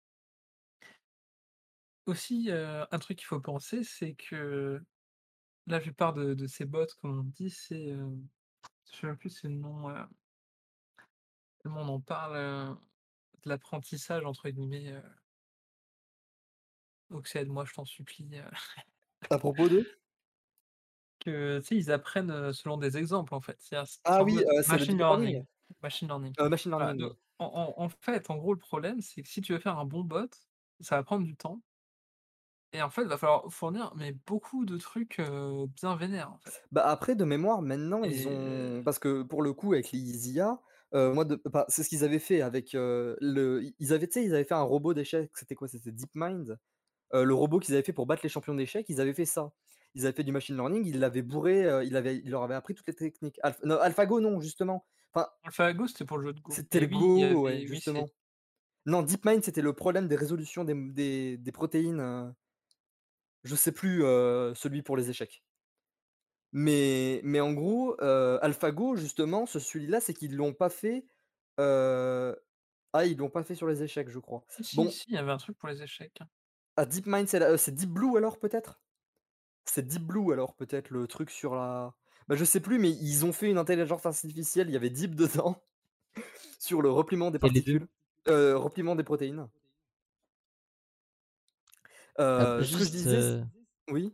Aussi, un truc qu'il faut penser, c'est que la plupart de de ces bots, comme on dit, c'est, heu, je souviens plus c'est le nom, tellement on en parle, heu, de «l'apprentissage» entre guillemets, Oxy aide-moi, je t'en supplie, heu À propos de? Que, tu sais, ils apprennent, heu, selon des exemples, en fait. C'est-à-dire Ah oui, c'est le machine deep learning? learning machine learning. Heu, machine Voilà, learning, de oui. en en en fait, en gros, le problème, c'est que si tu veux faire un bon bot, ça va prendre du temps et en fait, il va falloir fournir, mais beaucoup de trucs, bien vénères, en fait. Bah, après, de mémoire, maintenant, ils ont parce que pour le coup, avec les IA, heu, moi de bah, c'est ce qu'ils avaient fait avec, le ils avaient, ils avaient fait un robot d'échecs, c'était quoi? C'était DeepMind, le robot qu'ils avaient fait pour battre les champions d'échecs, ils avaient fait ça. Ils avaient fait du machine learning, ils l'avaient bourré, heu, il avait il leur avait appris toutes les techniques. Non, AlphaGo, non, justement. Enfin AlphaGo, c'était pour le jeu de Go c'était le oui, Go, ouais, avait oui, c'est justement. Non, DeepMind, c'était le problème des résolutions des des des protéines, je sais plus, celui pour les échecs. Mais mais en gros, AlphaGo, justement, ce celui-là, c'est qu'ils l'ont pas fait, ah, ils l'ont pas fait sur les échecs, je crois. Si, si, Bon si, il y avait un truc pour les échecs. ah, DeepMind, c'est la Deep Blue, alors, peut-être? C'est Deep Blue, alors, peut-être, le truc sur la bah, je sais plus, mais ils ont fait une intelligence artificielle, il y avait Deep dedans, sur le repliement des Et les 2? particules, repliement des protéines. Après Heu, ce que je disais oui?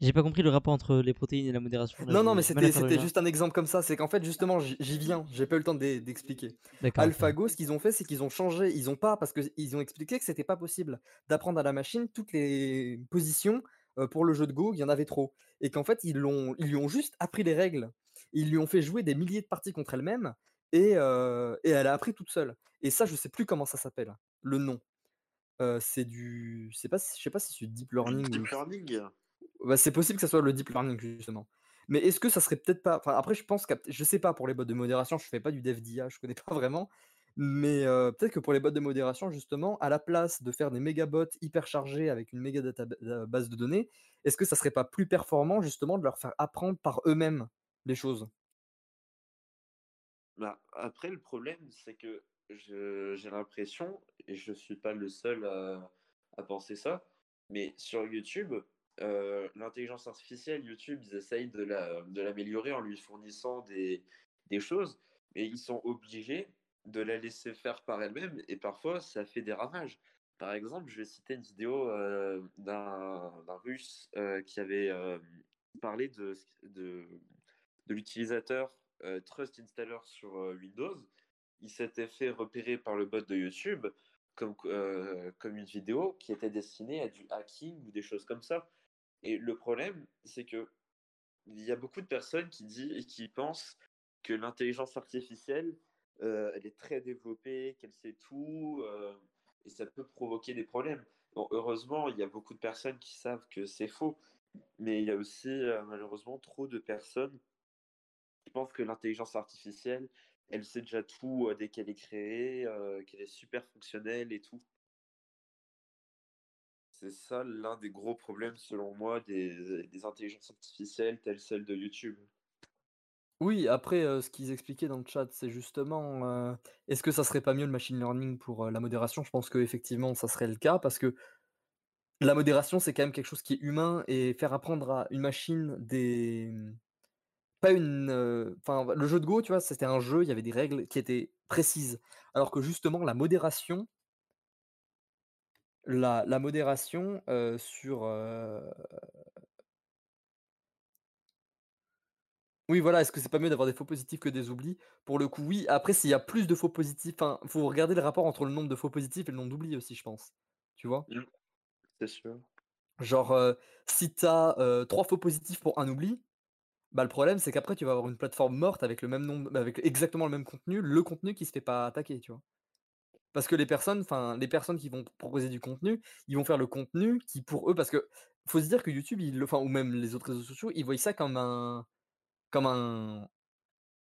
j'ai pas compris le rapport entre les protéines et la modération, Non, non, mais c'était juste un exemple comme ça. C'est qu'en fait, justement, j'y viens, j'ai pas eu le temps d'e d'expliquer. AlphaGo, ce qu'ils ont fait, c'est qu'ils ont changé, ils ont pas parce qu'ils ont expliqué que c'était pas possible d'apprendre à la machine toutes les positions, pour le jeu de Go, il y en avait trop et qu'en fait, ils l'ont ils lui ont juste appris les règles. Ils lui ont fait jouer des milliers de parties contre elle-même et et elle a appris toute seule et ça, je sais plus comment ça s'appelle, le nom. C'est du c'est pas je sais pas si c'est du deep learning ou deep learning? bah, c'est possible que ça soit le deep learning, justement. Mais est-ce que ça serait peut-être pas enfin, après, je pense qu'à je sais pas pour les bots de modération, je fais pas du dev d'IA, je connais pas vraiment, mais peut-être que pour les bots de modération, justement, à la place de faire des méga bots hyper chargés avec une méga heu, base de données, est-ce que ça serait pas plus performant, justement, de leur faire apprendre par eux-mêmes les choses? Bah, après, le problème, c'est que j'ai l'impression, et je suis pas le seul à penser ça, mais sur YouTube, heu, l'intelligence artificielle, YouTube, ils essayent de la de l'améliorer en lui fournissant des des choses, mais ils sont obligés de la laisser faire par elle-même et parfois ça fait des ravages. Par exemple, je vais citer une vidéo, heu, d'un Russe, heu, qui avait, parlé de de de l'utilisateur, Trust Installer sur, Windows. Il s'était fait repérer par le bot de YouTube comme heu, comme une vidéo qui était destinée à du hacking ou des choses comme ça et le problème, c'est qu'il y a beaucoup de personnes qui dit qui pensent que l'intelligence artificielle, heu, elle est très développée, qu'elle sait tout, heu et ça peut provoquer des problèmes. Heureusement, il y a beaucoup de personnes qui savent que c'est faux, mais il y a aussi, heu, malheureusement trop de personnes qui pensent que l'intelligence artificielle, elle sait déjà tout, dès qu'elle est créée, qu'elle est super fonctionnelle et tout. C'est ça l'un des gros problèmes selon moi des intelligences artificielles telles celles de YouTube. Oui, après, ce qu'ils expliquaient dans le chat, c'est justement, est-ce que ça serait pas mieux le machine learning pour, la modération? Je pense qu'effectivement, ça serait le cas parce que la modération, c'est quand même quelque chose qui est humain et faire apprendre à une machine des, mmh, pas une, enfin, le jeu de Go, tu vois, c'était un jeu, il y avait des règles qui étaient précises. Alors que justement la modération la la modération, sur, Oui, voilà, est-ce que c'est pas mieux d'avoir des faux positifs que des oublis? Pour le coup, oui. Après, s'il y a plus de faux positifs, enfin, faut regarder le rapport entre le nombre de faux positifs et le nombre d'oublis aussi, je pense. Tu vois? Mmh. C'est sûr. Genre, si tu as, heu, 3 faux positifs pour un oubli, bah, le problème, c'est qu'après tu vas avoir une plateforme morte avec le même nombre avec exactement le même contenu, le contenu qui se fait pas attaquer, tu vois? Parce que les personnes enfin, les personnes qui vont proposer du contenu, ils vont faire le contenu qui pour eux parce que faut se dire que YouTube, ils enfin, ou même les autres réseaux sociaux, ils voient ça comme un comme un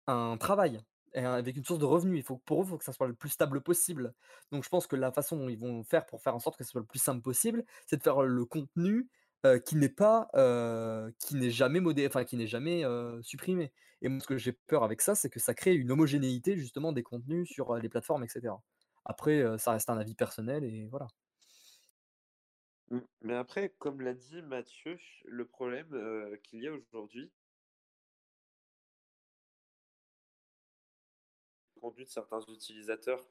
un travail avec une source de revenus. Il faut pour eux, faut que ça soit le plus stable possible. Donc je pense que la façon dont ils vont faire pour faire en sorte que ce soit le plus simple possible, c'est de faire le contenu, heu, qui n'est pas, heu, qui n'est jamais enfin qui n'est jamais, heu, supprimé. Et moi ce que j'ai peur avec ça, c'est que ça crée une homogénéité justement des contenus sur, les plateformes et cetera. Après, ça reste un avis personnel et voilà. Mmh, mais après, comme l'a dit Mathieu, le problème, qu'il y a aujourd'hui contenu de certains utilisateurs.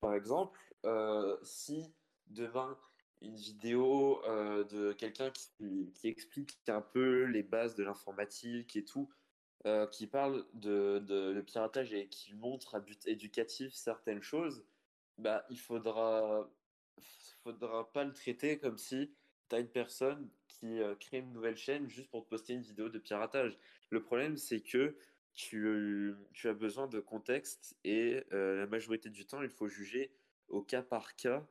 Par exemple, si demain une vidéo, heu, de quelqu'un qui explique un peu les bases de l'informatique et tout, heu, qui parle de de piratage et qui montre à but éducatif certaines choses, bah, il faudra faudra pas le traiter comme si tu as une personne qui, heu, crée une nouvelle chaîne juste pour te poster une vidéo de piratage. Le problème, c'est que tu tu as besoin de contexte et la majorité du temps, il faut juger au cas par cas,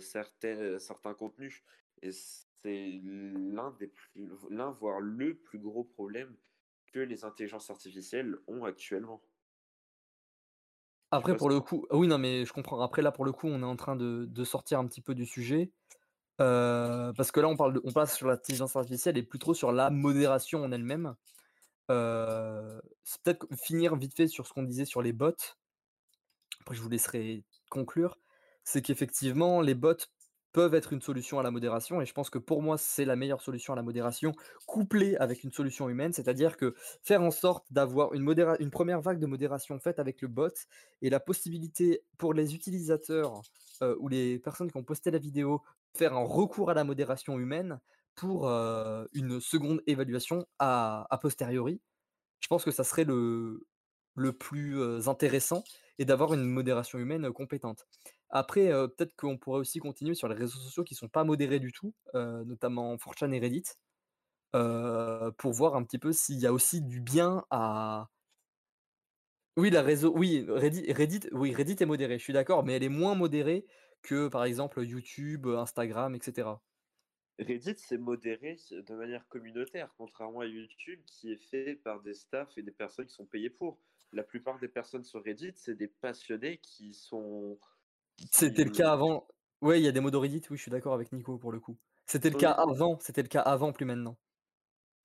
certains certains contenus et c'est l'un des plus l'un, voire le plus gros problème que les intelligences artificielles ont actuellement. Après pour le coup oui, non, mais je comprends. Après là, pour le coup, on est en train de de sortir un petit peu du sujet, heu, parce que là, on parle de on passe sur l'intelligence artificielle et plus trop sur la modération en elle-même. C'est peut-être finir vite fait sur ce qu'on disait sur les bots. Après je vous laisserai conclure. C'est qu'effectivement, les bots peuvent être une solution à la modération et je pense que pour moi, c'est la meilleure solution à la modération, couplée avec une solution humaine. C'est-à-dire que faire en sorte d'avoir une 1re vague de modération faite avec le bot et la possibilité pour les utilisateurs, ou les personnes qui ont posté la vidéo, faire un recours à la modération humaine pour, une seconde évaluation a posteriori. Je pense que ça serait le le plus, intéressant et d'avoir une modération humaine, compétente. Après, peut-être qu'on pourrait aussi continuer sur les réseaux sociaux qui sont pas modérés du tout, notamment 4chan et Reddit, pour voir un petit peu s'il y a aussi du bien à oui, la réseau oui, Reddit Reddit oui, Reddit est modérée, je suis d'accord, mais elle est moins modérée que, par exemple, YouTube, Instagram et cetera. Reddit, c'est modéré de manière communautaire, contrairement à YouTube qui est fait par des staffs et des personnes qui sont payées pour. La plupart des personnes sur Reddit, c'est des passionnés qui sont C'était le cas avant. Ouais, il y a des mods Reddit, oui, je suis d'accord avec Nico pour le coup. C'était le cas Oui. avant c'était le cas avant, plus maintenant.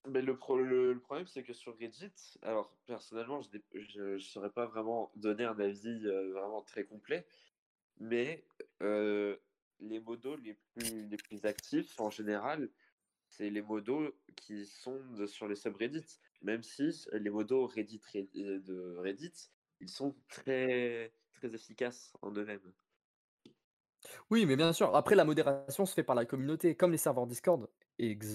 Mais le pro le le problème, c'est que sur Reddit, alors personnellement, je je saurais pas vraiment donner un avis, heu, vraiment très complet, mais heu, les modos les plus les plus actifs en général, c'est les modos qui sont sur les subreddits. Même si les modos Reddit Red heu, de Reddit, ils sont très très efficaces en eux-mêmes. Oui, mais bien sûr, après la modération se fait par la communauté, comme les serveurs Discord,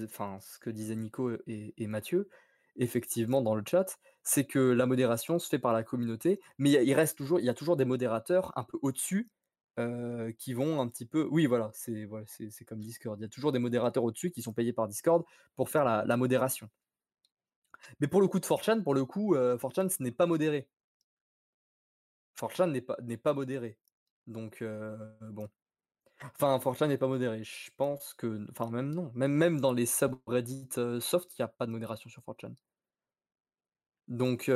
enfin, ce que disaient Nico et et Mathieu, effectivement dans le chat, c'est que la modération se fait par la communauté, mais il reste toujours il y a toujours des modérateurs un peu au-dessus, heu, qui vont un petit peu oui, voilà, c'est voilà, comme Discord. Il y a toujours des modérateurs au-dessus qui sont payés par Discord pour faire la modération. Mais pour le coup de 4chan, pour le coup, 4chan, ce n'est pas modéré. 4chan n'est pas pas modéré. Donc heu, bon. Enfin, 4chan n'est pas modéré. Je pense que enfin même non, même même dans les subreddits, heu, soft, il y a pas de modération sur 4chan. Donc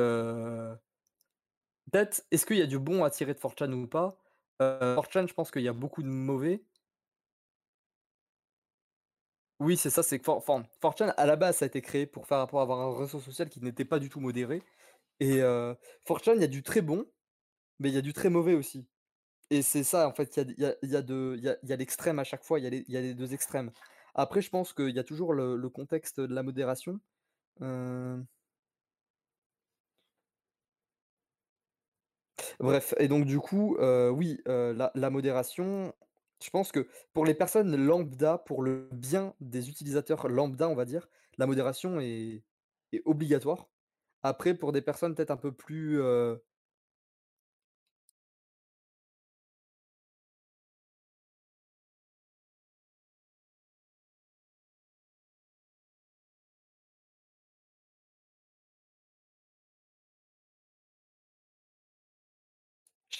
peut-être, est-ce qu'il y a du bon à tirer de 4chan ou pas? Heu, 4chan, je pense qu'il y a beaucoup de mauvais. Oui, c'est ça, c'est que 4 enfin, 4chan à la base, a été créé pour faire pour avoir un réseau social qui n'était pas du tout modéré et 4chan, il y a du très bon, mais il y a du très mauvais aussi et c'est ça, en fait, il y a y a y a y a l'extrême à chaque fois, il y a les 2 extrêmes. Après, je pense qu'il y a toujours le contexte de la modération, heu Bref et donc du coup, oui, la modération, je pense que pour les personnes lambda, pour le bien des utilisateurs lambda, on va dire, la modération est obligatoire. Après pour des personnes peut-être un peu plus,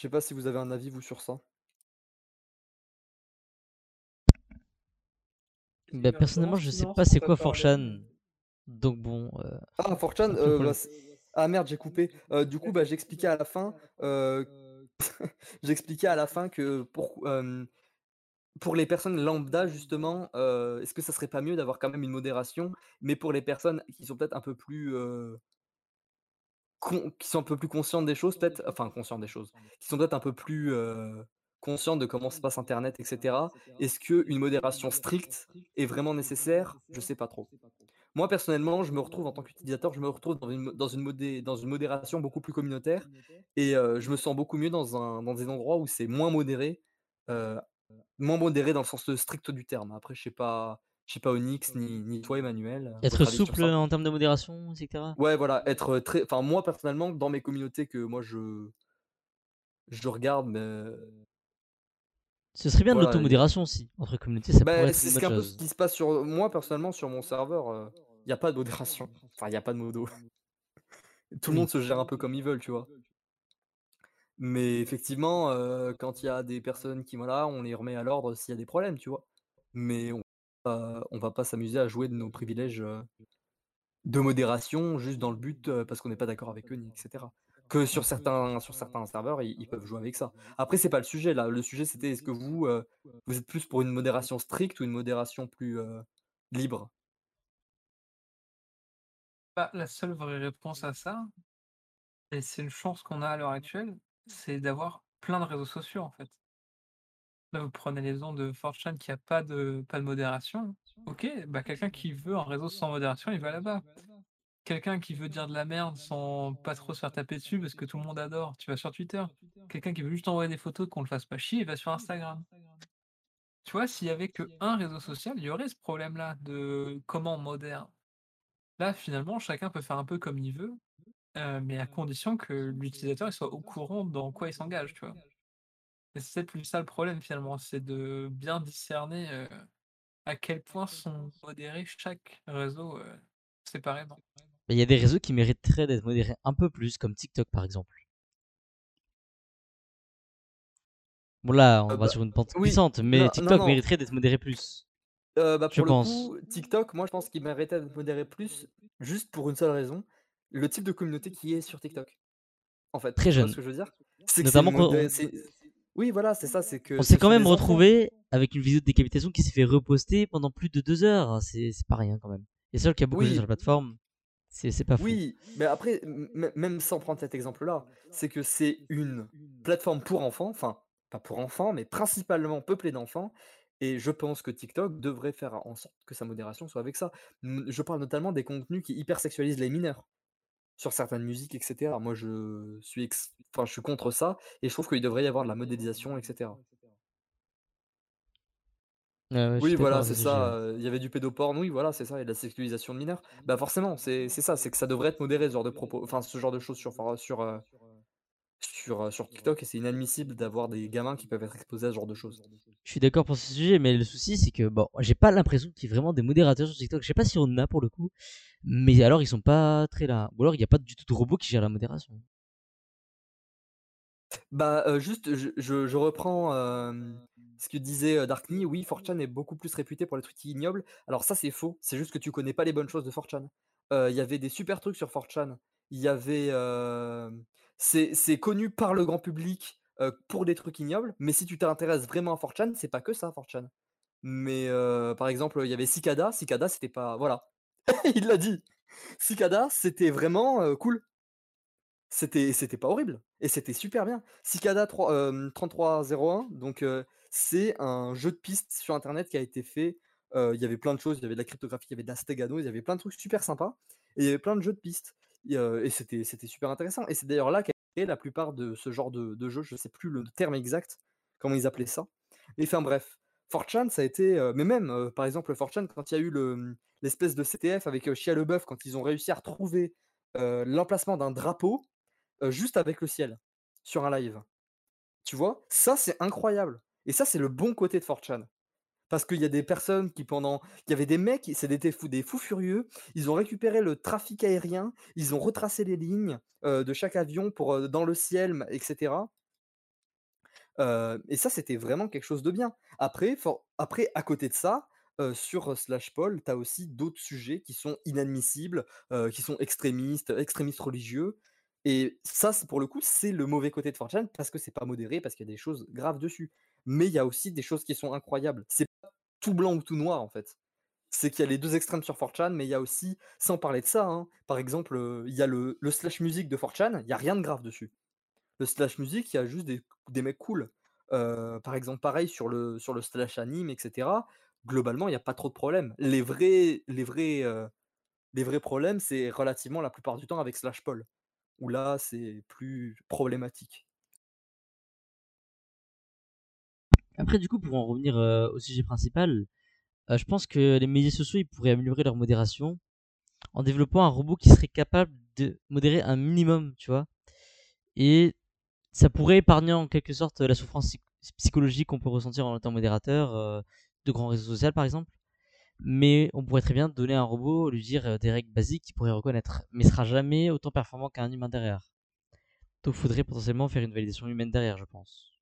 sais pas si vous avez un avis vous sur ça? Bah, personnellement, je sais pas c'est quoi 4chan, donc bon, heu, Ah 4chan, un peu heu, problème. bah, ah merde, j'ai coupé. Heu, du coup, bah, j'expliquais à la fin, heu, j'expliquais à la fin que pour pour les personnes lambda justement, est-ce que ça serait pas mieux d'avoir quand même une modération? Mais pour les personnes qui sont peut-être un peu plus, qui sont un peu plus conscientes des choses peut-être, enfin conscientes des choses, qui sont peut-être un peu plus, heu, conscientes de comment se passe internet et cetera. Est-ce qu'une modération stricte est vraiment nécessaire? Je sais pas trop. Moi personnellement, je me retrouve en tant qu'utilisateur, je me retrouve dans une dans une modération beaucoup plus communautaire et je me sens beaucoup mieux dans un dans des endroits où c'est moins modéré, moins modéré dans le sens, strict du terme. Après je sais pas je sais pas Onyx ni ni toi Emmanuel, heu, Être souple, en termes de modération et cetera? Ouais voilà, être très enfin moi personnellement dans mes communautés que moi je je regarde, me Ce serait bien de Voilà, l'automodération aussi, entre communautés, ça être c'est une ce peu ce qui se passe sur, moi personnellement sur mon serveur, heu, il y a pas de modération. Enfin il y a pas de modo. Tout le monde se gère un peu comme ils veulent, tu vois? Mais effectivement, heu, quand il y a des personnes qui voilà, on les remet à l'ordre s'il y a des problèmes, tu vois? Mais on on va pas s'amuser à jouer de nos privilèges, de modération juste dans le but, parce qu'on n'est pas d'accord avec eux ni et cetera. Que sur certains sur certains serveurs, ils peuvent jouer avec ça. Après c'est pas le sujet là, le sujet c'était est-ce que vous, vous êtes plus pour une modération stricte ou une modération plus, libre? Bah, la seule vraie réponse à ça et c'est une chance qu'on a à l'heure actuelle, c'est d'avoir plein de réseaux sociaux, en fait. Là, vous prenez l'exemple de 4chan qui a pas de pas de modération. OK, bah, quelqu'un qui veut un réseau sans modération, il va là-bas. Quelqu'un qui veut dire de la merde sans pas trop se faire taper dessus parce que tout le monde adore, tu vas sur Twitter. Quelqu'un qui veut juste envoyer des photos qu'on le fasse pas chier, il va sur Instagram. Tu vois, s'il y avait qu'1 réseau social, il y aurait ce problème-là de comment on modère. Là, finalement, chacun peut faire un peu comme il veut, heu, mais à condition que l'utilisateur, il soit au courant dans quoi il s'engage, tu vois? Et c'est plus ça le problème finalement, c'est de bien discerner, à quel point sont modérés chaque réseau, heu, séparément. Mais il y a des réseaux qui mériteraient d'être modérés un peu plus, comme TikTok par exemple. Bon là, on Heu, va bah, sur une pente oui, glissante, mais non, TikTok non. mériterait d'être modéré plus. Bah, Je le pense. coup, TikTok, moi je pense qu'il méritait d'être modéré plus, juste pour une seule raison, le type de communauté qui est sur TikTok. En fait, Très vois ce jeune. que je veux dire? C'est que c'est une Notamment on oui voilà, c'est ça, c'est on que s'est ce quand même enfants. retrouvé avec une vidéo de décapitation qui s'est fait reposter pendant plus de 2 heures. C'est pas rien quand même. Et qu'il y a beaucoup de jeux sur la Oui. plateforme, c'est pas fou. Oui, mais après, même sans prendre cet exemple-là, c'est que c'est une plateforme pour enfants, enfin, pas pour enfants, mais principalement peuplée d'enfants et je pense que TikTok devrait faire en sorte que sa modération soit avec ça. Je parle notamment des contenus qui hyper sexualisent les mineurs, sur certaines musiques et cetera. Moi je suis ex enfin je suis contre ça et je trouve qu'il devrait y avoir de la modélisation et cetera. Ouais, ouais, je Oui voilà, c'est ça, il y avait du pédoporn, oui voilà, c'est ça et de la sexualisation de mineurs. Bah, forcément, c'est c'est ça, c'est que ça devrait être modéré ce genre de propos, enfin ce genre de choses sur sur, heu sur, heu, sur TikTok et c'est inadmissible d'avoir des gamins qui peuvent être exposés à ce genre de choses. Je suis d'accord pour ce sujet, mais le souci c'est que bon, j'ai pas l'impression qu'il y ait vraiment des modérateurs sur TikTok. Je sais pas si on en a pour le coup, mais alors ils sont pas très là. Ou alors il y a pas du tout de robot qui gère la modération. Bah, heu, juste je je je reprends, ce que disait, Darkney, oui 4chan est beaucoup plus réputé pour les trucs ignobles. Alors ça c'est faux, c'est juste que tu connais pas les bonnes choses de 4chan. Heu, il y avait des super trucs sur 4chan. Il y avait, c'est connu par le grand public, pour des trucs ignobles, mais si tu t'intéresses vraiment à 4chan, c'est pas que ça 4chan. Mais, par exemple, il y avait Cicada, Cicada c'était pas voilà, il l'a dit! Cicada, c'était vraiment, cool. C'était pas horrible et c'était super bien. Cicada trois hem, 3301 donc, c'est un jeu de piste sur internet qui a été fait, il y avait plein de choses, il y avait de la cryptographie, il y avait de la stegano, il y avait plein de trucs super sympas et il y avait plein de jeux de piste. Et et c'était super intéressant et c'est d'ailleurs là qu'a la plupart de ce genre de jeux, je sais plus le terme exact, comment ils appelaient ça. Mais enfin bref, 4chan ça a été, mais même, par exemple 4chan quand il y a eu mmh, l'espèce de CTF avec, Shia LaBeouf quand ils ont réussi à retrouver, l'emplacement d'un drapeau, juste avec le ciel, sur un live. Tu vois? Ça, c'est incroyable et ça, c'est le bon côté de 4chan. Parce qu'il y a des personnes qui pendant il y avait des mecs, c'est des fous furieux, ils ont récupéré le trafic aérien, ils ont retracé les lignes, de chaque avion pour, dans le ciel, m et ça, c'était vraiment quelque chose de bien. Après après à côté de ça, sur, heu, Slashpoll, tu as aussi d'autres sujets qui sont inadmissibles, qui sont extrémistes, extrémistes religieux et ça, pour le coup, c'est le mauvais côté de 4chan parce que c'est pas modéré, parce qu'il y a des choses graves dessus. Mais il y a aussi des choses qui sont incroyables. Blanc ou tout noir, en fait. C'est qu'il y a les 2 extrêmes sur 4chan, mais il y a aussi sans parler de ça, hein, par exemple, il y a le slash music de 4chan, il y a rien de grave dessus. Le slash music, il y a juste des mecs cool. Par exemple, pareil sur le sur le slash anime et cetera, globalement, il y a pas trop de problèmes. Les vrais les vrais, les vrais problèmes, c'est relativement la plupart du temps avec Slashpoll, où là, c'est plus problématique. Après du coup, pour en revenir, heu, au sujet principal, heu, je pense que les médias sociaux, ils pourraient améliorer leur modération en développant un robot qui serait capable de modérer un minimum, tu vois? Et ça pourrait épargner en quelque sorte, la souffrance psy psychologique qu'on peut ressentir en étant modérateur, heu, de grands réseaux social par exemple. Mais on pourrait très bien donner à un robot, lui dire, des règles basiques qu'il pourrait reconnaître, mais il sera jamais autant performant qu'un humain derrière. Donc faudrait potentiellement faire une validation humaine derrière, je pense.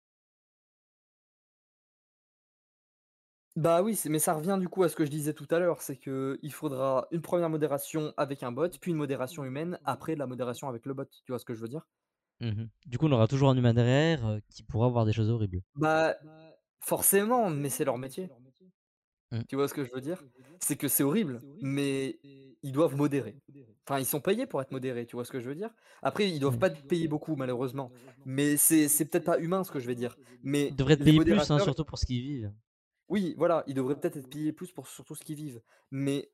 Bah oui, mais ça revient du coup à ce que je disais tout à l'heure, c'est qu'il faudra une 1re modération avec un bot, puis une modération humaine après la modération avec le bot. Tu vois ce que je veux dire? Mmh mh. Du coup, on aura toujours un humain derrière, heu, qui pourra voir des choses horribles. Bah, forcément, mais c'est leur métier. Mmh. Tu vois ce que je veux dire? C'est que c'est horrible, mais ils doivent modérer. Enfin, ils sont payés pour être modérés, tu vois ce que je veux dire? Après, ils doivent pas être payés beaucoup malheureusement, mais c'est c'est peut-être pas humain ce que je vais dire, Ils mais devraient être les payés plus, hein, modérateurs surtout pour ce qu'ils vivent. Oui, voilà, ils devraient peut-être être payés plus pour surtout ce qu'ils vivent, mais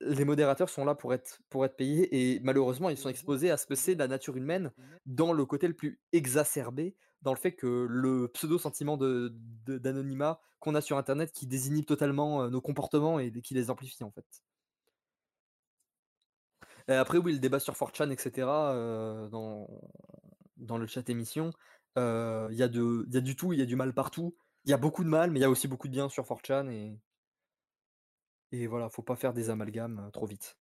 les modérateurs sont là pour être pour être payés et malheureusement, ils sont exposés à ce que c'est la nature humaine dans le côté le plus exacerbé, dans le fait que le pseudo sentiment de de d'anonymat qu'on a sur internet qui désinhibe totalement, heu, nos comportements et qui les amplifie, en fait. Et après oui, le débat sur 4chan et cetera, heu, dans dans le chat émission, y de il y a du tout, il y a du mal partout. Il y a beaucoup de mal, mais il y a aussi beaucoup de bien sur 4chan et et voilà, faut pas faire des amalgames, heu, trop vite.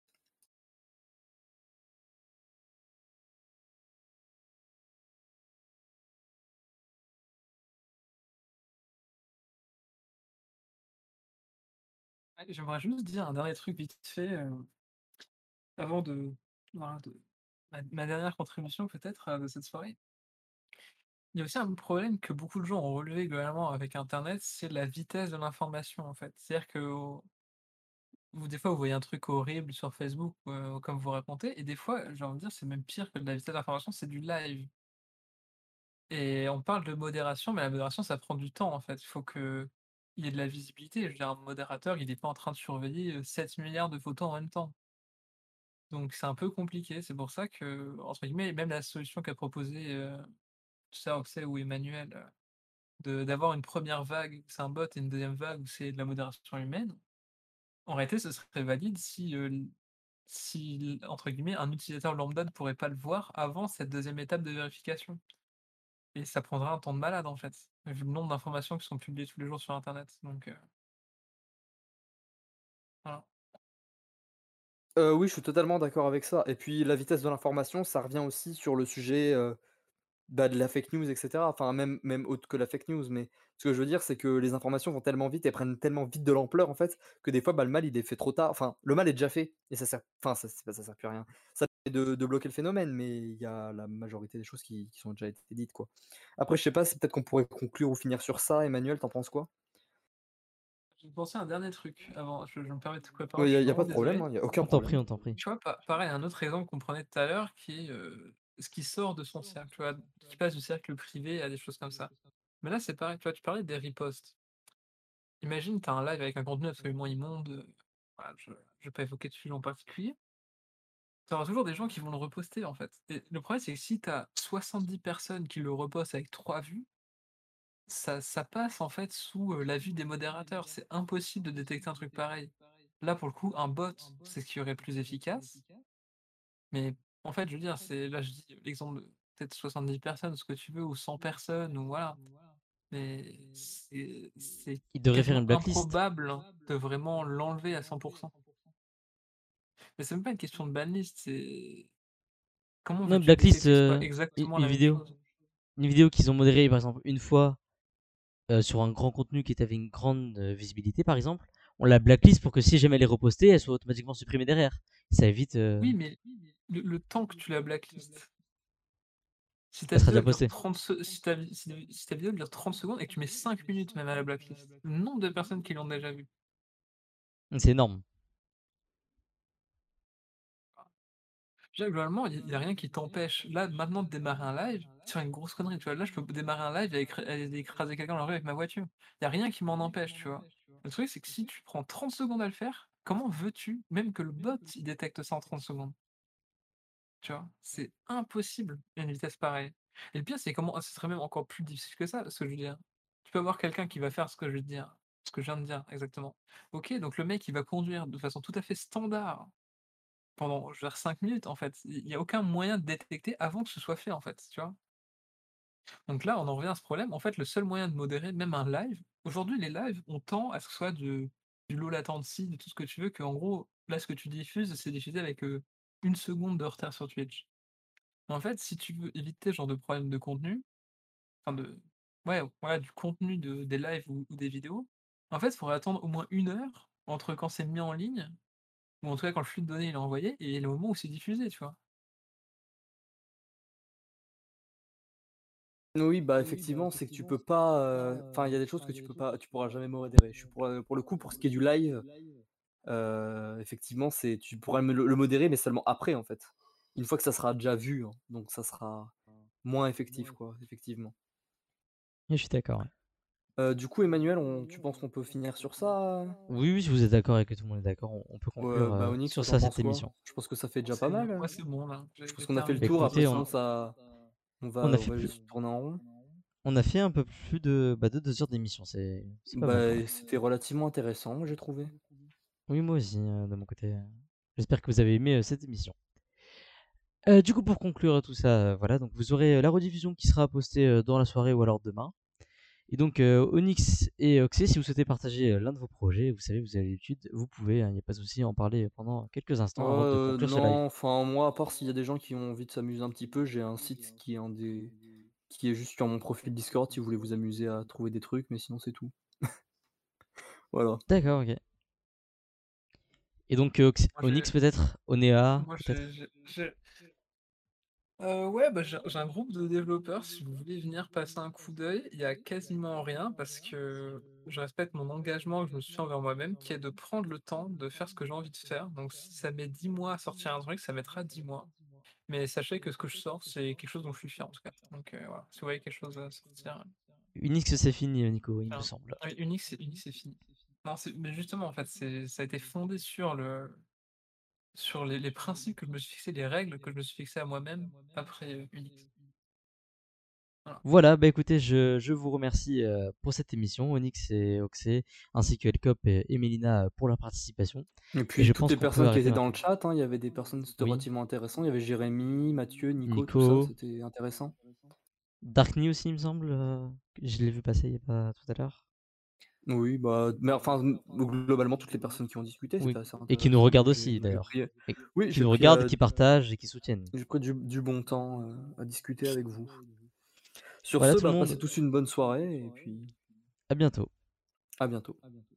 J'aimerais juste dire un dernier truc vite fait, heu avant de voilà, de ma dernière contribution peut-être, heu, de cette soirée. Il y a aussi un problème que beaucoup de gens ont relevé globalement avec internet, c'est la vitesse de l'information, en fait. C'est-à-dire que des fois, vous voyez un truc horrible sur Facebook, heu, comme vous racontez et des fois, j'ai envie de dire, c'est même pire que de la vitesse d'information, c'est du live. Et on parle de modération, mais la modération, ça prend du temps, en fait. Il faut qu'il y ait de la visibilité. Je veux dire, un modérateur, il est pas en train de surveiller, heu, 7 000 000 de photos en même temps. Donc c'est un peu compliqué. C'est pour ça que, entre guillemets, même la solution qu'a proposée, Oxai ou Emmanuel, de d'avoir une 1re vague, c'est un bot et une 2e vague où c'est de la modération humaine. En réalité, ce serait valide si, heu, l si entre guillemets, «un utilisateur lambda» ne pourrait pas le voir avant cette 2e étape de vérification. Et ça prendrait un temps de malade, en fait, vu le nombre d'informations qui sont publiées tous les jours sur internet, donc heu Voilà. Oui, je suis totalement d'accord avec ça et puis la vitesse de l'information, ça revient aussi sur le sujet, bah, de la fake news et cetera. Enfin, même même autre que la fake news, mais ce que je veux dire, c'est que les informations vont tellement vite et prennent tellement vite de l'ampleur, en fait, que des fois, bah, le mal, il est fait trop tard. Enfin, le mal est déjà fait et ça sert enfin, ça ça sert plus à rien. Ça permet de de bloquer le phénomène, mais il y a la majorité des choses qui qui ont déjà été dites, quoi. Après, je sais pas, c'est peut-être qu'on pourrait conclure ou finir sur ça. Emmanuel, tu en penses quoi? J'ai pensé à un dernier truc avant, je je me permets de te couper il je y a pas de problème, hein, il y a aucun On t'en prie, problème. on t'en prie. Tu vois, pa pareil, un autre exemple qu'on prenait tout à l'heure qui est, heu, ce qui sort de son cercle, tu vois? Qui passe du cercle privé à des choses comme ça. Mais là, c'est pareil, tu vois, tu parlais des ripostes. Imagine, tu as un live avec un contenu absolument immonde, voilà, je je vais pas évoquer de sujet en particulier. Tu auras toujours des gens qui vont le reposter, en fait. Et le problème, c'est que si tu as 70 personnes qui le repostent avec 3 vues ça ça passe, en fait, sous, la vue des modérateurs. C'est impossible de détecter un truc pareil. Là, pour le coup, un bot, c'est ce qui aurait plus efficace. Mais En fait, je veux dire, c'est là, je dis l'exemple de peut-être 70 personnes, ce que tu veux, ou 100 personnes, ou voilà. Mais c'est faire une improbable de vraiment l'enlever à 100 Mais c'est même pas une question de banlist, c'est comment Non, blacklist, exactement une vidéo. Une vidéo qu'ils ont modérée, par exemple, une fois, sur un grand contenu qui avait une grande, visibilité, par exemple, on la blacklist pour que si jamais elle est repostée, elle soit automatiquement supprimée derrière. Ça évite, Oui, mais le le temps que tu la blacklist si ta vidéo, dure postée. 30 se si ta vi si si ta vidéo dure 30 secondes et que tu mets 5 minutes même à la blacklist, le nombre de personnes qui l'ont déjà vue. C'est énorme. Déjà, globalement, il y a rien qui t'empêche, là, maintenant, de démarrer un live, sur une grosse connerie, tu vois? Là, je peux démarrer un live et écra et écraser quelqu'un dans la rue avec ma voiture. Il y a rien qui m'en empêche, tu vois? Le truc, c'est que si tu prends 30 secondes à le faire, comment veux-tu même que le bot, il détecte ça en 30 secondes? C'est impossible, à une vitesse pareille. Et le pire, c'est comment ce serait même encore plus difficile que ça, ce que je veux dire. Tu peux avoir quelqu'un qui va faire ce que je te dire, ce que je viens de dire, exactement. OK, donc le mec, il va conduire de façon tout à fait standard pendant, je veux dire 5 minutes, en fait. Il y a aucun moyen de détecter avant que ce soit fait, en fait, tu vois? Donc là, on en revient à ce problème. En fait, le seul moyen de modérer même un live aujourd'hui, les lives, on tend à ce que ce soit du du low latency, de tout ce que tu veux, qu'en gros, là, ce que tu diffuses, c'est diffusé avec, heu, 1 seconde de retard sur Twitch. En fait, si tu veux éviter ce genre de problème de contenu, enfin de ouais, voilà, du contenu de des lives ou ou des vidéos, en fait, il faudrait attendre au moins 1 heure entre quand c'est mis en ligne, ou en tout cas quand le flux de données il est envoyé et le moment où c'est diffusé, tu vois? Oui, bah, effectivement, c'est que tu peux pas, heu, enfin, il y a des choses que tu peux pas tu pourras jamais modérer. Je suis pour, pour le coup, pour ce qui est du live, effectivement, c'est tu pourras me le le modérer, mais seulement après, en fait. Une fois que ça sera déjà vu, hein, donc ça sera moins effectif, quoi, effectivement. Je suis d'accord, ouais. Du coup, Emmanuel, on tu penses qu'on peut finir sur ça? Oui, oui, si vous êtes d'accord et que tout le monde est d'accord, on on peut Ouais, conclure, bah, Onyx, sur ça, cette émission. Je pense que ça fait déjà pas mal, moi, hein? c'est bon, là, j'ai Je pense qu'on a fait le tour, après on ça on on va a on fait va plus juste tourner en rond. on a fait un peu plus de, bah, de 2 heures d'émission, c'est. Bah, c'était relativement intéressant, moi, j'ai trouvé. Oui, moi aussi, heu, de mon côté, heu, j'espère que vous avez aimé, heu, cette émission. Du coup, pour conclure tout ça, voilà, donc vous aurez, la rediffusion qui sera postée, dans la soirée ou alors demain. Et donc, Onyx et Oxé, si vous souhaitez partager, l'un de vos projets, vous savez, vous avez l'habitude, vous pouvez, hein, il y a pas de souci, en parler pendant quelques instants avant de Heu, conclure ce live. non, enfin, moi, à part s'il y a des gens qui ont envie de s'amuser un petit peu, j'ai un site qui est un des qui est juste sur mon profil Discord si vous voulez vous amuser à trouver des trucs, mais sinon c'est tout. Voilà. D'accord, OK. Et donc, Moi, Onyx peut-être? Onéa moi, j'ai j'ai Heu, ouais, bah, j'ai un groupe de développeurs, si vous voulez venir passer un coup d'œil. Il y a quasiment rien parce que je respecte mon engagement que je me suis fait envers moi-même, qui est de prendre le temps de faire ce que j'ai envie de faire. Donc si ça met 10 mois à sortir un truc, ça mettra 10 mois. Mais sachez que ce que je sors, c'est quelque chose dont je suis fier en tout cas. Donc, heu, voilà, si vous voyez quelque chose, heu, sortir, Onyx, c'est fini, Nico, il me semble. oui, Unix, Unix, c'est fini. Non, mais justement, en fait, ça a été fondé sur le sur les les principes que je me suis fixés, les règles que je me suis fixées à moi-même après, Unix. Voilà. Voilà, bah, écoutez, je je vous remercie, heu, pour cette émission, Onyx et Oxé, ainsi que Elcop et et Mélina, pour leur participation. Et Et puis je toutes pense les personnes qui étaient dans le chat, hein, il y avait des personnes, c'était Oui. relativement intéressant. Il y avait Jérémy, Mathieu, Nico, tout ça, Nico. c'était intéressant. Darkney aussi, il me semble, heu, je l'ai vu passer il y a pas tout à l'heure. Oui, bah, mais enfin, globalement, toutes les personnes qui ont discuté, Oui, assez et qui nous regardent aussi d'ailleurs. oui, qui nous regardent heu qui partagent et qui soutiennent. j'ai pris du du bon temps, heu, à discuter avec vous. Sur Voilà ce, bah, passez tous une bonne soirée et puis À bientôt. à bientôt. Thank you.